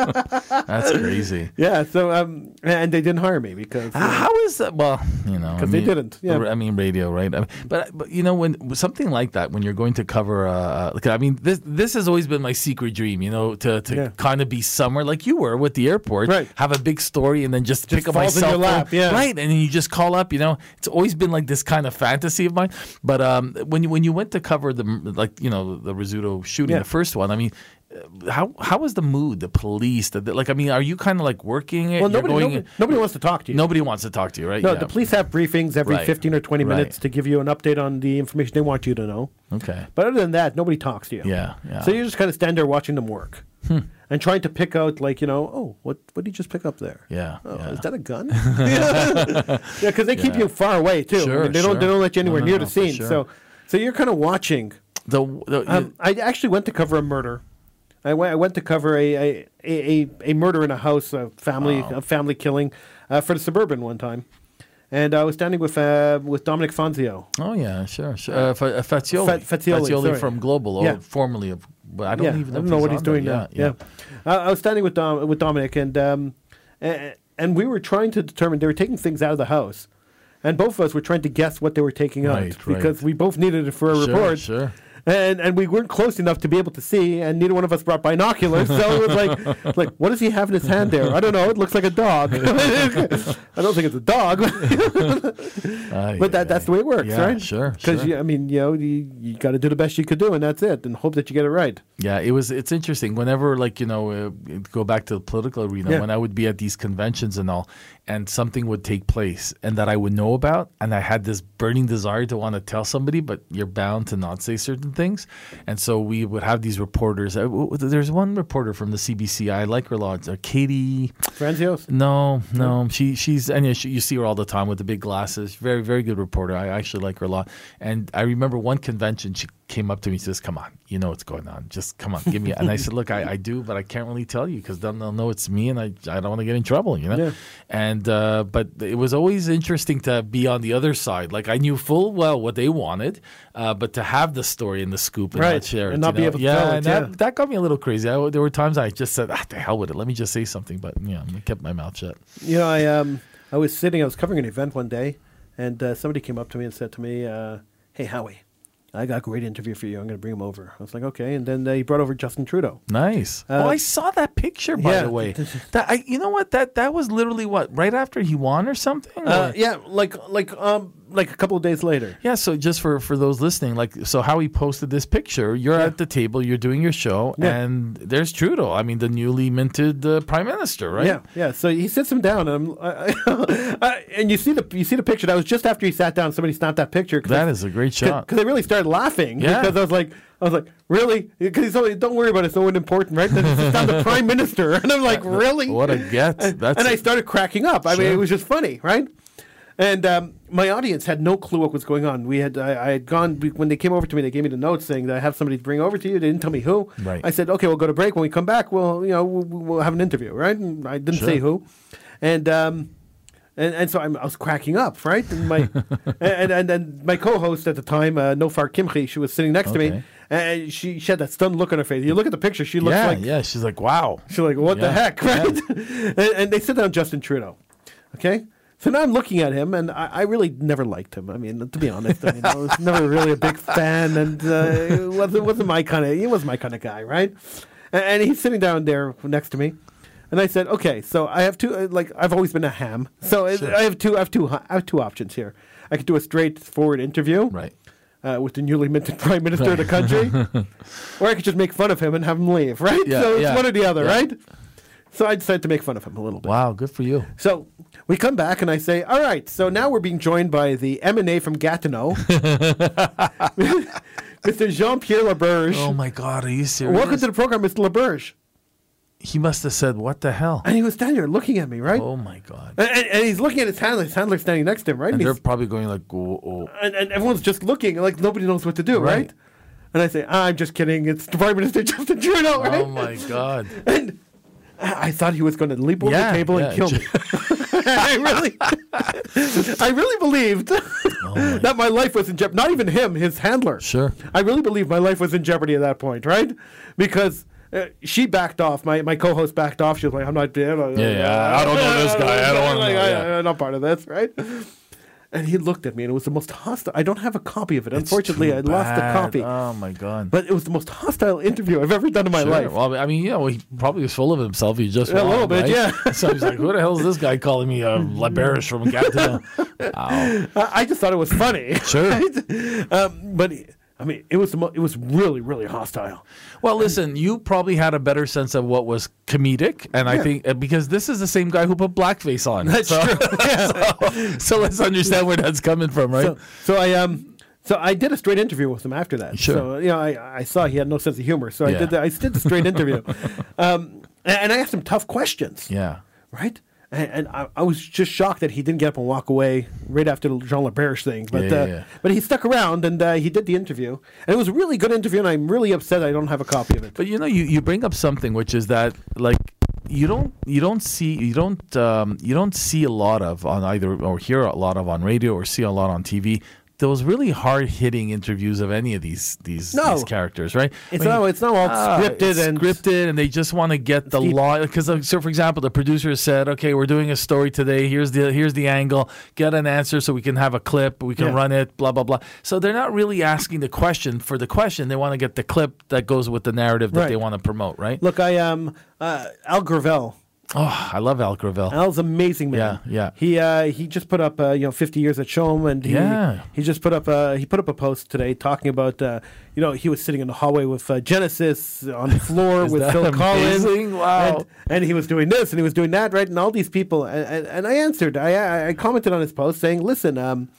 [SPEAKER 3] That's crazy.
[SPEAKER 2] yeah, so um, and they didn't hire me because
[SPEAKER 3] H- How is that? Well, you know,
[SPEAKER 2] 'Cause they didn't, yeah.
[SPEAKER 3] I mean, radio, right? I mean, but but you know, when something like that, when you're going to cover, uh, I mean, this this has always been my secret dream, you know, to to
[SPEAKER 2] Yeah.
[SPEAKER 3] kind of be somewhere like you were with the airport,
[SPEAKER 2] Right.
[SPEAKER 3] Have a big story and then just, pick up my cell phone,
[SPEAKER 2] lap, yeah.
[SPEAKER 3] right? And then you just call up. You know, it's always been like this kind of fantasy of mine. But um, when you when you went to cover the like you know the Rizzuto shooting,
[SPEAKER 2] Yeah.
[SPEAKER 3] the first one, I mean. uh, How how was the mood? The police, the, like, I mean, are you kind of like working it?
[SPEAKER 2] well, nobody,
[SPEAKER 3] going-
[SPEAKER 2] nobody nobody wants to talk to you.
[SPEAKER 3] Nobody wants to talk to you, right?
[SPEAKER 2] No,
[SPEAKER 3] Yeah.
[SPEAKER 2] the police have briefings every
[SPEAKER 3] Right.
[SPEAKER 2] 15 or 20
[SPEAKER 3] Right.
[SPEAKER 2] minutes to give you an update on the information they want you to know.
[SPEAKER 3] Okay.
[SPEAKER 2] But other than that, nobody talks to you.
[SPEAKER 3] Yeah, yeah.
[SPEAKER 2] So you just kind of stand there watching them work and trying to pick out, like, you know, oh, what what did you just pick up there?
[SPEAKER 3] Yeah,
[SPEAKER 2] Oh,
[SPEAKER 3] yeah.
[SPEAKER 2] is that a gun? yeah, because they keep you far away too. I
[SPEAKER 3] Sure,
[SPEAKER 2] mean, they don't they don't let you anywhere
[SPEAKER 3] no,
[SPEAKER 2] near
[SPEAKER 3] no,
[SPEAKER 2] the scene.
[SPEAKER 3] sure.
[SPEAKER 2] So so you're kind of watching.
[SPEAKER 3] The, the
[SPEAKER 2] Um, I actually went to cover a murder. I went, I went to cover a a, a, a, murder in a house, a family a family killing uh, for the suburban one time, and I was standing with uh, with Dominic Fonzio.
[SPEAKER 3] oh yeah, sure, sure. Uh, uh, Fazioli,
[SPEAKER 2] Fa- Fazioli,
[SPEAKER 3] from Global,
[SPEAKER 2] Yeah.
[SPEAKER 3] formerly of. But I don't
[SPEAKER 2] yeah,
[SPEAKER 3] even know,
[SPEAKER 2] I don't know what he's
[SPEAKER 3] there.
[SPEAKER 2] doing now. Yeah, Uh, I was standing with Dom, with Dominic, and um, and, and we were trying to determine they were taking things out of the house, and both of us were trying to guess what they were taking
[SPEAKER 3] Right,
[SPEAKER 2] out
[SPEAKER 3] right.
[SPEAKER 2] because we both needed it for a
[SPEAKER 3] Sure,
[SPEAKER 2] report.
[SPEAKER 3] sure.
[SPEAKER 2] And and we weren't close enough to be able to see, and neither one of us brought binoculars. So it was like, like, what does he have in his hand there? I don't know. It looks like a dog. I don't think it's a dog, but that that's the way it works,
[SPEAKER 3] Yeah,
[SPEAKER 2] right?
[SPEAKER 3] sure,
[SPEAKER 2] Because
[SPEAKER 3] sure.
[SPEAKER 2] I mean, you know, you, you got to do the best you could do, and that's it, and hope that you get it right.
[SPEAKER 3] Yeah, it was. It's interesting. Whenever, like you know, uh, go back to the political arena,
[SPEAKER 2] Yeah.
[SPEAKER 3] when I would be at these conventions and all, and something would take place, and that I would know about, and I had this burning desire to want to tell somebody, but you're bound to not say certain things, and so we would have these reporters. Uh, There's one reporter from the CBC. I like her a lot. Uh, Katie.
[SPEAKER 2] Franzios.
[SPEAKER 3] No, no, she she's and you, you see her all the time with the big glasses. Very very good reporter. I actually like her a lot. And I remember one convention she came up to me and says, "Come on, you know what's going on. Just come on, give me." and I said, "Look, I, I do, but I can't really tell you because then they'll know it's me, and I I don't want to get in trouble, you know."
[SPEAKER 2] Yeah.
[SPEAKER 3] And uh, but it was always interesting to be on the other side. Like I knew full well what they wanted, uh, but to have the story and the scoop and
[SPEAKER 2] Right,
[SPEAKER 3] not share it.
[SPEAKER 2] and
[SPEAKER 3] it,
[SPEAKER 2] not
[SPEAKER 3] you
[SPEAKER 2] be
[SPEAKER 3] know?
[SPEAKER 2] able to
[SPEAKER 3] yeah,
[SPEAKER 2] tell it,
[SPEAKER 3] and that,
[SPEAKER 2] yeah.
[SPEAKER 3] that got me a little crazy. I, there were times I just said, "Ah, the hell with it. Let me just say something." But yeah, I kept my mouth shut.
[SPEAKER 2] You know, I um, I was sitting, I was covering an event one day, and uh, somebody came up to me and said to me, uh, "Hey, Howie, I got a great interview for you. I'm going to bring him over." I was like, "Okay," and then uh, he brought over Justin Trudeau.
[SPEAKER 3] Nice.
[SPEAKER 2] Uh,
[SPEAKER 3] oh, I saw that picture by
[SPEAKER 2] yeah.
[SPEAKER 3] the way. That I, you know what? That that was literally what right after he won or something.
[SPEAKER 2] Uh, yeah, like like um like a couple of days later.
[SPEAKER 3] Yeah, so just for for those listening, like so how he posted this picture, you're at the table, you're doing your show,
[SPEAKER 2] Yeah.
[SPEAKER 3] and there's Trudeau. I mean, the newly minted uh, prime minister, right?
[SPEAKER 2] Yeah, yeah. So he sits him down, and I'm, I, and you see the you see the picture. That was just after he sat down. Somebody snapped that picture.
[SPEAKER 3] That
[SPEAKER 2] I-
[SPEAKER 3] is a great shot.
[SPEAKER 2] Because I really started laughing
[SPEAKER 3] Yeah.
[SPEAKER 2] because I was like, I was like, really? Because he's only, don't worry about it. It's no one important, right? Then it's down the prime minister, and I'm like, really?
[SPEAKER 3] What a get. That's
[SPEAKER 2] and I started cracking up. I mean, it was just funny, right? And um, my audience had no clue what was going on. We had I, I had gone when they came over to me. They gave me the notes saying that I have somebody to bring over to you. They didn't tell me who.
[SPEAKER 3] Right.
[SPEAKER 2] I said, okay, we'll go to break. When we come back, we'll you know we'll, we'll have an interview, right? And I didn't say who, and. Um, and, and so I'm, I was cracking up, right? And my and, and and my co-host at the time, uh, Nofar Kimchi, she was sitting next to me, and she, she had that stunned look on her face. You look at the picture; she looks
[SPEAKER 3] yeah,
[SPEAKER 2] like
[SPEAKER 3] yeah. She's like, wow.
[SPEAKER 2] She's like, what the heck, right? and, and they sit down Justin Trudeau. Okay? So now I'm looking at him, and I, I really never liked him. I mean, to be honest, I, mean, I was never really a big fan, and uh, it wasn't, wasn't my kind of, he was my kind of guy, right? And, and he's sitting down there next to me. And I said, okay, so I have two, uh, like, I've always been a ham. So I- I have two, I have two, I have two options here. I could do a straightforward interview
[SPEAKER 3] Right.
[SPEAKER 2] uh, with the newly minted prime minister of the country, or I could just make fun of him and have him leave, right?
[SPEAKER 3] Yeah,
[SPEAKER 2] so it's
[SPEAKER 3] yeah,
[SPEAKER 2] one or the other,
[SPEAKER 3] yeah.
[SPEAKER 2] right? So I decided to make fun of him a little bit.
[SPEAKER 3] Wow, good for you.
[SPEAKER 2] So we come back and I say, "All right, so now we're being joined by the M and A from Gatineau, Mr. Jean Pierre Laberge.
[SPEAKER 3] Oh my God, are you serious?
[SPEAKER 2] Welcome to the program, Mr. Laberge."
[SPEAKER 3] he must have said, "What the hell?"
[SPEAKER 2] And he was standing there looking at me, right?
[SPEAKER 3] Oh my God.
[SPEAKER 2] And, and, and he's looking at his handler. His handler's standing next to him, right?
[SPEAKER 3] And
[SPEAKER 2] And,
[SPEAKER 3] they're probably going like, oh, oh.
[SPEAKER 2] and, and everyone's just looking like nobody knows what to do, right?
[SPEAKER 3] Right.
[SPEAKER 2] And I say, "I'm just kidding. It's the Prime Minister Justin Trudeau, oh right?"
[SPEAKER 3] oh my God.
[SPEAKER 2] And I thought he was going to leap over
[SPEAKER 3] Yeah,
[SPEAKER 2] the table
[SPEAKER 3] yeah.
[SPEAKER 2] and kill me. I really, I really believed that my life was in jeopardy. Not even him, his handler.
[SPEAKER 3] Sure.
[SPEAKER 2] I really believed my life was in jeopardy at that point, right? Because. Uh, she backed off. My my co-host backed off. She was like, "I'm not. Yeah,
[SPEAKER 3] yeah, I don't know this guy. I don't
[SPEAKER 2] Like,
[SPEAKER 3] yeah.
[SPEAKER 2] I'm not part of this, right?" And he looked at me, and it was the most hostile. I don't have a copy of it.
[SPEAKER 3] It's
[SPEAKER 2] Unfortunately, I lost the
[SPEAKER 3] bad.
[SPEAKER 2] copy.
[SPEAKER 3] Oh my God.
[SPEAKER 2] but it was the most hostile interview I've ever done in my
[SPEAKER 3] Sure.
[SPEAKER 2] life.
[SPEAKER 3] Well, I mean, yeah, know, he probably was full of himself. He just
[SPEAKER 2] a
[SPEAKER 3] won,
[SPEAKER 2] little bit,
[SPEAKER 3] right?
[SPEAKER 2] yeah.
[SPEAKER 3] so he's like, "Who the hell is this guy calling me a Laberish from Gatineau?" Wow.
[SPEAKER 2] I I just thought it was funny.
[SPEAKER 3] Sure.
[SPEAKER 2] um, but I mean, it was the mo- it was really really hostile.
[SPEAKER 3] Well, listen, you probably had a better sense of what was comedic, and I
[SPEAKER 2] Yeah.
[SPEAKER 3] think uh, because this is the same guy who put blackface on.
[SPEAKER 2] That's true.
[SPEAKER 3] so, so let's understand where that's coming from, right?
[SPEAKER 2] So, so I um. So I did a straight interview with him after that.
[SPEAKER 3] Sure.
[SPEAKER 2] So you know, I, I saw he had no sense of humor. So I
[SPEAKER 3] Yeah.
[SPEAKER 2] did the, I did the straight interview, um, and, and I asked him tough questions.
[SPEAKER 3] yeah.
[SPEAKER 2] Right. And, and I, I was just shocked that he didn't get up and walk away right after the Jean Laberge thing. But
[SPEAKER 3] Yeah, yeah,
[SPEAKER 2] uh,
[SPEAKER 3] yeah.
[SPEAKER 2] but he stuck around and uh, he did the interview, and it was a really good interview. And I'm really upset I don't have a copy of it.
[SPEAKER 3] But you know, you, you bring up something which is that like you don't you don't see you don't um, you don't see a lot of on either or hear a lot of on radio or see a lot on TV those really hard hitting interviews of any of these these,
[SPEAKER 2] No.
[SPEAKER 3] these characters, right?
[SPEAKER 2] It's
[SPEAKER 3] I mean,
[SPEAKER 2] not- it's not all
[SPEAKER 3] ah,
[SPEAKER 2] scripted and-
[SPEAKER 3] scripted, and they just want to get the law. Because so, for example, the producer said, "Okay, we're doing a story today. Here's the here's the angle. Get an answer so we can have a clip. We can
[SPEAKER 2] Yeah.
[SPEAKER 3] run it. Blah blah blah." So they're not really asking the question for the question. They want to get the clip that goes with the narrative that
[SPEAKER 2] Right.
[SPEAKER 3] they want to promote, right?
[SPEAKER 2] Look, I um uh, Al Gravel.
[SPEAKER 3] Oh, I love Al Gravel.
[SPEAKER 2] Al's amazing man.
[SPEAKER 3] Yeah, yeah.
[SPEAKER 2] He uh, he just put up uh, you know 50 years at CHOM, and he,
[SPEAKER 3] Yeah.
[SPEAKER 2] he just put up uh, he put up a post today talking about uh, you know he was sitting in the hallway with uh, Genesis on the floor with Phil Collins,
[SPEAKER 3] amazing? Wow.
[SPEAKER 2] and, and he was doing this and he was doing that, right? And all these people, and, and, and I answered, I- I I commented on his post saying, listen, um.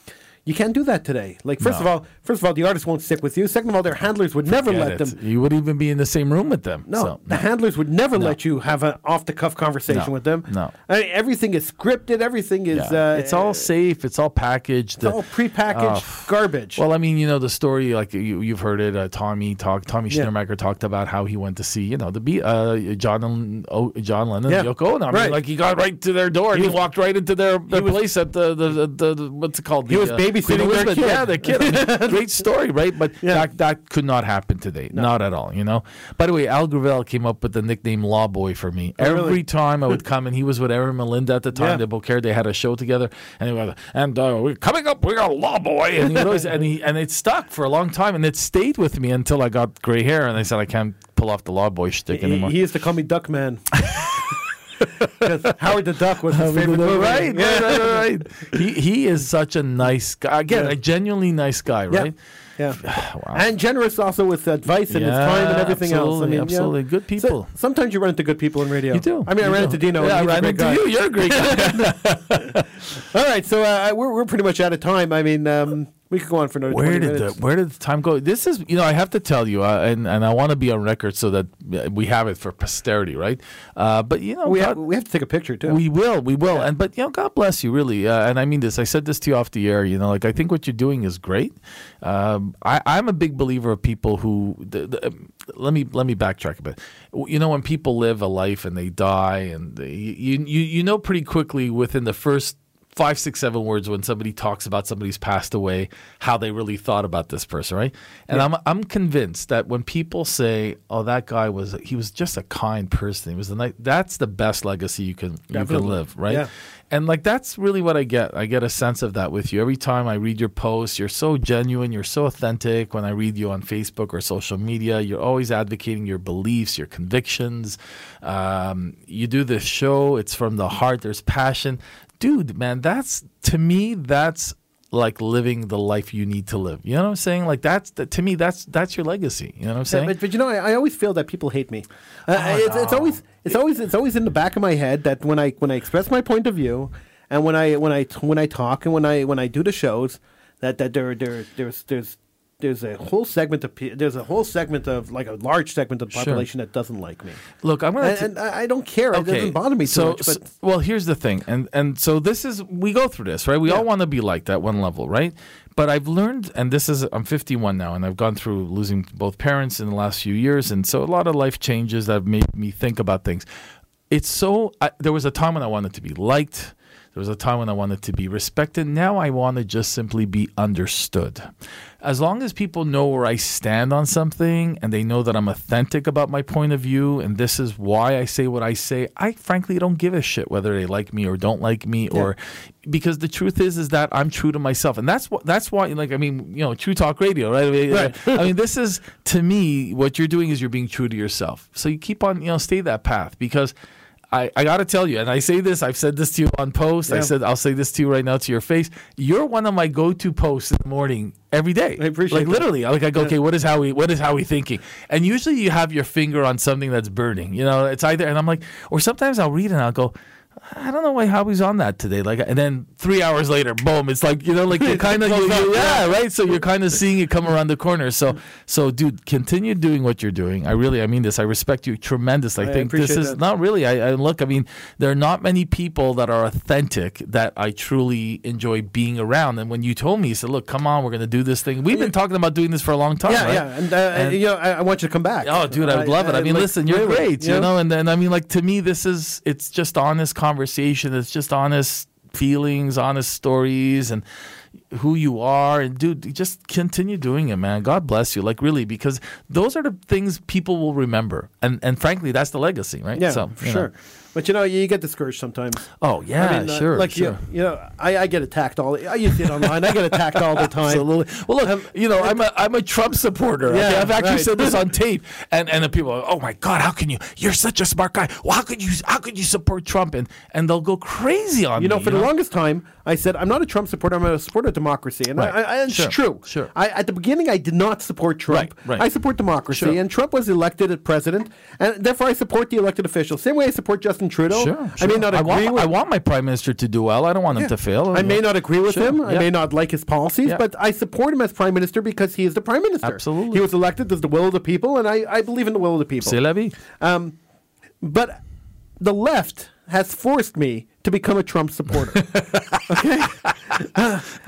[SPEAKER 2] You can't do that today. Like first
[SPEAKER 3] No.
[SPEAKER 2] of all, first of all, the artist won't stick with you. Second of all, their handlers would never
[SPEAKER 3] Get
[SPEAKER 2] let
[SPEAKER 3] it.
[SPEAKER 2] them.
[SPEAKER 3] You wouldn't even be in the same room with them.
[SPEAKER 2] No,
[SPEAKER 3] So,
[SPEAKER 2] the handlers would never let you have an off-the-cuff conversation
[SPEAKER 3] No,
[SPEAKER 2] with them.
[SPEAKER 3] no.
[SPEAKER 2] I mean, everything is scripted. Everything is.
[SPEAKER 3] Yeah.
[SPEAKER 2] Uh,
[SPEAKER 3] it's all safe. It's all packaged.
[SPEAKER 2] It's all prepackaged
[SPEAKER 3] Oh.
[SPEAKER 2] garbage.
[SPEAKER 3] Well, I mean, you know the story, like you, you've heard it. Uh, Tommy talk, Tommy
[SPEAKER 2] Yeah.
[SPEAKER 3] Schnurmacher talked about how he went to see, you know, the Be- uh, John and oh, John Lennon,
[SPEAKER 2] Yeah.
[SPEAKER 3] and Yoko Ono. I mean,
[SPEAKER 2] Right.
[SPEAKER 3] like he got right to their door and he,
[SPEAKER 2] was-
[SPEAKER 3] walked right into their, their
[SPEAKER 2] was-
[SPEAKER 3] place at the the, the, the, the what's it called?
[SPEAKER 2] He
[SPEAKER 3] The,
[SPEAKER 2] was babysitting their kid.
[SPEAKER 3] Yeah, the kid. Great story, right? But
[SPEAKER 2] Yeah.
[SPEAKER 3] that that could not happen today, not at all. You know. By the way, Al Gravel came up with the nickname Law Boy for me. Every
[SPEAKER 2] really?
[SPEAKER 3] time I would come, and he was with Erin Melinda at the time.
[SPEAKER 2] Yeah.
[SPEAKER 3] They both cared. They had a show together, and he was, and uh, we're coming up. We got Law Boy, and he always, and he and it stuck for a long time, and it stayed with me until I got gray hair, and I said I can't pull off the Law Boy shtick
[SPEAKER 2] he,
[SPEAKER 3] anymore.
[SPEAKER 2] he used to call me Duck Man. 'Cause Howard the Duck was his favorite movie.
[SPEAKER 3] Right,
[SPEAKER 2] Yeah.
[SPEAKER 3] right, right, right. He he is such a nice guy. Again,
[SPEAKER 2] Yeah.
[SPEAKER 3] a genuinely nice guy, right?
[SPEAKER 2] Yeah.
[SPEAKER 3] Wow.
[SPEAKER 2] And generous also with advice and his time and everything else. I
[SPEAKER 3] absolutely,
[SPEAKER 2] mean, you
[SPEAKER 3] absolutely. Good
[SPEAKER 2] so-
[SPEAKER 3] people.
[SPEAKER 2] sometimes you run into good people in radio.
[SPEAKER 3] You do.
[SPEAKER 2] I mean, I ran
[SPEAKER 3] do.
[SPEAKER 2] into Dino.
[SPEAKER 3] Yeah, I ran into
[SPEAKER 2] guy.
[SPEAKER 3] you. You're a great guy.
[SPEAKER 2] All right, so uh, we're we're pretty much out of time. I mean, um, we could go on for another.
[SPEAKER 3] where
[SPEAKER 2] 20
[SPEAKER 3] did the
[SPEAKER 2] minutes.
[SPEAKER 3] where did the time go? This is you know I have to tell you, uh, and and I want to be on record so that uh, we have it for posterity, right? Uh, but you know,
[SPEAKER 2] we
[SPEAKER 3] God-
[SPEAKER 2] have, we have to take a picture too.
[SPEAKER 3] We will, we will, and but you know, God bless you, really. Uh, and I mean this. I said this to you off the air. You know, like I think what you're doing is great. Um, I, I'm a big believer of people who. The, the, um, let me let me backtrack a bit. You know, when people live a life and they die, and they, you you you know pretty quickly within the first five, six, seven words when somebody talks about somebody's passed away, how they really thought about this person, right? And I'm I'm convinced that when people say, "Oh, that guy was he was just a kind person," he was the night. That's the best legacy you can you can live, right?
[SPEAKER 2] Yeah.
[SPEAKER 3] And like that's really what I get. I get a sense of that with you every time I read your posts. You're so genuine. You're so authentic. When I read you on Facebook or social media, you're always advocating your beliefs, your convictions. Um, you do this show. It's from the heart. There's passion, dude. Man, that's to me. That's like living the life you need to live. You know what I'm saying? Like that's that, to me. That's that's your legacy. You know what I'm
[SPEAKER 2] Yeah,
[SPEAKER 3] saying?
[SPEAKER 2] but, but you know, I, I always feel that people hate me. Uh,
[SPEAKER 3] Oh,
[SPEAKER 2] it's, it's always it's always it's always in the back of my head that when I when I express my point of view, and when I when I when I talk and when I when I do the shows, that that there there there's there's there's a whole segment of pe- there's a whole segment of like a large segment of the
[SPEAKER 3] Sure.
[SPEAKER 2] population that doesn't like me,
[SPEAKER 3] Look, I'm gonna.
[SPEAKER 2] and,
[SPEAKER 3] t-
[SPEAKER 2] and I don't care. It doesn't bother me too
[SPEAKER 3] so,
[SPEAKER 2] much. But
[SPEAKER 3] so- well, here's the thing, and and so this is we go through this, right? We
[SPEAKER 2] Yeah.
[SPEAKER 3] all want to be like that one level, right? But I've learned, and this is I'm 51 now, and I've gone through losing both parents in the last few years, and so a lot of life changes that have made me think about things. It's so I, there was a time when I wanted to be liked. There was a time when I wanted to be respected. Now I want to just simply be understood. As long as people know where I stand on something and they know that I'm authentic about my point of view and this is why I say what I say, I frankly don't give a shit whether they like me or don't like me or because the truth is is that I'm true to myself. And that's what that's why like I mean, you know, True Talk Radio, right? I mean,
[SPEAKER 2] Right.
[SPEAKER 3] I mean, this is to me what you're doing is you're being true to yourself. So you keep on, you know, stay that path because I, I got to tell you, and I say this, I've said this to you on post. I said I'll say this to you right now to your face. You're one of my go-to posts in the morning every day.
[SPEAKER 2] I appreciate
[SPEAKER 3] like
[SPEAKER 2] that.
[SPEAKER 3] literally. Like I go, okay, what is Howie? What is Howie thinking? And usually you have your finger on something that's burning. You know, it's either, and I'm like, or sometimes I'll read and I'll go. I don't know why Howie's on that today. Like, and then three hours later, boom! It's like you know, like you're kind of,
[SPEAKER 2] Close up,
[SPEAKER 3] yeah, right. So you're kind of seeing it come around the corner. So, so dude, continue doing what you're doing. I really, I mean this. I respect you tremendously. I
[SPEAKER 2] I
[SPEAKER 3] think this is
[SPEAKER 2] that.
[SPEAKER 3] not really. I, I look. I mean, there are not many people that are authentic that I truly enjoy being around. And when you told me, you said, "Look, come on, we're going to do this thing." We've been talking about doing this for a long time.
[SPEAKER 2] yeah,
[SPEAKER 3] right?
[SPEAKER 2] yeah, and, uh,
[SPEAKER 3] And-
[SPEAKER 2] you know, I, I want you to come back.
[SPEAKER 3] Oh, dude, I would love it. I mean,
[SPEAKER 2] like,
[SPEAKER 3] listen, you're great, you know, and then I mean, like to me, this is it's just honest conversation. Conversation, it's just honest feelings, honest stories, and who you are. And dude just continue doing it man. God bless you. Like really because those are the things people will remember. And and frankly that's the legacy right?
[SPEAKER 2] Yeah,
[SPEAKER 3] so
[SPEAKER 2] for
[SPEAKER 3] you know.
[SPEAKER 2] But you know, you get discouraged sometimes.
[SPEAKER 3] oh yeah
[SPEAKER 2] I mean, uh,
[SPEAKER 3] sure
[SPEAKER 2] Like
[SPEAKER 3] sure.
[SPEAKER 2] you, you know, I, I get attacked all. I use it online. I get attacked all the time.
[SPEAKER 3] Absolutely. Well, look, you know, I'm a I'm a Trump supporter. okay?
[SPEAKER 2] Yeah,
[SPEAKER 3] I've actually
[SPEAKER 2] right.
[SPEAKER 3] said this on tape, and and the people, are, oh my God, how can you? You're such a smart guy. Well, how could you? How could you support Trump? And and they'll go crazy on me.
[SPEAKER 2] You know,
[SPEAKER 3] me,
[SPEAKER 2] for the longest time, I said I'm not a Trump supporter. I'm a supporter of democracy, and,
[SPEAKER 3] Right.
[SPEAKER 2] I, I, and
[SPEAKER 3] Sure.
[SPEAKER 2] it's true.
[SPEAKER 3] Sure.
[SPEAKER 2] I, at the beginning, I did not support Trump.
[SPEAKER 3] Right, right.
[SPEAKER 2] I support democracy,
[SPEAKER 3] Sure.
[SPEAKER 2] and Trump was elected as president, and therefore I support the elected officials. Same way I support Justin Trudeau.
[SPEAKER 3] Sure,
[SPEAKER 2] I may
[SPEAKER 3] sure.
[SPEAKER 2] not
[SPEAKER 3] I
[SPEAKER 2] agree
[SPEAKER 3] want,
[SPEAKER 2] with.
[SPEAKER 3] I want my prime minister to do well. I don't want him to fail.
[SPEAKER 2] I may not agree with
[SPEAKER 3] Sure,
[SPEAKER 2] him. I may not like his policies,
[SPEAKER 3] Yeah.
[SPEAKER 2] but I support him as prime minister because he is the prime minister.
[SPEAKER 3] Absolutely.
[SPEAKER 2] He was elected as the will of the people, and I, I believe in the will of the people.
[SPEAKER 3] C'est la vie.
[SPEAKER 2] Um, but the left has forced me to become a Trump supporter.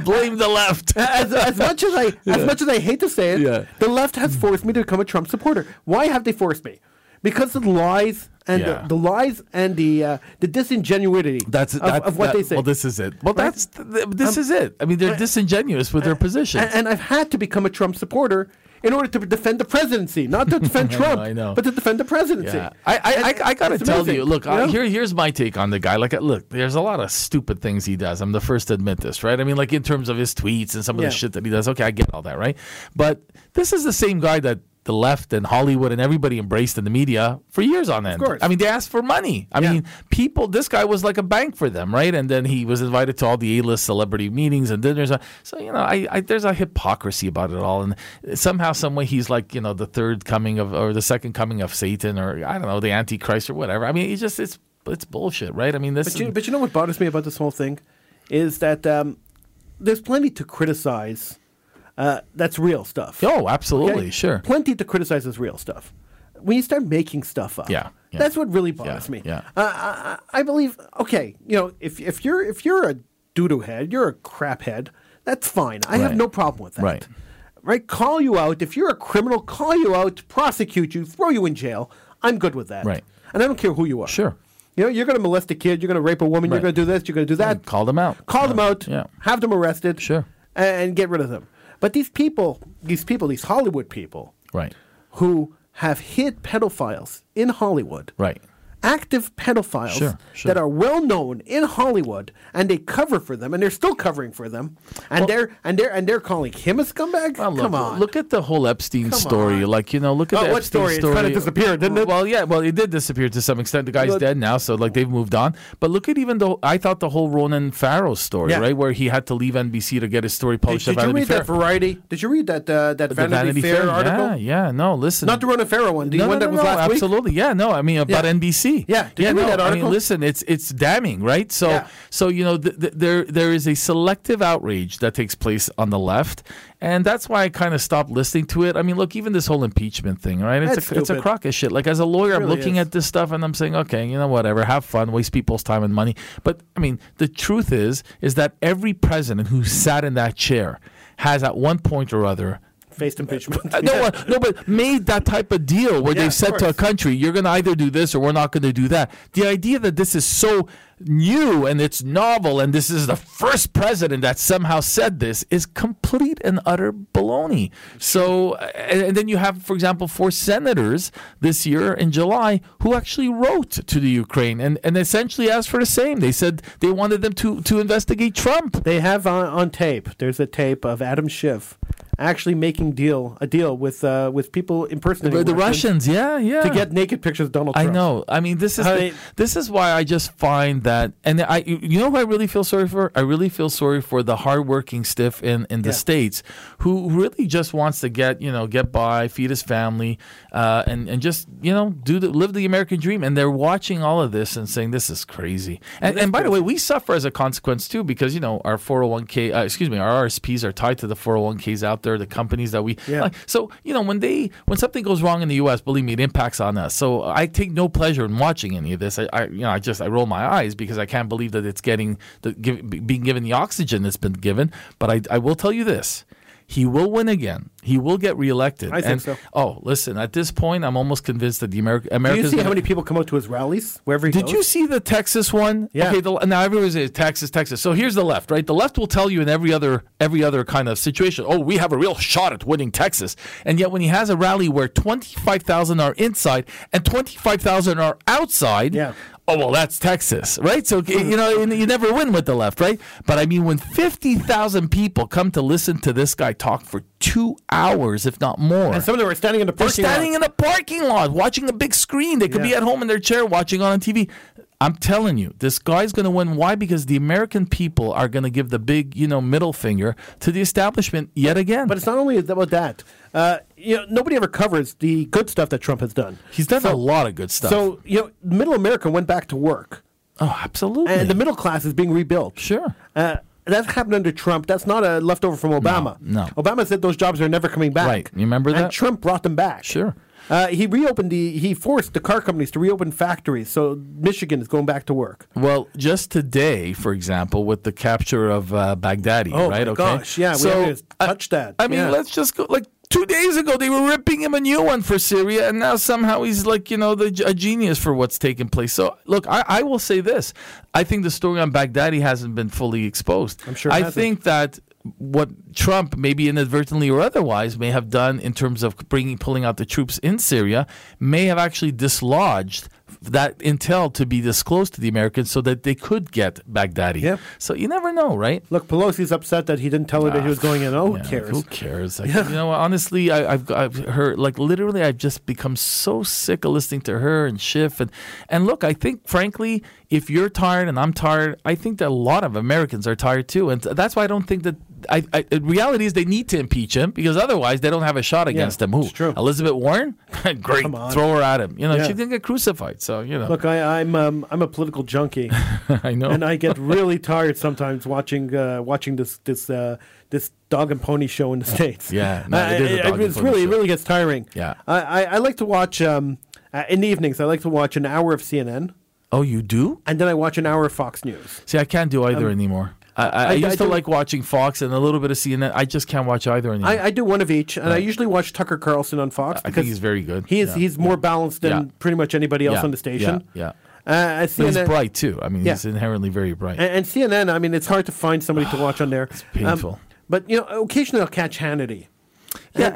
[SPEAKER 3] Blame the left.
[SPEAKER 2] as, as much as I as much as I hate to say it,
[SPEAKER 3] Yeah.
[SPEAKER 2] the left has forced me to become a Trump supporter. Why have they forced me? Because of the lies and
[SPEAKER 3] Yeah.
[SPEAKER 2] the, the lies and the uh, the disingenuity
[SPEAKER 3] That's
[SPEAKER 2] of, of what
[SPEAKER 3] that-
[SPEAKER 2] they say.
[SPEAKER 3] Well, this is it. Well, that's th- this is it. I mean, they're disingenuous with their positions.
[SPEAKER 2] and, and I've had to become a Trump supporter in order to defend the presidency, not to defend Trump,
[SPEAKER 3] I know.
[SPEAKER 2] but to defend the presidency.
[SPEAKER 3] Yeah. I, I, I, I got to tell
[SPEAKER 2] amazing,
[SPEAKER 3] you, look,
[SPEAKER 2] you
[SPEAKER 3] uh,
[SPEAKER 2] know?
[SPEAKER 3] here, here's my take on the guy. Like, uh, look, there's a lot of stupid things he does. I'm the first to admit this, right? I mean, like in terms of his tweets and some of
[SPEAKER 2] Yeah.
[SPEAKER 3] the shit that he does. Okay, I get all that, right? But this is the same guy that the left and Hollywood and everybody embraced in the media for years on end.
[SPEAKER 2] Of course.
[SPEAKER 3] I mean, they asked for money. I
[SPEAKER 2] Yeah.
[SPEAKER 3] mean, people. This guy was like a bank for them, right? And then he was invited to all the A-list celebrity meetings and dinners. So you know, I, I there's a hypocrisy about it all, and somehow, some way, he's like you know the third coming of or the second coming of Satan, or I don't know, the Antichrist or whatever. I mean, it's just it's it's bullshit, right? I mean, this.
[SPEAKER 2] But you,
[SPEAKER 3] is,
[SPEAKER 2] but you know what bothers me about this whole thing is that um, there's plenty to criticize. Uh, that's real stuff.
[SPEAKER 3] oh, absolutely,
[SPEAKER 2] Okay?
[SPEAKER 3] sure.
[SPEAKER 2] Plenty to criticize is real stuff. When you start making stuff up,
[SPEAKER 3] Yeah, yeah.
[SPEAKER 2] that's what really bothers
[SPEAKER 3] Yeah,
[SPEAKER 2] me.
[SPEAKER 3] yeah.
[SPEAKER 2] Uh, I, I believe. Okay, you know, if if you're if you're a doodoo head, you're a crap head. That's fine. I have no problem with that.
[SPEAKER 3] Right.
[SPEAKER 2] Right. Call you out if you're a criminal. Call you out, prosecute you, throw you in jail. I'm good with that.
[SPEAKER 3] Right.
[SPEAKER 2] And I don't care who you are.
[SPEAKER 3] Sure.
[SPEAKER 2] You know, you're going to molest a kid. You're going to rape a woman. You're going to do this. You're going to do that.
[SPEAKER 3] Call them out.
[SPEAKER 2] Call
[SPEAKER 3] Yeah.
[SPEAKER 2] them out.
[SPEAKER 3] Yeah.
[SPEAKER 2] Have them arrested.
[SPEAKER 3] Sure.
[SPEAKER 2] And, and get rid of them. But these people, these people, these Hollywood people,
[SPEAKER 3] Right.
[SPEAKER 2] who have hit pedophiles in Hollywood,
[SPEAKER 3] Right.
[SPEAKER 2] Active pedophiles
[SPEAKER 3] Sure, sure.
[SPEAKER 2] that are well known in Hollywood, and they cover for them, and they're still covering for them, and they're and they're and they're calling him a scumbag.
[SPEAKER 3] Well, look,
[SPEAKER 2] Come on,
[SPEAKER 3] Look at the whole Epstein
[SPEAKER 2] Come
[SPEAKER 3] story.
[SPEAKER 2] on.
[SPEAKER 3] Like, you know, look at
[SPEAKER 2] Oh,
[SPEAKER 3] the
[SPEAKER 2] what
[SPEAKER 3] Epstein
[SPEAKER 2] story? It kinda disappeared, didn't it?
[SPEAKER 3] Well, yeah. Well, it did disappear to some extent. The guy's
[SPEAKER 2] Well-
[SPEAKER 3] dead now, so like they've moved on. But look at even though I thought the whole Ronan Farrow story,
[SPEAKER 2] Yeah.
[SPEAKER 3] right, where he had to leave NBC to get his story
[SPEAKER 2] Did,
[SPEAKER 3] published
[SPEAKER 2] did
[SPEAKER 3] at
[SPEAKER 2] you read
[SPEAKER 3] Fair.
[SPEAKER 2] that Variety? Did you read that uh, that
[SPEAKER 3] The
[SPEAKER 2] Vanity, Fair, article?
[SPEAKER 3] Yeah, yeah. No, listen.
[SPEAKER 2] Not the Ronan Farrow one. The
[SPEAKER 3] no,
[SPEAKER 2] one
[SPEAKER 3] no,
[SPEAKER 2] that
[SPEAKER 3] no,
[SPEAKER 2] was
[SPEAKER 3] no,
[SPEAKER 2] last week.
[SPEAKER 3] absolutely. Yeah, no, I mean about
[SPEAKER 2] Yeah.
[SPEAKER 3] NBC.
[SPEAKER 2] Yeah, did
[SPEAKER 3] yeah,
[SPEAKER 2] you read
[SPEAKER 3] no,
[SPEAKER 2] that
[SPEAKER 3] I mean, listen, it's it's damning, right? So,
[SPEAKER 2] Yeah.
[SPEAKER 3] so you know, th- th- there there is a selective outrage that takes place on the left, and that's why I kind of stopped listening to it. I mean, look, even this whole impeachment thing, right? It's
[SPEAKER 2] That's
[SPEAKER 3] a it's a crock of shit. Like as a lawyer, I'm looking
[SPEAKER 2] is.
[SPEAKER 3] at this stuff and I'm saying, okay, you know, whatever, have fun, waste people's time and money. But I mean, the truth is, is that every president who sat in that chair has at one point or other
[SPEAKER 2] Faced impeachment.
[SPEAKER 3] uh, no, uh, no, but made that type of deal where
[SPEAKER 2] Yeah,
[SPEAKER 3] they said to a country, "You're going to either do this or we're not going to do that." The idea that this is so new and it's novel, and this is the first president that somehow said this, is complete and utter baloney. So, and, then you have, for example, four senators this year in July who actually wrote to the Ukraine and, and essentially asked for the same. They said they wanted them to to investigate Trump.
[SPEAKER 2] They have on, on tape. There's a tape of Adam Schiff actually making deal a deal with uh, with people impersonating
[SPEAKER 3] The, the Russians, yeah, yeah,
[SPEAKER 2] to get naked pictures of Donald Trump.
[SPEAKER 3] I know. I mean, this is
[SPEAKER 2] I
[SPEAKER 3] the-
[SPEAKER 2] mean-
[SPEAKER 3] this is why I just find that, and I, you know, who I really feel sorry for. I really feel sorry for the hardworking stiff in in the
[SPEAKER 2] Yeah.
[SPEAKER 3] states who really just wants to get you know get by, feed his family, uh, and and just you know do the, live the American dream. And they're watching all of this and saying this is crazy. And, and by the way, we suffer as a consequence too because you know our 401k, uh, excuse me, our RSPs are tied to the 401ks out there, the companies that we
[SPEAKER 2] Yeah.
[SPEAKER 3] like. So you know when they when something goes wrong in the U.S., believe me, it impacts on us. So I take no pleasure in watching any of this. I, I you know I just I roll my eyes because I can't believe that it's getting the give, being given the oxygen that's been given. But I I will tell you this. he will win again. He will get reelected.
[SPEAKER 2] I think
[SPEAKER 3] and,
[SPEAKER 2] so.
[SPEAKER 3] Oh, listen, at this point, I'm almost convinced that the Ameri-
[SPEAKER 2] Do you see how many people come out to his rallies wherever he
[SPEAKER 3] Did
[SPEAKER 2] goes?
[SPEAKER 3] you see the Texas one?
[SPEAKER 2] Yeah.
[SPEAKER 3] Okay. The, now everyone says Texas, Texas. So here's the left, right? The left will tell you in every other every other kind of situation, oh, we have a real shot at winning Texas. And yet when he has a rally where twenty five thousand are inside and twenty five thousand are outside,
[SPEAKER 2] Yeah.
[SPEAKER 3] Oh well, that's Texas, right? So you know you never win with the left, right? But I mean, when fifty thousand people come to listen to this guy talk for two hours, if not more,
[SPEAKER 2] And some of them are standing in the parking they're
[SPEAKER 3] standing
[SPEAKER 2] lot.
[SPEAKER 3] in a parking lot watching a big screen. They could be at home in their chair watching on TV. I'm telling you, this guy's going to win. Why? Because the American people are going to give the big, you know, middle finger to the establishment yet again.
[SPEAKER 2] But it's not only about that. Uh, you know, nobody ever covers the good stuff that Trump has done.
[SPEAKER 3] He's done
[SPEAKER 2] So-
[SPEAKER 3] a lot of good stuff.
[SPEAKER 2] So you know, middle America went back to work,
[SPEAKER 3] oh, absolutely.
[SPEAKER 2] and the middle class is being rebuilt.
[SPEAKER 3] sure.
[SPEAKER 2] Uh, that happened under Trump. That's not a leftover from Obama.
[SPEAKER 3] no.
[SPEAKER 2] Obama said those jobs are never coming back.
[SPEAKER 3] Right. You remember
[SPEAKER 2] and
[SPEAKER 3] that?
[SPEAKER 2] Trump brought them back.
[SPEAKER 3] Sure.
[SPEAKER 2] Uh, he reopened the. He forced the car companies to reopen factories. So Michigan is going back to work.
[SPEAKER 3] Well, just today, for example, with the capture of uh, Baghdadi,
[SPEAKER 2] Oh,
[SPEAKER 3] right? okay.
[SPEAKER 2] gosh, yeah, we
[SPEAKER 3] so, I-
[SPEAKER 2] touched that.
[SPEAKER 3] I mean,
[SPEAKER 2] Yeah.
[SPEAKER 3] let's just go. Like two days ago, they were ripping him a new one for Syria, and now somehow he's like, you know, the, a genius for what's taking place. So, look, I, I will say this: I think the story on Baghdadi hasn't been fully exposed.
[SPEAKER 2] I'm sure
[SPEAKER 3] I
[SPEAKER 2] hasn't.
[SPEAKER 3] think that what Trump, maybe inadvertently or otherwise, may have done in terms of bringing, pulling out the troops in Syria, may have actually dislodged that intel to be disclosed to the Americans so that they could get Baghdadi.
[SPEAKER 2] Yeah.
[SPEAKER 3] So you never know, right?
[SPEAKER 2] Look, Pelosi's upset that he didn't tell her that he was going in. Oh,
[SPEAKER 3] Yeah,
[SPEAKER 2] who cares?
[SPEAKER 3] Who cares? Like, You know, honestly, I, I've I've heard like literally, I've just become so sick of listening to her and Schiff and and look, I think frankly, if you're tired and I'm tired, I think that a lot of Americans are tired too, and that's why I don't think that. I, I the reality is they need to impeach him because otherwise they don't have a shot against him. Who?
[SPEAKER 2] true.
[SPEAKER 3] Elizabeth Warren? Great, throw her at him. You know,
[SPEAKER 2] Yeah.
[SPEAKER 3] she's gonna get crucified. So you know,
[SPEAKER 2] Look, I, I'm um, I'm a political junkie,
[SPEAKER 3] I know.
[SPEAKER 2] and I get really tired sometimes watching uh, watching this this uh, this dog and pony show in the states.
[SPEAKER 3] Yeah, no, it is a
[SPEAKER 2] it-
[SPEAKER 3] dog and
[SPEAKER 2] it's really
[SPEAKER 3] show.
[SPEAKER 2] it really gets tiring.
[SPEAKER 3] Yeah.
[SPEAKER 2] I, I, I like to watch um, uh, in the evenings. I like to watch an hour of CNN,
[SPEAKER 3] oh, you do?
[SPEAKER 2] and then I watch an hour of Fox News.
[SPEAKER 3] See, I can't do either anymore. I, I, I
[SPEAKER 2] Um,
[SPEAKER 3] used
[SPEAKER 2] I
[SPEAKER 3] to
[SPEAKER 2] do-
[SPEAKER 3] like watching Fox and a little bit of CNN. I just can't watch either anymore.
[SPEAKER 2] I, I do one of each, and I usually watch Tucker Carlson on Fox
[SPEAKER 3] I think he's very good.
[SPEAKER 2] He is
[SPEAKER 3] Yeah.
[SPEAKER 2] he's more balanced than
[SPEAKER 3] Yeah.
[SPEAKER 2] pretty much anybody else
[SPEAKER 3] Yeah,
[SPEAKER 2] on the station.
[SPEAKER 3] Yeah,
[SPEAKER 2] Uh, I
[SPEAKER 3] But he's bright too. I mean,
[SPEAKER 2] Yeah.
[SPEAKER 3] he's inherently very bright.
[SPEAKER 2] And, and CNN, I mean, it's hard to find somebody to watch on there. It's
[SPEAKER 3] painful.
[SPEAKER 2] but you know, occasionally I'll catch Hannity. Yeah,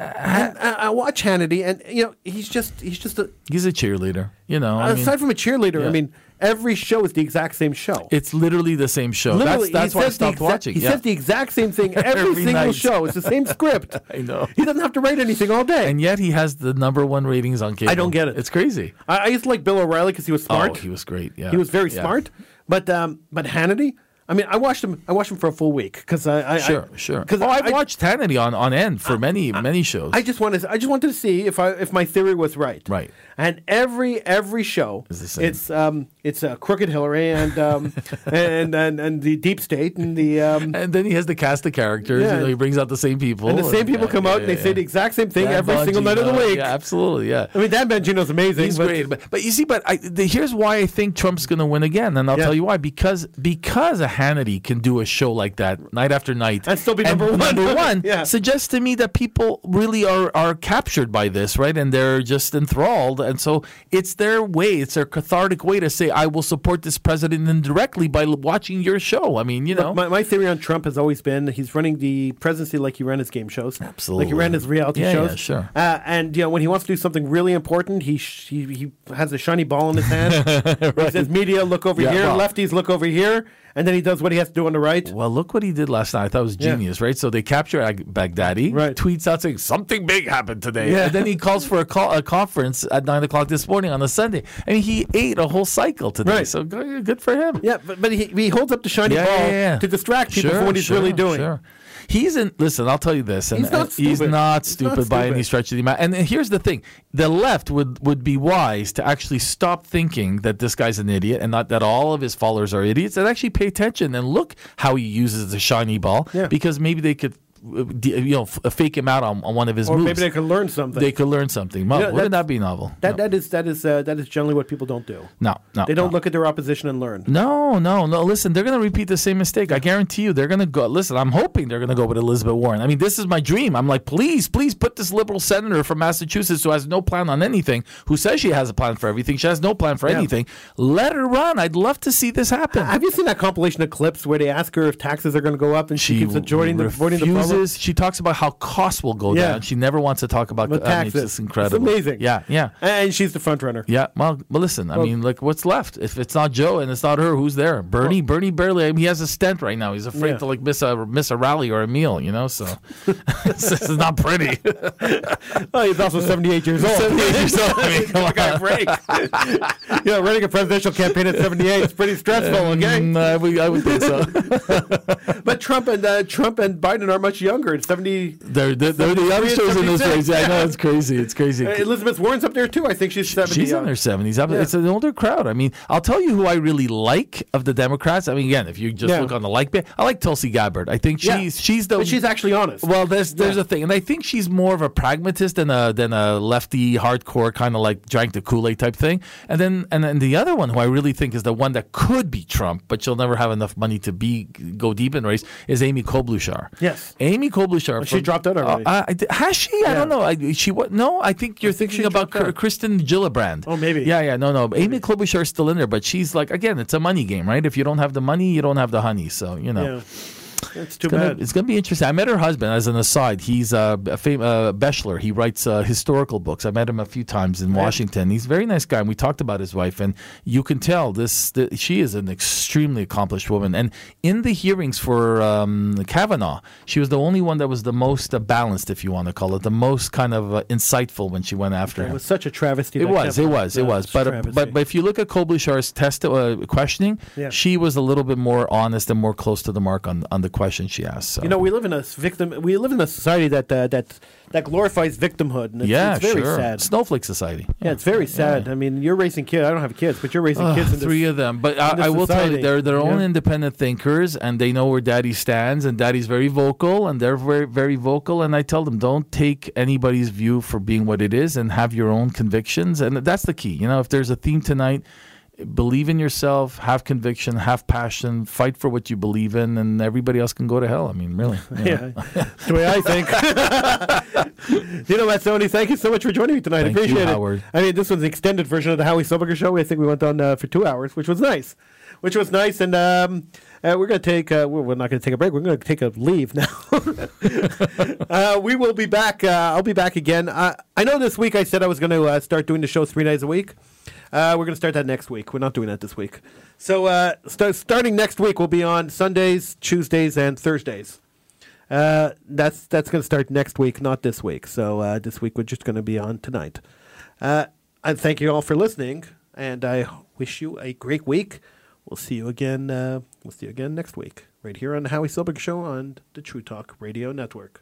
[SPEAKER 2] and, I, I watch Hannity, and you know, he's just he's just a,
[SPEAKER 3] he's a cheerleader. You know, I mean,
[SPEAKER 2] aside from a cheerleader. I mean, every show is the exact same show.
[SPEAKER 3] it's literally the same show.
[SPEAKER 2] Literally,
[SPEAKER 3] that's that's why I stopped
[SPEAKER 2] exact-
[SPEAKER 3] watching.
[SPEAKER 2] He
[SPEAKER 3] yeah.
[SPEAKER 2] says the exact same thing every,
[SPEAKER 3] Every
[SPEAKER 2] single
[SPEAKER 3] night.
[SPEAKER 2] show. It's the same script.
[SPEAKER 3] I know.
[SPEAKER 2] He doesn't have to write anything all day.
[SPEAKER 3] and yet he has the number one ratings on cable.
[SPEAKER 2] I don't get it.
[SPEAKER 3] It's crazy.
[SPEAKER 2] I, I used to like Bill O'Reilly because he was smart.
[SPEAKER 3] Oh, he was great. Yeah,
[SPEAKER 2] He was very
[SPEAKER 3] Yeah.
[SPEAKER 2] smart. But um, but Hannity, I mean, I watched him. I watched him for a full week because I, I
[SPEAKER 3] Sure,
[SPEAKER 2] I,
[SPEAKER 3] sure.
[SPEAKER 2] Because
[SPEAKER 3] oh, I've
[SPEAKER 2] I,
[SPEAKER 3] watched Hannity on, on end for many many shows.
[SPEAKER 2] I just wanted. I just wanted to see if I if my theory was right.
[SPEAKER 3] Right.
[SPEAKER 2] And every every show
[SPEAKER 3] Is the same.
[SPEAKER 2] It's um it's uh, crooked Hillary and um and, and and the deep state and the um
[SPEAKER 3] and then he has the cast of characters.
[SPEAKER 2] Yeah.
[SPEAKER 3] You know, he brings out the same people.
[SPEAKER 2] and the same people
[SPEAKER 3] yeah,
[SPEAKER 2] come
[SPEAKER 3] yeah,
[SPEAKER 2] out and they say the exact same thing
[SPEAKER 3] Dan
[SPEAKER 2] every single night of the week.
[SPEAKER 3] Yeah, absolutely. Yeah.
[SPEAKER 2] I mean, Dan Bongino's amazing.
[SPEAKER 3] He's
[SPEAKER 2] but
[SPEAKER 3] great, but, but you see, but I, the, here's why I think Trump's going to win again, and I'll tell you why. Because because a Hannity can do a show like that night after night
[SPEAKER 2] And still be number one.
[SPEAKER 3] Number one
[SPEAKER 2] Yeah.
[SPEAKER 3] suggests to me that people really are are captured by this, right? And they're just enthralled, and so it's their way, it's their cathartic way to say, "I will support this president indirectly by watching your show." I mean, you know,
[SPEAKER 2] My, my theory on Trump has always been he's running the presidency like he ran his game shows,
[SPEAKER 3] Absolutely.
[SPEAKER 2] like he ran his reality
[SPEAKER 3] Yeah,
[SPEAKER 2] shows.
[SPEAKER 3] yeah, sure.
[SPEAKER 2] Uh, and you know when he wants to do something really important, he sh- he, he has a shiny ball in his hand. He says, "Media, look over
[SPEAKER 3] Yeah,
[SPEAKER 2] here.
[SPEAKER 3] well-
[SPEAKER 2] Lefties, look over here." And then he does what he has to do on the right.
[SPEAKER 3] Well, look what he did last night. I thought it was
[SPEAKER 2] Yeah.
[SPEAKER 3] genius, right? So they capture Baghdadi,
[SPEAKER 2] Right.
[SPEAKER 3] tweets out saying something big happened today,
[SPEAKER 2] Yeah.
[SPEAKER 3] and then he calls for a, call, a conference at nine o'clock this morning on a Sunday. I mean, he ate a whole cycle today,
[SPEAKER 2] Right.
[SPEAKER 3] so good, good for him.
[SPEAKER 2] Yeah, but, but he, he holds up the shiny
[SPEAKER 3] Yeah,
[SPEAKER 2] ball
[SPEAKER 3] yeah, yeah.
[SPEAKER 2] to distract people
[SPEAKER 3] Sure,
[SPEAKER 2] from what he's
[SPEAKER 3] sure,
[SPEAKER 2] really doing.
[SPEAKER 3] Sure. He's in. Listen, I'll tell you this, and
[SPEAKER 2] He's not
[SPEAKER 3] and he's
[SPEAKER 2] stupid. He's not
[SPEAKER 3] stupid by any stretch of the imagination. And, here's the thing: the left would would be wise to actually stop thinking that this guy's an idiot, and not that all of his followers are idiots, and actually pay attention and look how he uses the shiny ball,
[SPEAKER 2] Yeah.
[SPEAKER 3] because maybe they could you know, f- fake him out on, on one of his
[SPEAKER 2] Or
[SPEAKER 3] moves.
[SPEAKER 2] maybe they could learn something.
[SPEAKER 3] They could learn something. Well,
[SPEAKER 2] You know,
[SPEAKER 3] wouldn't
[SPEAKER 2] that-
[SPEAKER 3] be novel?
[SPEAKER 2] that
[SPEAKER 3] no.
[SPEAKER 2] that is that is uh, that is generally what people don't do.
[SPEAKER 3] no, no,
[SPEAKER 2] They don't
[SPEAKER 3] no.
[SPEAKER 2] look at their opposition and learn.
[SPEAKER 3] No, no, no. Listen, they're going to repeat the same mistake. I guarantee you, they're going to go. Listen, I'm hoping they're going to go with Elizabeth Warren. I mean, this is my dream. I'm like, please, please put this liberal senator from Massachusetts who has no plan on anything, who says she has a plan for everything. She has no plan for
[SPEAKER 2] Yeah.
[SPEAKER 3] anything. Let her run. I'd love to see this happen.
[SPEAKER 2] Have you seen that compilation of clips where they ask her if taxes are going to go up and she, keeps avoiding the, avoiding the problem?
[SPEAKER 3] She talks about how costs will go
[SPEAKER 2] Yeah.
[SPEAKER 3] down. She never wants to talk about.
[SPEAKER 2] With
[SPEAKER 3] I mean,
[SPEAKER 2] taxes.
[SPEAKER 3] it's incredible.
[SPEAKER 2] It's amazing.
[SPEAKER 3] Yeah, yeah.
[SPEAKER 2] And she's the front runner.
[SPEAKER 3] Yeah, well, well, listen. I mean, like, what's left? If it's not Joe and it's not her, who's there? Bernie. Bernie barely. I mean, he has a stent right now. He's afraid
[SPEAKER 2] Yeah.
[SPEAKER 3] to like miss a miss a rally or a meal. You know, so this is not pretty.
[SPEAKER 2] Oh, he's also 78 years old.
[SPEAKER 3] 78 years old. I mean, come
[SPEAKER 2] the a break. you know, running a presidential campaign at 78 is pretty stressful, okay?
[SPEAKER 3] Mm, I would, I would think so.
[SPEAKER 2] But Trump and uh, Trump and Biden are much younger. It's 70.
[SPEAKER 3] They're, they're, they're the youngsters in this race. Yeah, I know it's crazy. It's crazy.
[SPEAKER 2] Uh, Elizabeth Warren's up there too. I think she's 70.
[SPEAKER 3] She's
[SPEAKER 2] uh,
[SPEAKER 3] in her seventies. It's an older crowd. I mean, I'll tell you who I really like of the Democrats. I mean, again, if you just
[SPEAKER 2] Yeah.
[SPEAKER 3] look on the like bit, I like Tulsi Gabbard. I think she's
[SPEAKER 2] Yeah.
[SPEAKER 3] she's the
[SPEAKER 2] But she's actually honest.
[SPEAKER 3] Well, there's there's
[SPEAKER 2] Yeah.
[SPEAKER 3] a thing, and I think she's more of a pragmatist than a than a lefty hardcore kind of like drank the Kool Aid type thing. And then and then the other one who I really think is the one that could be Trump, but she'll never have enough money to be go deep in race is Amy Klobuchar.
[SPEAKER 2] Yes.
[SPEAKER 3] Amy Klobuchar.
[SPEAKER 2] she
[SPEAKER 3] from-
[SPEAKER 2] dropped out already.
[SPEAKER 3] Uh, I, I- has she? I don't know. I, she what? No, I think you're
[SPEAKER 2] think
[SPEAKER 3] thinking
[SPEAKER 2] she
[SPEAKER 3] about. Kr- Kristen Gillibrand.
[SPEAKER 2] Oh, maybe.
[SPEAKER 3] Yeah, yeah. No, no. Amy Klobuchar is still in there, but she's like again, it's a money game, right? If you don't have the money, you don't have the honey. So you know.
[SPEAKER 2] yeah. It's too
[SPEAKER 3] Gonna-
[SPEAKER 2] bad.
[SPEAKER 3] it's going to be interesting. I met her husband as an aside. He's a fam- uh, Bessler. He writes uh, historical books. I met him a few times in Washington. He's a very nice guy, and we talked about his wife. And you can tell this. The, she is an extremely accomplished woman. And in the hearings for um, Kavanaugh, she was the only one that was the most uh, balanced, if you want to call it, the most kind of uh, insightful when she went after
[SPEAKER 2] It
[SPEAKER 3] him.
[SPEAKER 2] It was such a travesty.
[SPEAKER 3] It was, it was, it was. But, uh,
[SPEAKER 2] travesty.
[SPEAKER 3] but but if you look at Klobuchar's test uh, questioning,
[SPEAKER 2] Yeah.
[SPEAKER 3] she was a little bit more honest and more close to the mark on on the question she asked. So.
[SPEAKER 2] You know, we live in a victim. We live in a society that uh, that that glorifies victimhood. And it's,
[SPEAKER 3] yeah,
[SPEAKER 2] it's very
[SPEAKER 3] sure.
[SPEAKER 2] sad.
[SPEAKER 3] Snowflake Society.
[SPEAKER 2] Yeah, it's very sad. I mean, you're raising kids. I don't have kids, but you're raising
[SPEAKER 3] Ugh,
[SPEAKER 2] kids. In
[SPEAKER 3] three
[SPEAKER 2] this,
[SPEAKER 3] of them, but I, I will tell you,
[SPEAKER 2] society,
[SPEAKER 3] they're their own independent thinkers, and they know where Daddy stands, and Daddy's very vocal, and they're very very vocal. And I tell them, don't take anybody's view for being what it is, and have your own convictions, and that's the key. You know, if there's a theme tonight. Believe in yourself, have conviction, have passion, fight for what you believe in, and everybody else can go to hell. I mean, really. you know.
[SPEAKER 2] Yeah, the way I think. you know, Mazonne, thank you so much for joining me tonight.
[SPEAKER 3] Thank
[SPEAKER 2] I
[SPEAKER 3] you,
[SPEAKER 2] appreciate it.
[SPEAKER 3] Howard.
[SPEAKER 2] I mean, this was the extended version of the Howie Silbiger show. I think we went on uh, for two hours, which was nice. Which was nice, and um, uh, we're going to take. Uh, we're we're not going to take a break. We're going to take a leave now. uh, we will be back. Uh, I'll be back again. I know this week I said I was going to uh, start doing the show three days a week. Uh, we're going to start that next week. We're not doing that this week. So uh, st- starting next week, we'll be on Sundays, Tuesdays, and Thursdays. Uh, that's that's going to start next week, not this week. So uh, this week we're just going to be on tonight. Uh, I thank you all for listening, and I wish you a great week. We'll see you again. Uh, we'll see you again next week, right here on the Howie Silbiger Show on the True Talk Radio Network.